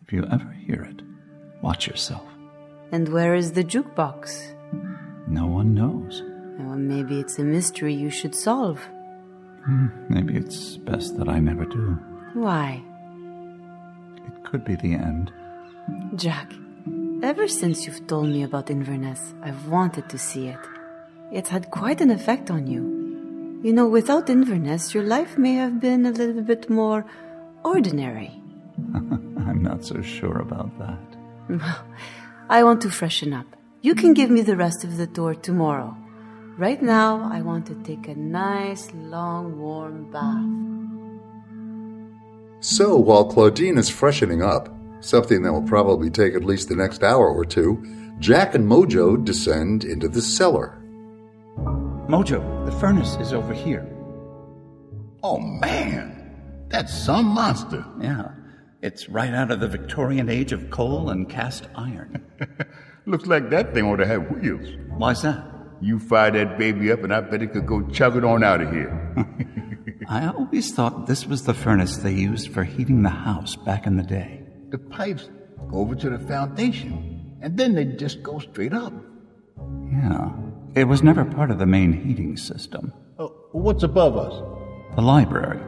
M: if you ever hear it, watch yourself.
Q: And where is the jukebox?
M: No one knows.
Q: Well, maybe it's a mystery you should solve.
M: Hmm, maybe it's best that I never do.
Q: Why?
M: It could be the end.
Q: Jack, ever since you've told me about Inverness, I've wanted to see it. It's had quite an effect on you. You know, without Inverness, your life may have been a little bit more ordinary. [laughs]
M: I'm not so sure about that.
Q: I want to freshen up. You can give me the rest of the tour tomorrow. Right now, I want to take a nice, long, warm bath.
L: So, while Claudine is freshening up, something that will probably take at least the next hour or two, Jack and Mojo descend into the cellar.
M: Mojo, the furnace is over here.
P: Oh, man. That's some monster.
M: Yeah. It's right out of the Victorian age of coal and cast iron. [laughs]
P: Looks like that thing ought to have wheels.
M: Why's that?
P: You fire that baby up, and I bet it could go chugging on out of here. [laughs]
M: I always thought this was the furnace they used for heating the house back in the day.
P: The pipes go over to the foundation, and then they just go straight up.
M: Yeah. It was never part of the main heating system.
P: Uh, what's above us?
M: The library.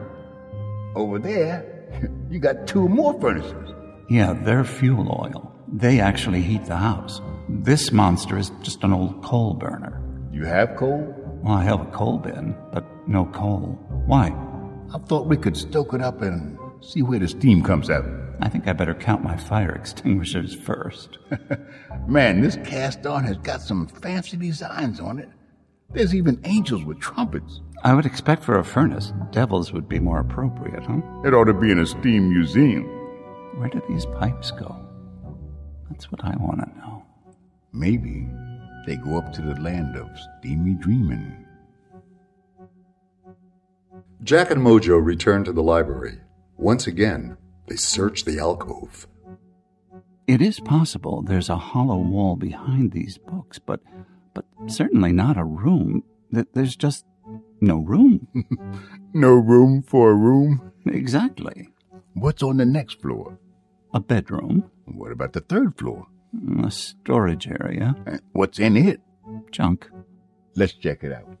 P: Over there, [laughs] you got two more furnaces.
M: Yeah, they're fuel oil. They actually heat the house. This monster is just an old coal burner.
P: You have coal?
M: Well, I have a coal bin, but no coal. Why?
P: I thought we could stoke it up and see where the steam comes out.
M: I think I better count my fire [laughs] extinguishers first. [laughs]
P: Man, this cast iron has got some fancy designs on it. There's even angels with trumpets.
M: I would expect for a furnace, devils would be more appropriate, huh?
P: It ought to be in a steam museum.
M: Where do these pipes go? That's what I want to know.
P: Maybe they go up to the land of steamy dreaming.
L: Jack and Mojo return to the library. Once again, they search the alcove.
M: It is possible there's a hollow wall behind these books, but but certainly not a room. There's just no room. [laughs]
P: no room for a room?
M: Exactly.
P: What's on the next floor?
M: A bedroom.
P: What about the third floor?
M: Mm, a storage area.
P: Eh, what's in it?
M: Junk.
P: Let's check it out.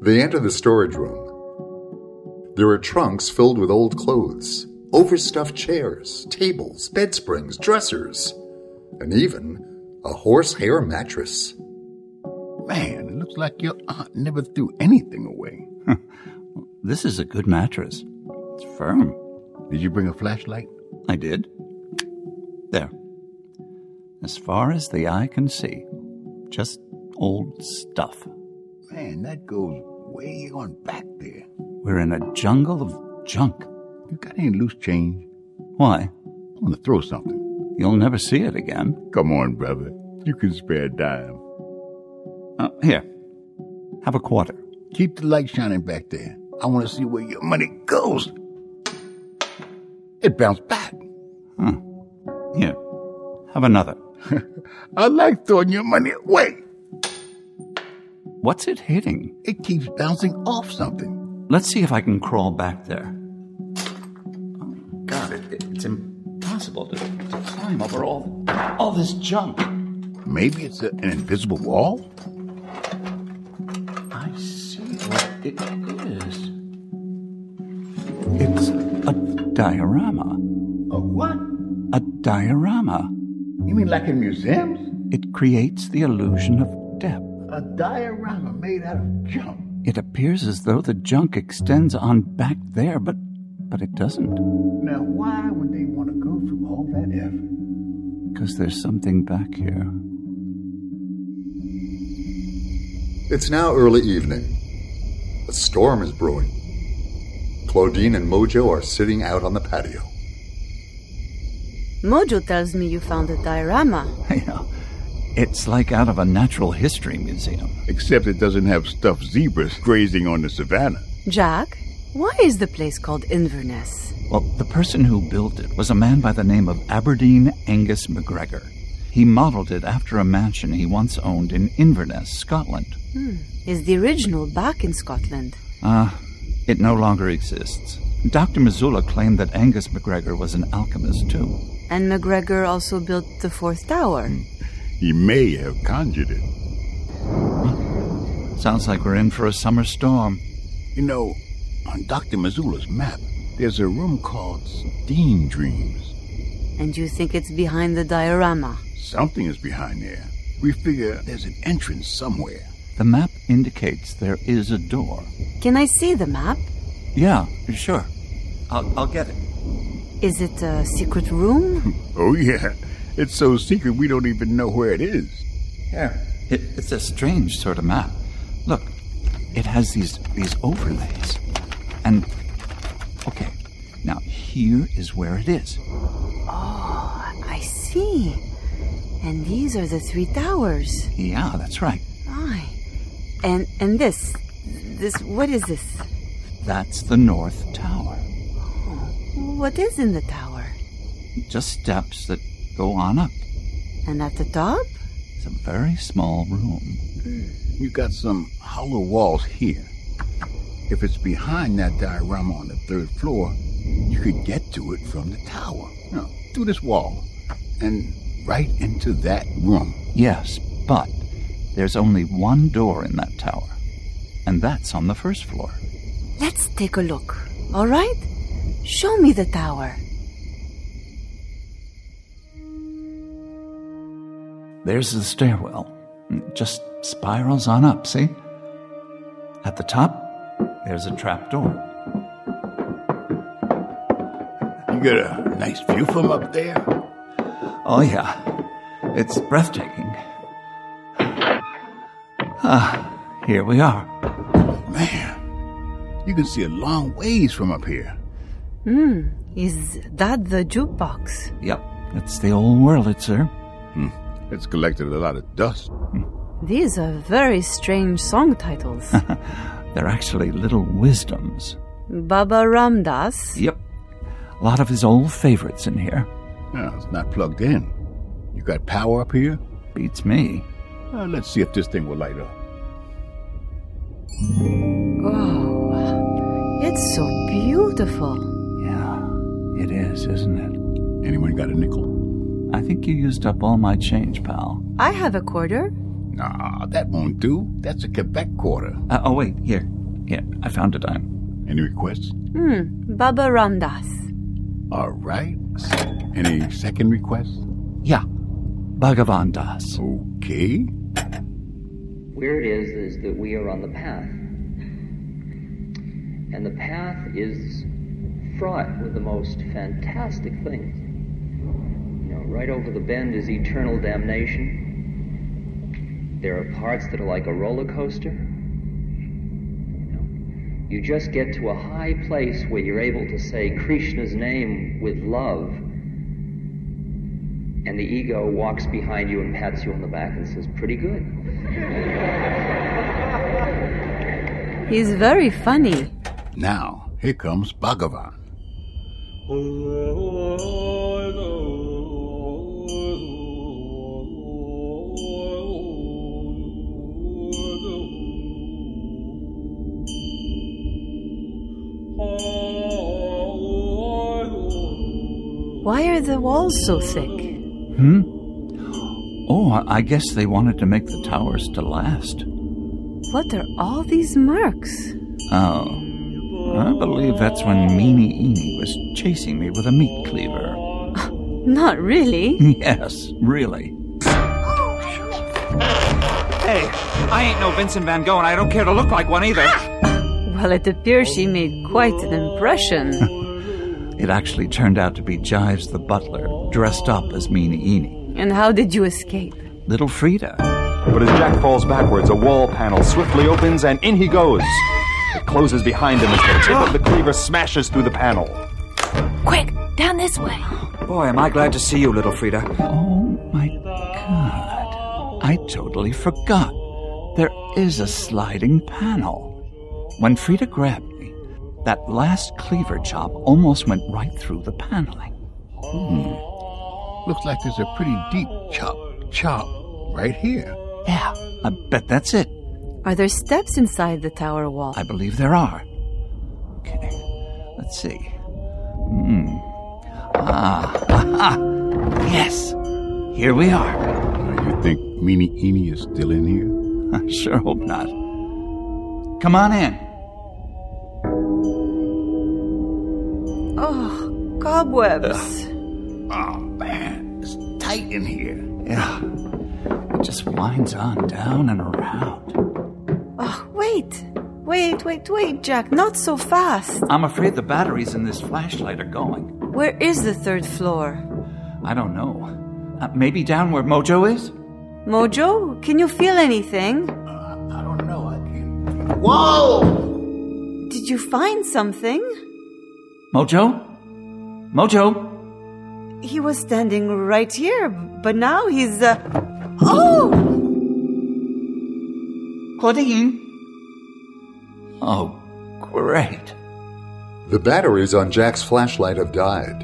L: They enter the storage room. There are trunks filled with old clothes, overstuffed chairs, tables, bed springs, dressers, and even a horsehair mattress.
P: Man, it looks like your aunt never threw anything away.
M: this is a good mattress. It's firm.
P: Did you bring a flashlight?
M: I did. There. As far as the eye can see. Just old stuff.
P: Man, that goes way on back there.
M: We're in a jungle of junk.
P: You got any loose change?
M: Why?
P: I want to throw something.
M: You'll never see it again.
P: Come on, brother. You can spare a dime.
M: Uh, here. Have a quarter.
P: Keep the light shining back there. I want to see where your money goes. It bounced back.
M: Huh. Here. Have another. [laughs]
P: I like throwing your money away.
M: What's it hitting?
P: It keeps bouncing off something.
M: Let's see if I can crawl back there. Oh, God, it, it- it's impossible to, to climb over all, all this junk.
P: Maybe it's a, an invisible wall?
M: I see what it is. It's a diorama.
P: A what?
M: A diorama.
P: You mean like in museums?
M: It creates the illusion of depth.
P: A diorama made out of junk.
M: It appears as though the junk extends on back there, but but it doesn't.
P: Now, why would they want to go through all that effort?
M: Because there's something back here.
L: It's now early evening. A storm is brewing. Claudine and Mojo are sitting out on the patio.
Q: Mojo tells me you found a diorama. [laughs]
M: Yeah. It's like out of a natural history museum.
P: Except it doesn't have stuffed zebras grazing on the savannah.
Q: Jack, why is the place called Inverness?
M: Well, the person who built it was a man by the name of Aberdeen Angus McGregor. He modeled it after a mansion he once owned in Inverness, Scotland.
Q: Hmm. Is the original back in Scotland?
M: Ah, it no longer exists. Dr. Missoula claimed that Angus McGregor was an alchemist, too.
Q: And McGregor also built the fourth tower.
P: He may have conjured it.
M: Sounds like we're in for a summer storm.
P: You know, on Dr. Missoula's map, there's a room called Steam Dreams.
Q: And you think it's behind the diorama?
P: Something is behind there. We figure there's an entrance somewhere.
M: The map indicates there is a door.
Q: Can I see the map?
M: Yeah, sure. I'll, I'll get it.
Q: Is it a secret room? [laughs]
P: Oh, yeah. It's so secret we don't even know where it is.
M: Here. It, it's a strange sort of map. Look, it has these these overlays. And okay, now here is where it is.
Q: Oh, I see. And these are the three towers.
M: Yeah, that's right.
Q: Aye. And and this this what is this?
M: That's the North Tower.
Q: Oh, what is in the tower?
M: Just steps that go on up.
Q: And at the top?
M: It's a very small room.
P: You got some hollow walls here. If it's behind that diorama on the third floor, you could get to it from the tower. No, through this wall. And right into that room.
M: Yes, but there's only one door in that tower. And that's on the first floor.
Q: Let's take a look. All right? Show me the tower.
M: There's the stairwell. It just spirals on up, see? At the top, there's a trap door.
P: You get a nice view from up there?
M: Oh, yeah. It's breathtaking. Ah, here we are.
P: Man, you can see a long ways from up here.
Q: Hmm. Is that the jukebox?
M: Yep, it's the old Wurlitzer.
P: Hmm. It's collected a lot of dust.
Q: These are very strange song titles. [laughs]
M: They're actually little wisdoms.
Q: Baba Ram Dass.
M: Yep. A lot of his old favorites in here.
P: No, it's not plugged in. You got power up here?
M: Beats me.
P: Uh, let's see if this thing will light up.
Q: Oh, it's so beautiful.
M: Yeah, it is, isn't it?
P: Anyone got a nickel?
M: I think you used up all my change, pal.
Q: I have a quarter.
P: Nah, that won't do. That's a Quebec quarter.
M: Uh, oh, wait, here. Here, I found a dime.
P: Any requests?
Q: Hmm. Baba Ram Dass.
P: All right. Any second request?
M: Yeah. Bhagavan Das.
P: Okay.
R: Where it is is that we are on the path. And the path is fraught with the most fantastic things. You know, right over the bend is eternal damnation. There are parts that are like a roller coaster. You, know, you just get to a high place where you're able to say Krishna's name with love. And the ego walks behind you and pats you on the back and says, Pretty good.
Q: He's very funny.
P: Now, here comes Bhagavan. Oh.
Q: Why are the walls so thick?
M: Hmm? Oh, I- I guess they wanted to make the towers to last.
Q: What are all these marks?
M: Oh. I believe that's when Meanie Eenie was chasing me with a meat cleaver. [laughs]
Q: Not really. [laughs]
M: yes, really.
S: Hey, I ain't no Vincent Van Gogh, and I don't care to look like one either. [laughs]
Q: Well, it appears she made quite an impression.
M: It actually turned out to be Jives the butler, dressed up as Meanie Eenie.
Q: and how did you escape?
M: Little Frida.
T: But as Jack falls backwards, a wall panel swiftly opens and in he goes. It closes behind him as the tip of the cleaver smashes through the panel.
U: Quick, down this way.
S: Boy, am I glad to see you, little Frida.
M: Oh my god. I totally forgot. There is a sliding panel. When Frida grabbed me, that last cleaver chop almost went right through the paneling.
P: Hmm. Looks like there's a pretty deep chop, chop right here.
M: Yeah, I bet that's it.
Q: Are there steps inside the tower wall?
M: I believe there are. Okay, let's see. Hmm. Ah, aha. [laughs] Yes, here we are.
P: You think Meanie Eenie is still in here?
M: I [laughs] sure hope not. Come on in.
Q: Oh, cobwebs.
P: Oh, man, it's tight in here.
M: Yeah, it just winds on down and around.
Q: Oh, wait. Wait, wait, wait, Jack. Not so fast.
M: I'm afraid the batteries in this flashlight are going.
Q: Where is the third floor?
M: I don't know. Uh, maybe down where Mojo is?
Q: Mojo, can you feel anything?
P: I don't know. I can't. Whoa!
Q: Did you find something?
M: Mojo? Mojo?
Q: He was standing right here, but now he's. Uh... Oh!
M: Claudine? Oh, great.
L: The batteries on Jack's flashlight have died.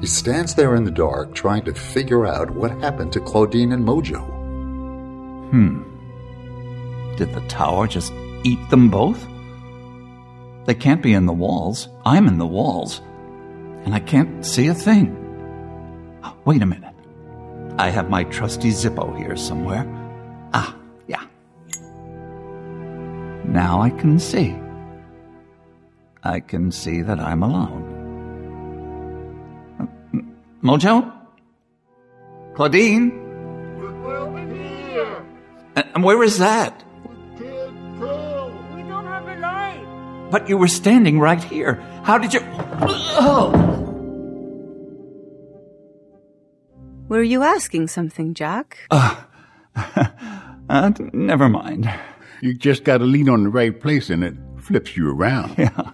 L: He stands there in the dark trying to figure out what happened to Claudine and Mojo.
M: Hmm. Did the tower just eat them both? They can't be in the walls. I'm in the walls. And I can't see a thing. Wait a minute. I have my trusty Zippo here somewhere. Ah, yeah. Now I can see. I can see that I'm alone. Mojo? Claudine? And and where is that? But you were standing right here. How did you. Oh!
Q: Were you asking something, Jack?
M: Uh, [laughs] uh, never mind.
P: You just gotta lean on the right place and it flips you around. [laughs]
M: Yeah.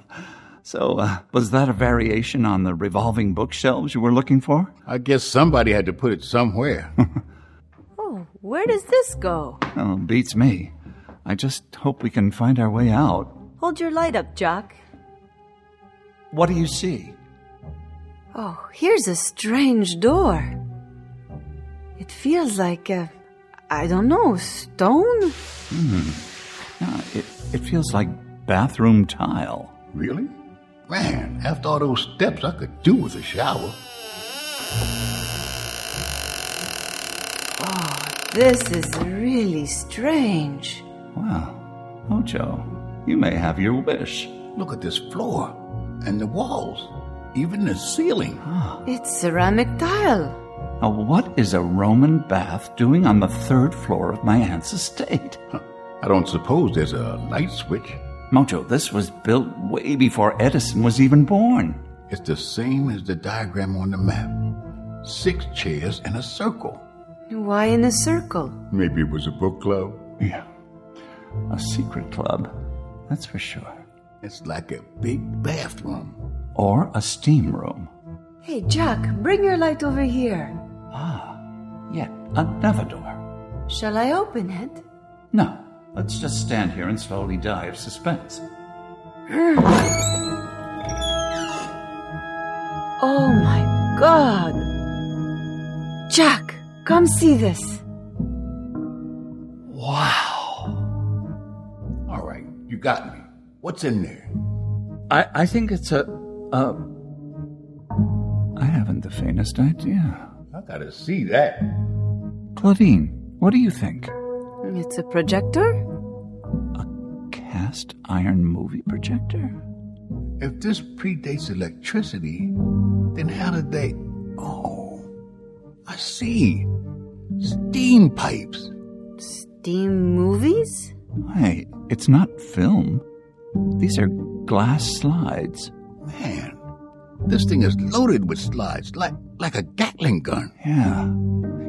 M: So, uh, was that a variation on the revolving bookshelves you were looking for?
P: I guess somebody had to put it somewhere. [laughs]
Q: Oh, where does this go?
M: Oh, beats me. I just hope we can find our way out.
Q: Hold your light up, Jack.
M: What do you see?
Q: Oh, here's a strange door. It feels like, a, I don't know, stone?
M: Hmm. Yeah, it, it feels like bathroom tile.
P: Really? Man, after all those steps, I could do with a shower.
Q: Oh, this is really strange.
M: Wow. Mojo, you may have your wish.
P: Look at this floor and the walls, even the ceiling. Ah.
Q: It's ceramic tile.
M: Now, what is a Roman bath doing on the third floor of my aunt's estate?
P: I don't suppose there's a light switch.
M: Mojo, this was built way before Edison was even born.
P: It's the same as the diagram on the map. Six chairs in a circle.
Q: Why in a circle?
P: Maybe it was a book club.
M: Yeah. A secret club, that's for sure.
P: It's like a big bathroom.
M: Or a steam room.
Q: Hey, Jack, bring your light over here.
M: Ah, yet another door.
Q: Shall I open it?
M: No, let's just stand here and slowly die of suspense. [sighs]
Q: Oh my god! Jack, come see this.
P: Wow. All right, you got me. What's in there?
M: I, I think it's a. Uh, I haven't the faintest idea.
P: I gotta see that.
M: Claudine, what do you think?
Q: It's a projector?
M: A cast iron movie projector?
P: If this predates electricity, then how did they. Oh, I see. Steam pipes.
Q: Steam movies?
M: Hey, it's not film. These are glass slides.
P: Man, this thing is loaded with slides, like like a Gatling gun.
M: Yeah.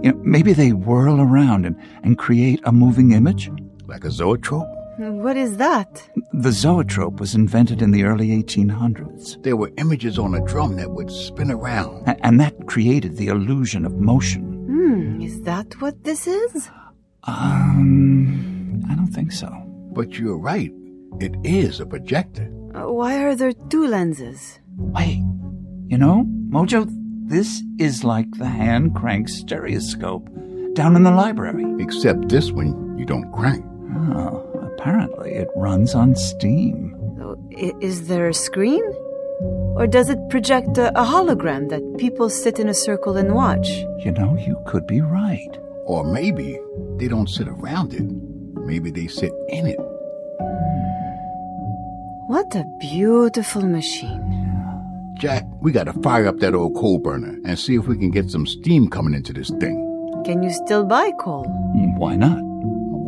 M: You know, maybe they whirl around and, and create a moving image?
P: Like a zoetrope?
Q: What is that?
M: The zoetrope was invented in the early 1800s.
P: There were images on a drum that would spin around.
M: A- and that created the illusion of motion.
Q: Hmm, is that what this is?
M: Um, I don't think so.
P: But you're right. It is a projector.
Q: Uh, why are there two lenses?
M: Wait, you know, Mojo, this is like the hand crank stereoscope down in the library.
P: Except this one you don't crank.
M: Oh, apparently it runs on steam.
Q: So, is there a screen? Or does it project a, a hologram that people sit in a circle and watch?
M: You know, you could be right.
P: Or maybe they don't sit around it. Maybe they sit in it.
Q: What a beautiful machine.
P: Jack, we gotta fire up that old coal burner and see if we can get some steam coming into this thing.
Q: Can you still buy coal?
M: Mm, Why not?
P: I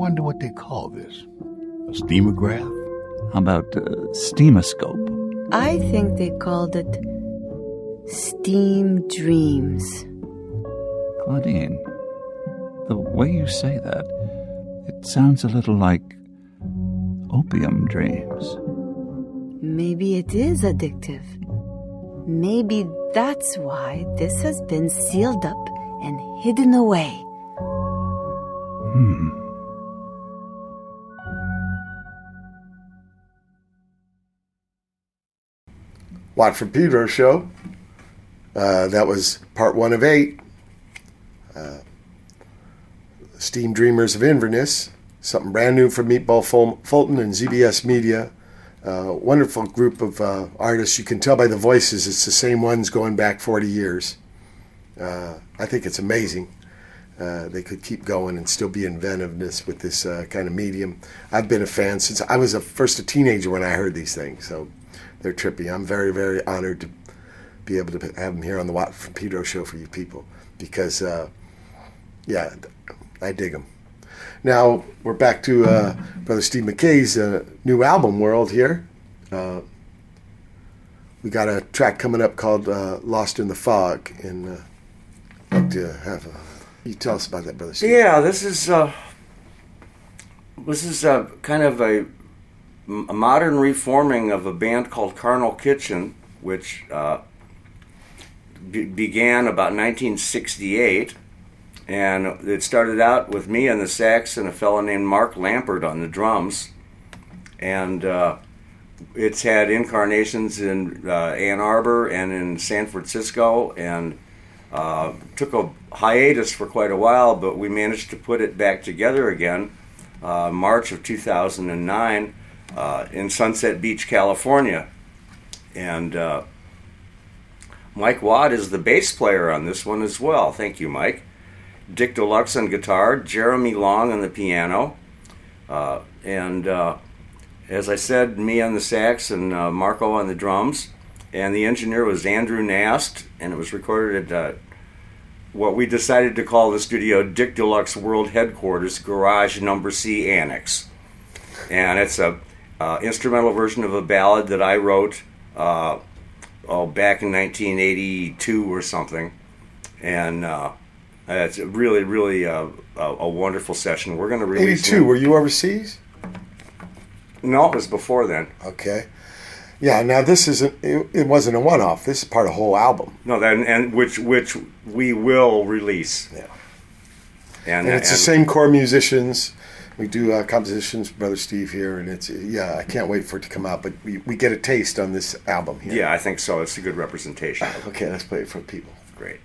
P: wonder what they call this. A steamograph?
M: How about uh, steamoscope?
Q: I think they called it Steam Dreams.
M: Claudine, the way you say that, it sounds a little like opium dreams.
Q: Maybe it is addictive. Maybe that's why this has been sealed up and hidden away.
M: Hmm.
A: Watt from Pedro show. Uh, that was part one of eight. Uh, Steam Dreamers of Inverness, something brand new from Meatball Ful- Fulton and ZBS Media. Uh, wonderful group of uh, artists. You can tell by the voices it's the same ones going back 40 years. Uh, I think it's amazing. Uh, they could keep going and still be inventiveness with this uh, kind of medium. I've been a fan since I was a, first a teenager when I heard these things, so they're trippy. I'm very, very honored to be able to have them here on the Watt from Pedro show for you people because, uh, yeah, I dig them. Now we're back to uh, Brother Steve Mackay's uh, new album world here. Uh, we got a track coming up called uh, "Lost in the Fog," and uh, I'd like to have a, you tell us about that, Brother Steve.
B: Yeah, this is uh, this is uh, kind of a, a modern reforming of a band called Carnal Kitchen, which uh, be- began about 1968, and it started out with me on the sax and a fellow named Mark Lampert on the drums, and uh, it's had incarnations in uh, Ann Arbor and in San Francisco, and uh, took a hiatus for quite a while, but we managed to put it back together again, uh, March of 2009, uh, in Sunset Beach, California, and uh, Mike Watt is the bass player on this one as well. Thank you, Mike. Dick Deluxe on guitar, Jeremy Long on the piano, uh, and uh, as I said, me on the sax and uh, Marco on the drums. And the engineer was Andrew Nast, and it was recorded at uh, what we decided to call the studio Dick Deluxe World Headquarters Garage Number C Annex. And it's a uh, instrumental version of a ballad that I wrote uh, oh back in 1982 or something, and uh, it's really really uh, a, a wonderful session. We're going to release.
A: 82. Were you overseas?
B: No, it was before then.
A: Okay. Yeah. Now this isn't. It, it wasn't a one-off. This is part of a whole album.
B: No, that and which which we will release.
A: Yeah.
B: And,
A: And, it's the same core musicians. We do uh, compositions, Brother Steve here, and it's yeah. I can't wait for it to come out, but we, we get a taste on this album here.
B: Yeah, I think so. It's a good representation.
A: Okay, let's play it for people.
B: Great.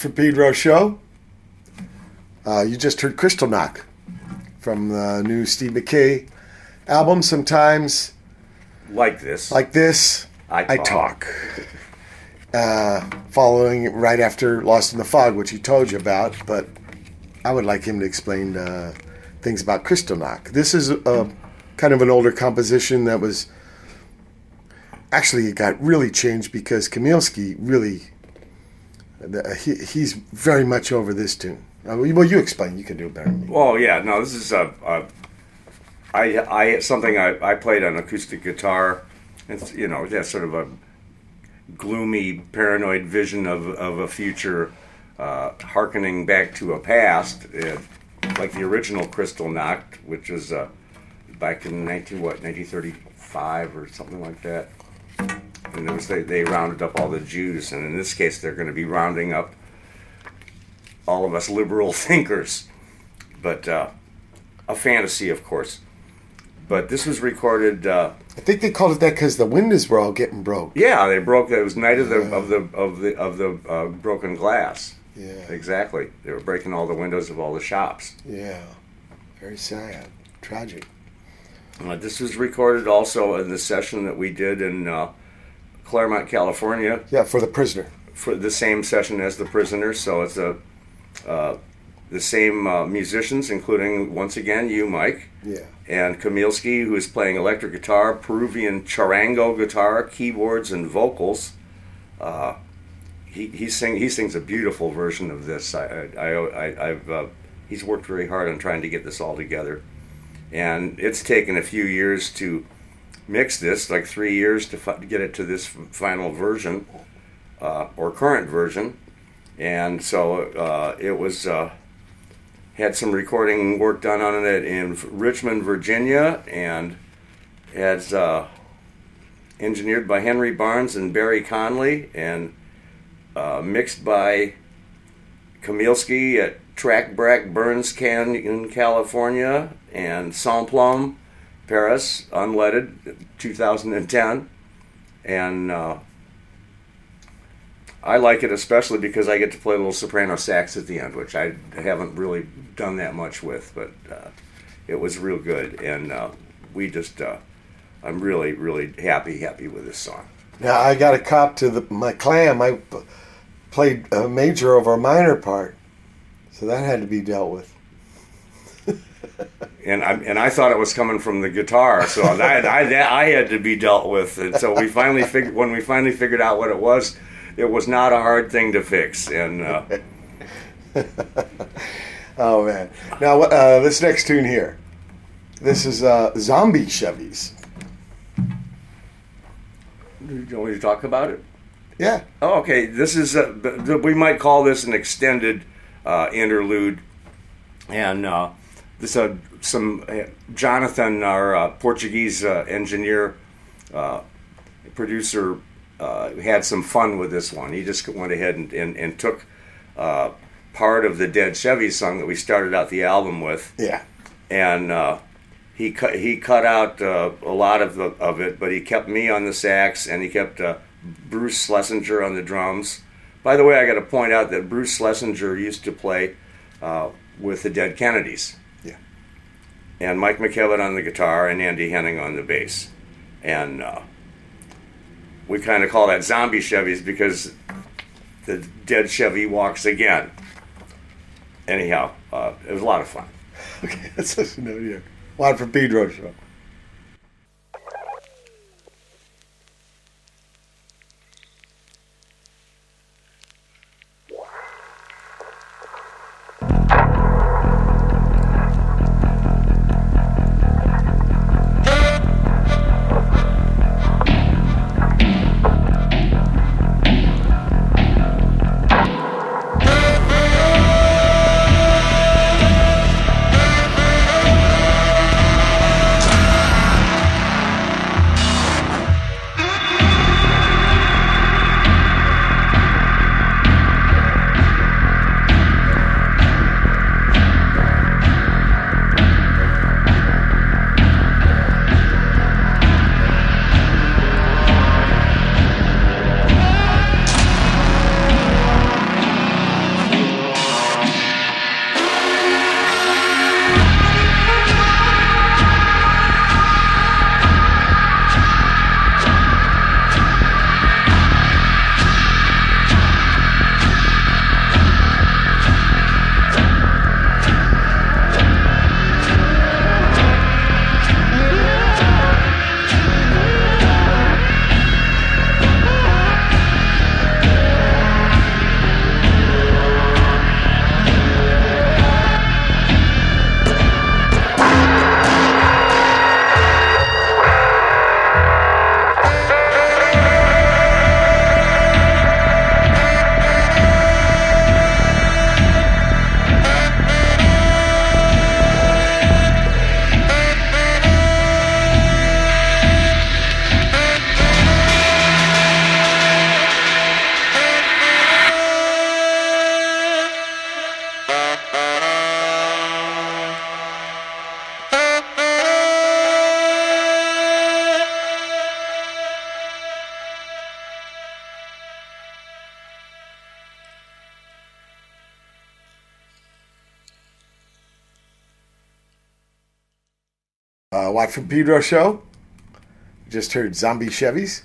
G: Watt
A: from Pedro show. Uh, you just heard Kristallnacht from the new Steve Mackay album. Sometimes
B: Like this.
A: like this,
B: I talk.
A: talk. Uh, following right after Lost in the Fog, which he told you about, but I would like him to explain uh, things about Kristallnacht. This is a, kind of an older composition that was actually it got really changed because Kamilski really he, he's very much over this tune. Uh, well, you explain. You can do it better than me.
B: Well, yeah, no, this is a, a I, I something I, I played on acoustic guitar. It's you know, yeah, sort of a gloomy, paranoid vision of of a future, uh, harkening back to a past, uh, like the original Kristallnacht, which was uh, back in nineteen what nineteen thirty five or something like that. And it was they, they rounded up all the Jews, and in this case, they're going to be rounding up all of us liberal [laughs] thinkers. But uh, a fantasy, of course. But this was recorded. Uh,
A: I think they called it that because the windows were all getting broke.
B: yeah, they broke. It was night of the of the of the of the uh, broken glass.
A: Yeah.
B: Exactly. They were breaking all the windows of all the shops.
A: Yeah. Very sad. Tragic.
B: Uh, this was recorded also in the session that we did in uh, Claremont, California.
A: Yeah, for the prisoner.
B: For the same session as the prisoner, so it's a uh, the same uh, musicians, including once again you, Mike,
A: Yeah.
B: and Kamilski, who is playing electric guitar, Peruvian charango guitar, keyboards, and vocals. Uh, he he sing he sings a beautiful version of this. I I, I I've uh, he's worked very hard on trying to get this all together, and it's taken a few years to mix this, like three years to, fi- to get it to this final version uh, or current version, and so uh, it was. Uh, had some recording work done on it in Richmond, Virginia, and has uh, engineered by Henry Barnes and Barry Conley, and uh, mixed by Kamilski at Track Brack Burns Canyon, California, and Samplum, Paris, unleaded, 2010, and uh, I like it especially because I get to play a little soprano sax at the end, which I haven't really done that much with, but uh, it was real good, and uh, we just, uh, I'm really, really happy, happy with this song.
A: Now I got a cop to the my clam. I played a major over a minor part, so that had to be dealt with. [laughs]
B: and I and I thought it was coming from the guitar, so I, I that I had to be dealt with, and so we finally figured when we finally figured out what it was, it was not a hard thing to fix, and uh, [laughs]
A: Oh man! Now uh, this next tune here, this is uh, Zombie Chevys.
B: do you want me to talk about it?
A: Yeah.
B: Oh, okay. This is uh, b- b- we might call this an extended uh, interlude, and uh, this uh, some uh, Jonathan, our uh, Portuguese uh, engineer, uh, producer, uh, had some fun with this one. He just went ahead and and, and took uh, part of the Dead Chevy song that we started out the album with.
A: Yeah.
B: and uh, he cut he cut out uh, a lot of the, of it, but he kept me on the sax and he kept uh, Bruce Schlesinger on the drums. By the way, I got to point out that Bruce Schlesinger used to play uh, with the Dead Kennedys.
A: Yeah.
B: And Mike McKevitt on the guitar and Andy Henning on the bass, and uh, we kind of call that zombie Chevys because the dead Chevy walks again. Anyhow, uh, it was a lot of fun. [laughs]
A: Okay, let's listen to it here. Watt from Pedro show. From Pedro show. Just heard Zombie Chevys.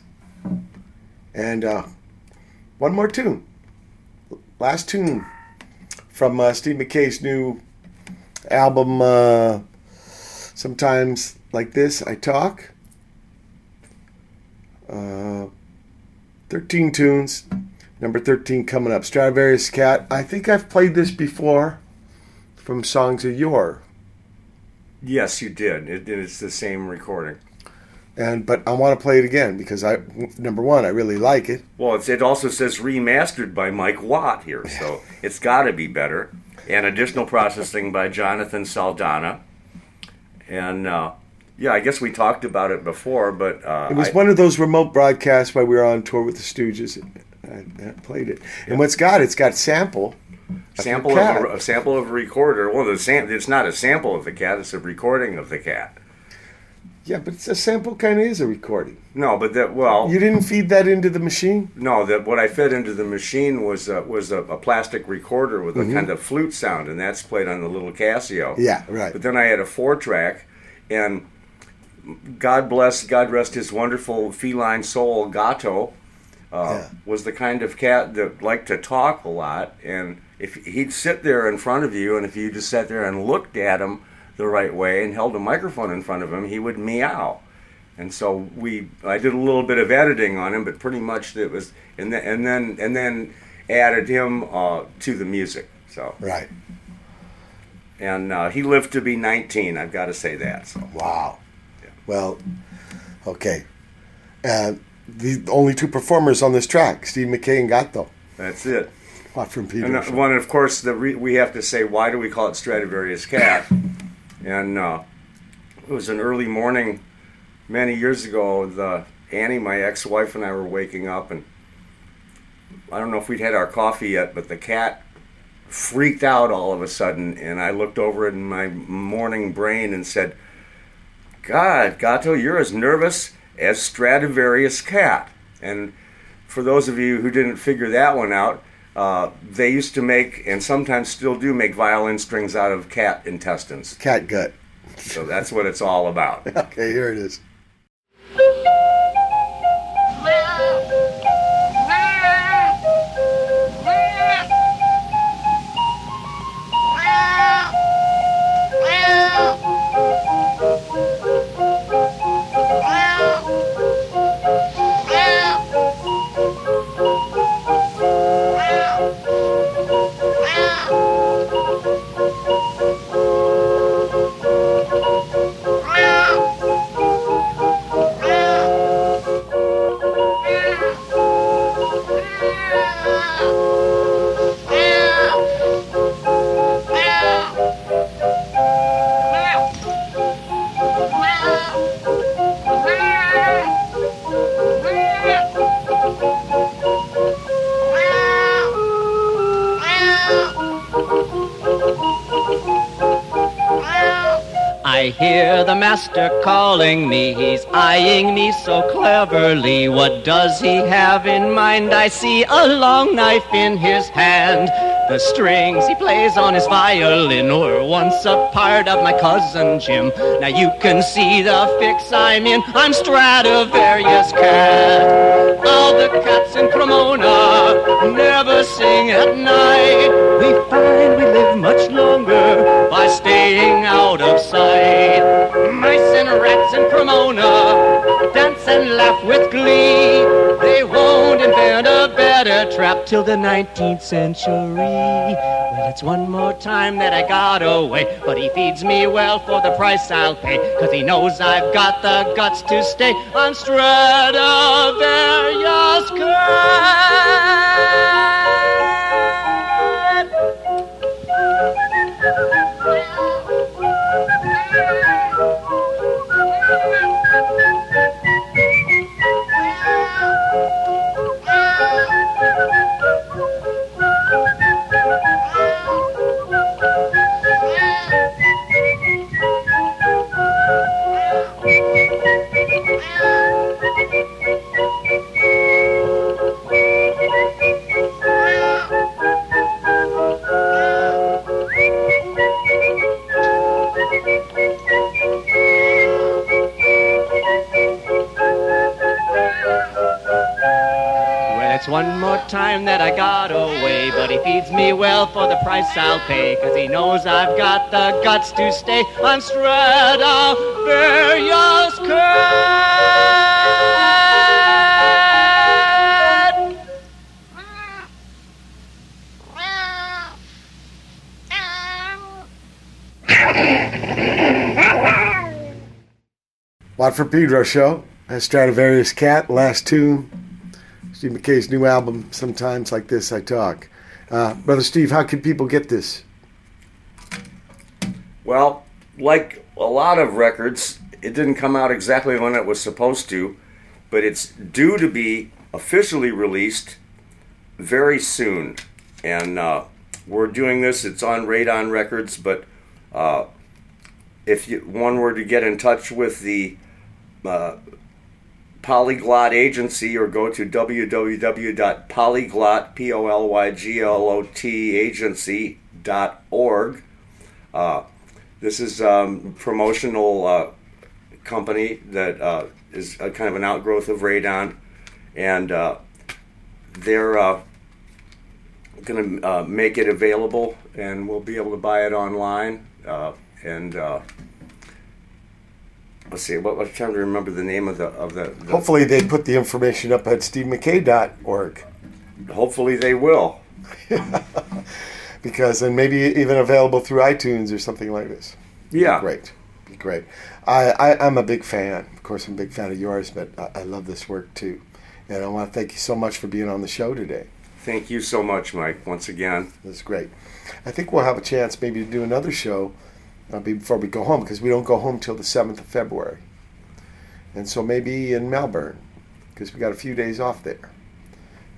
A: And uh, one more tune. Last tune from uh, Steve Mackay's new album, uh, Sometimes Like This I Talk. Uh, 13 tunes. Number 13 coming up. Stradivarius Cat. I think I've played this before from Songs of Yore.
B: Yes, you did. It, it's the same recording.
A: And but I want to play it again because I number one I really like it.
B: Well, it's, it also says remastered by Mike Watt here, [laughs] so it's got to be better. And additional processing by Jonathan Saldana. And uh, yeah, I guess we talked about it before, but uh,
A: It was
B: I-
A: one of those remote broadcasts while we were on tour with the Stooges. I, I played it, and what's got it's got sample.
B: Sample of a, a sample of a recorder. Well, the sam- it's not a sample of the cat; it's a recording of the cat.
A: Yeah, but it's a sample kind of is a recording.
B: No, but that well,
A: You didn't feed that into the machine.
B: no. That what I fed into the machine was a, was a, a plastic recorder with
A: Mhm.
B: a kind of flute sound, and that's played on the little Casio.
A: Yeah, right.
B: But then I had a four track, and God bless, God rest his wonderful feline soul, Gato. Uh, Was the kind of cat that liked to talk a lot, and if he'd sit there in front of you, and if you just sat there and looked at him the right way and held a microphone in front of him, he would meow. And so we, I did a little bit of editing on him, but pretty much it was, and then and then and then added him uh, to the music. So
A: right,
B: and uh, he lived to be 19. I've got to say that. So
A: wow. Well, okay. Uh, the only two performers on this track, Steve Mackay and Gato.
B: That's it.
A: From Peter.
B: And uh, one, of course, the re- we have to say, why do we call it Stradivarius Cat? and uh, it was an early morning, many years ago. The Annie, my ex-wife, and I were waking up, and I don't know if we'd had our coffee yet, but the cat freaked out all of a sudden, and I looked over it in my morning brain and said, "God, Gato, you're as nervous as Stradivarius Cat." And for those of you who didn't figure that one out, uh, they used to make, and sometimes still do, make violin strings out of cat intestines.
A: Cat gut.
B: So that's what it's all about. [laughs]
A: okay, here it is.
V: Master calling me. He's eyeing me so cleverly. What does he have in mind? I see a long knife in his hand. The strings he plays on his violin were once a part of my cousin Jim. Now you can see the fix I'm in. I'm Stradivarius cat. All the cats in Cremona never sing at night. We find we live much longer by staying out of sight. And in Cremona dance and laugh with glee. They won't invent a better trap till the 19th century. Well, it's one more time that I got away, but he feeds me well for the price I'll pay, cause he knows I've got the guts to stay on Stradivarius cat. Time that I got away. But he feeds me well for the price I'll pay. Cause he knows I've got the guts to stay on Stradivarius Cat.
A: Watt from Pedro Show. That's Stradivarius Cat. Last tune. Steve Mackay's new album. Sometimes like this, I talk. Uh, Brother Steve, how can people get this?
B: Well, like a lot of records, it didn't come out exactly when it was supposed to, but it's due to be officially released very soon. And uh, we're doing this, it's on Radon Records, but uh, if you, one were to get in touch with the uh, Polyglot Agency or go to www.polyglot. Uh, this is um, promotional uh, company that uh, is a kind of an outgrowth of Radon, and uh, they're uh, going to uh, make it available, and we'll be able to buy it online. And let's see, what, I'm trying to remember the name of the of the. the
A: Hopefully, they put the information up at stevemackay.org.
B: Hopefully, they will. [laughs]
A: because and maybe even available through iTunes or something like this.
B: Yeah.
A: Be great, be great. I, I I'm a big fan. Of course, I'm a big fan of yours, but I, I love this work too. And I want to thank you so much for being on the show today.
B: Thank you so much, Mike. Once again,
A: That's great. I think we'll have a chance maybe to do another show uh, before we go home because we don't go home till the seventh of February, and so maybe in Melbourne because we got a few days off there.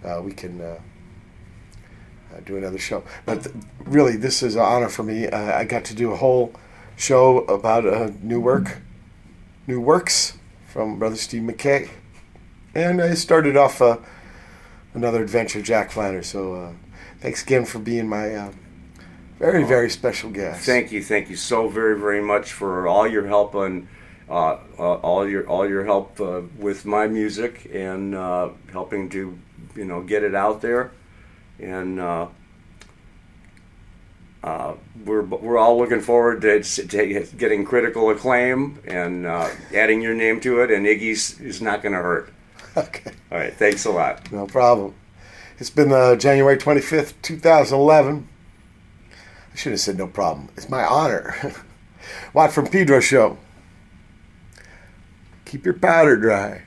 A: Uh, we can uh, uh, do another show. But th- really, this is an honor for me. Uh, I got to do a whole show about uh, new work, new works from Brother Steve Mackay, and I started off another adventure, Jack Flanders. So thanks again for being my very very special guest.
B: thank you, thank you so very, very much for all your help on. Uh, uh, all your all your help uh, with my music and uh, helping to you know get it out there, and uh, uh, we're we're all looking forward to, to getting critical acclaim and uh, adding your name to it. And Iggy's is not going to hurt. [laughs]
A: Okay.
B: All right. Thanks a lot.
A: No problem. It's been uh, January 25th, 2011. I should have said no problem. It's my honor. [laughs] Watt from Pedro Show. Keep your powder dry.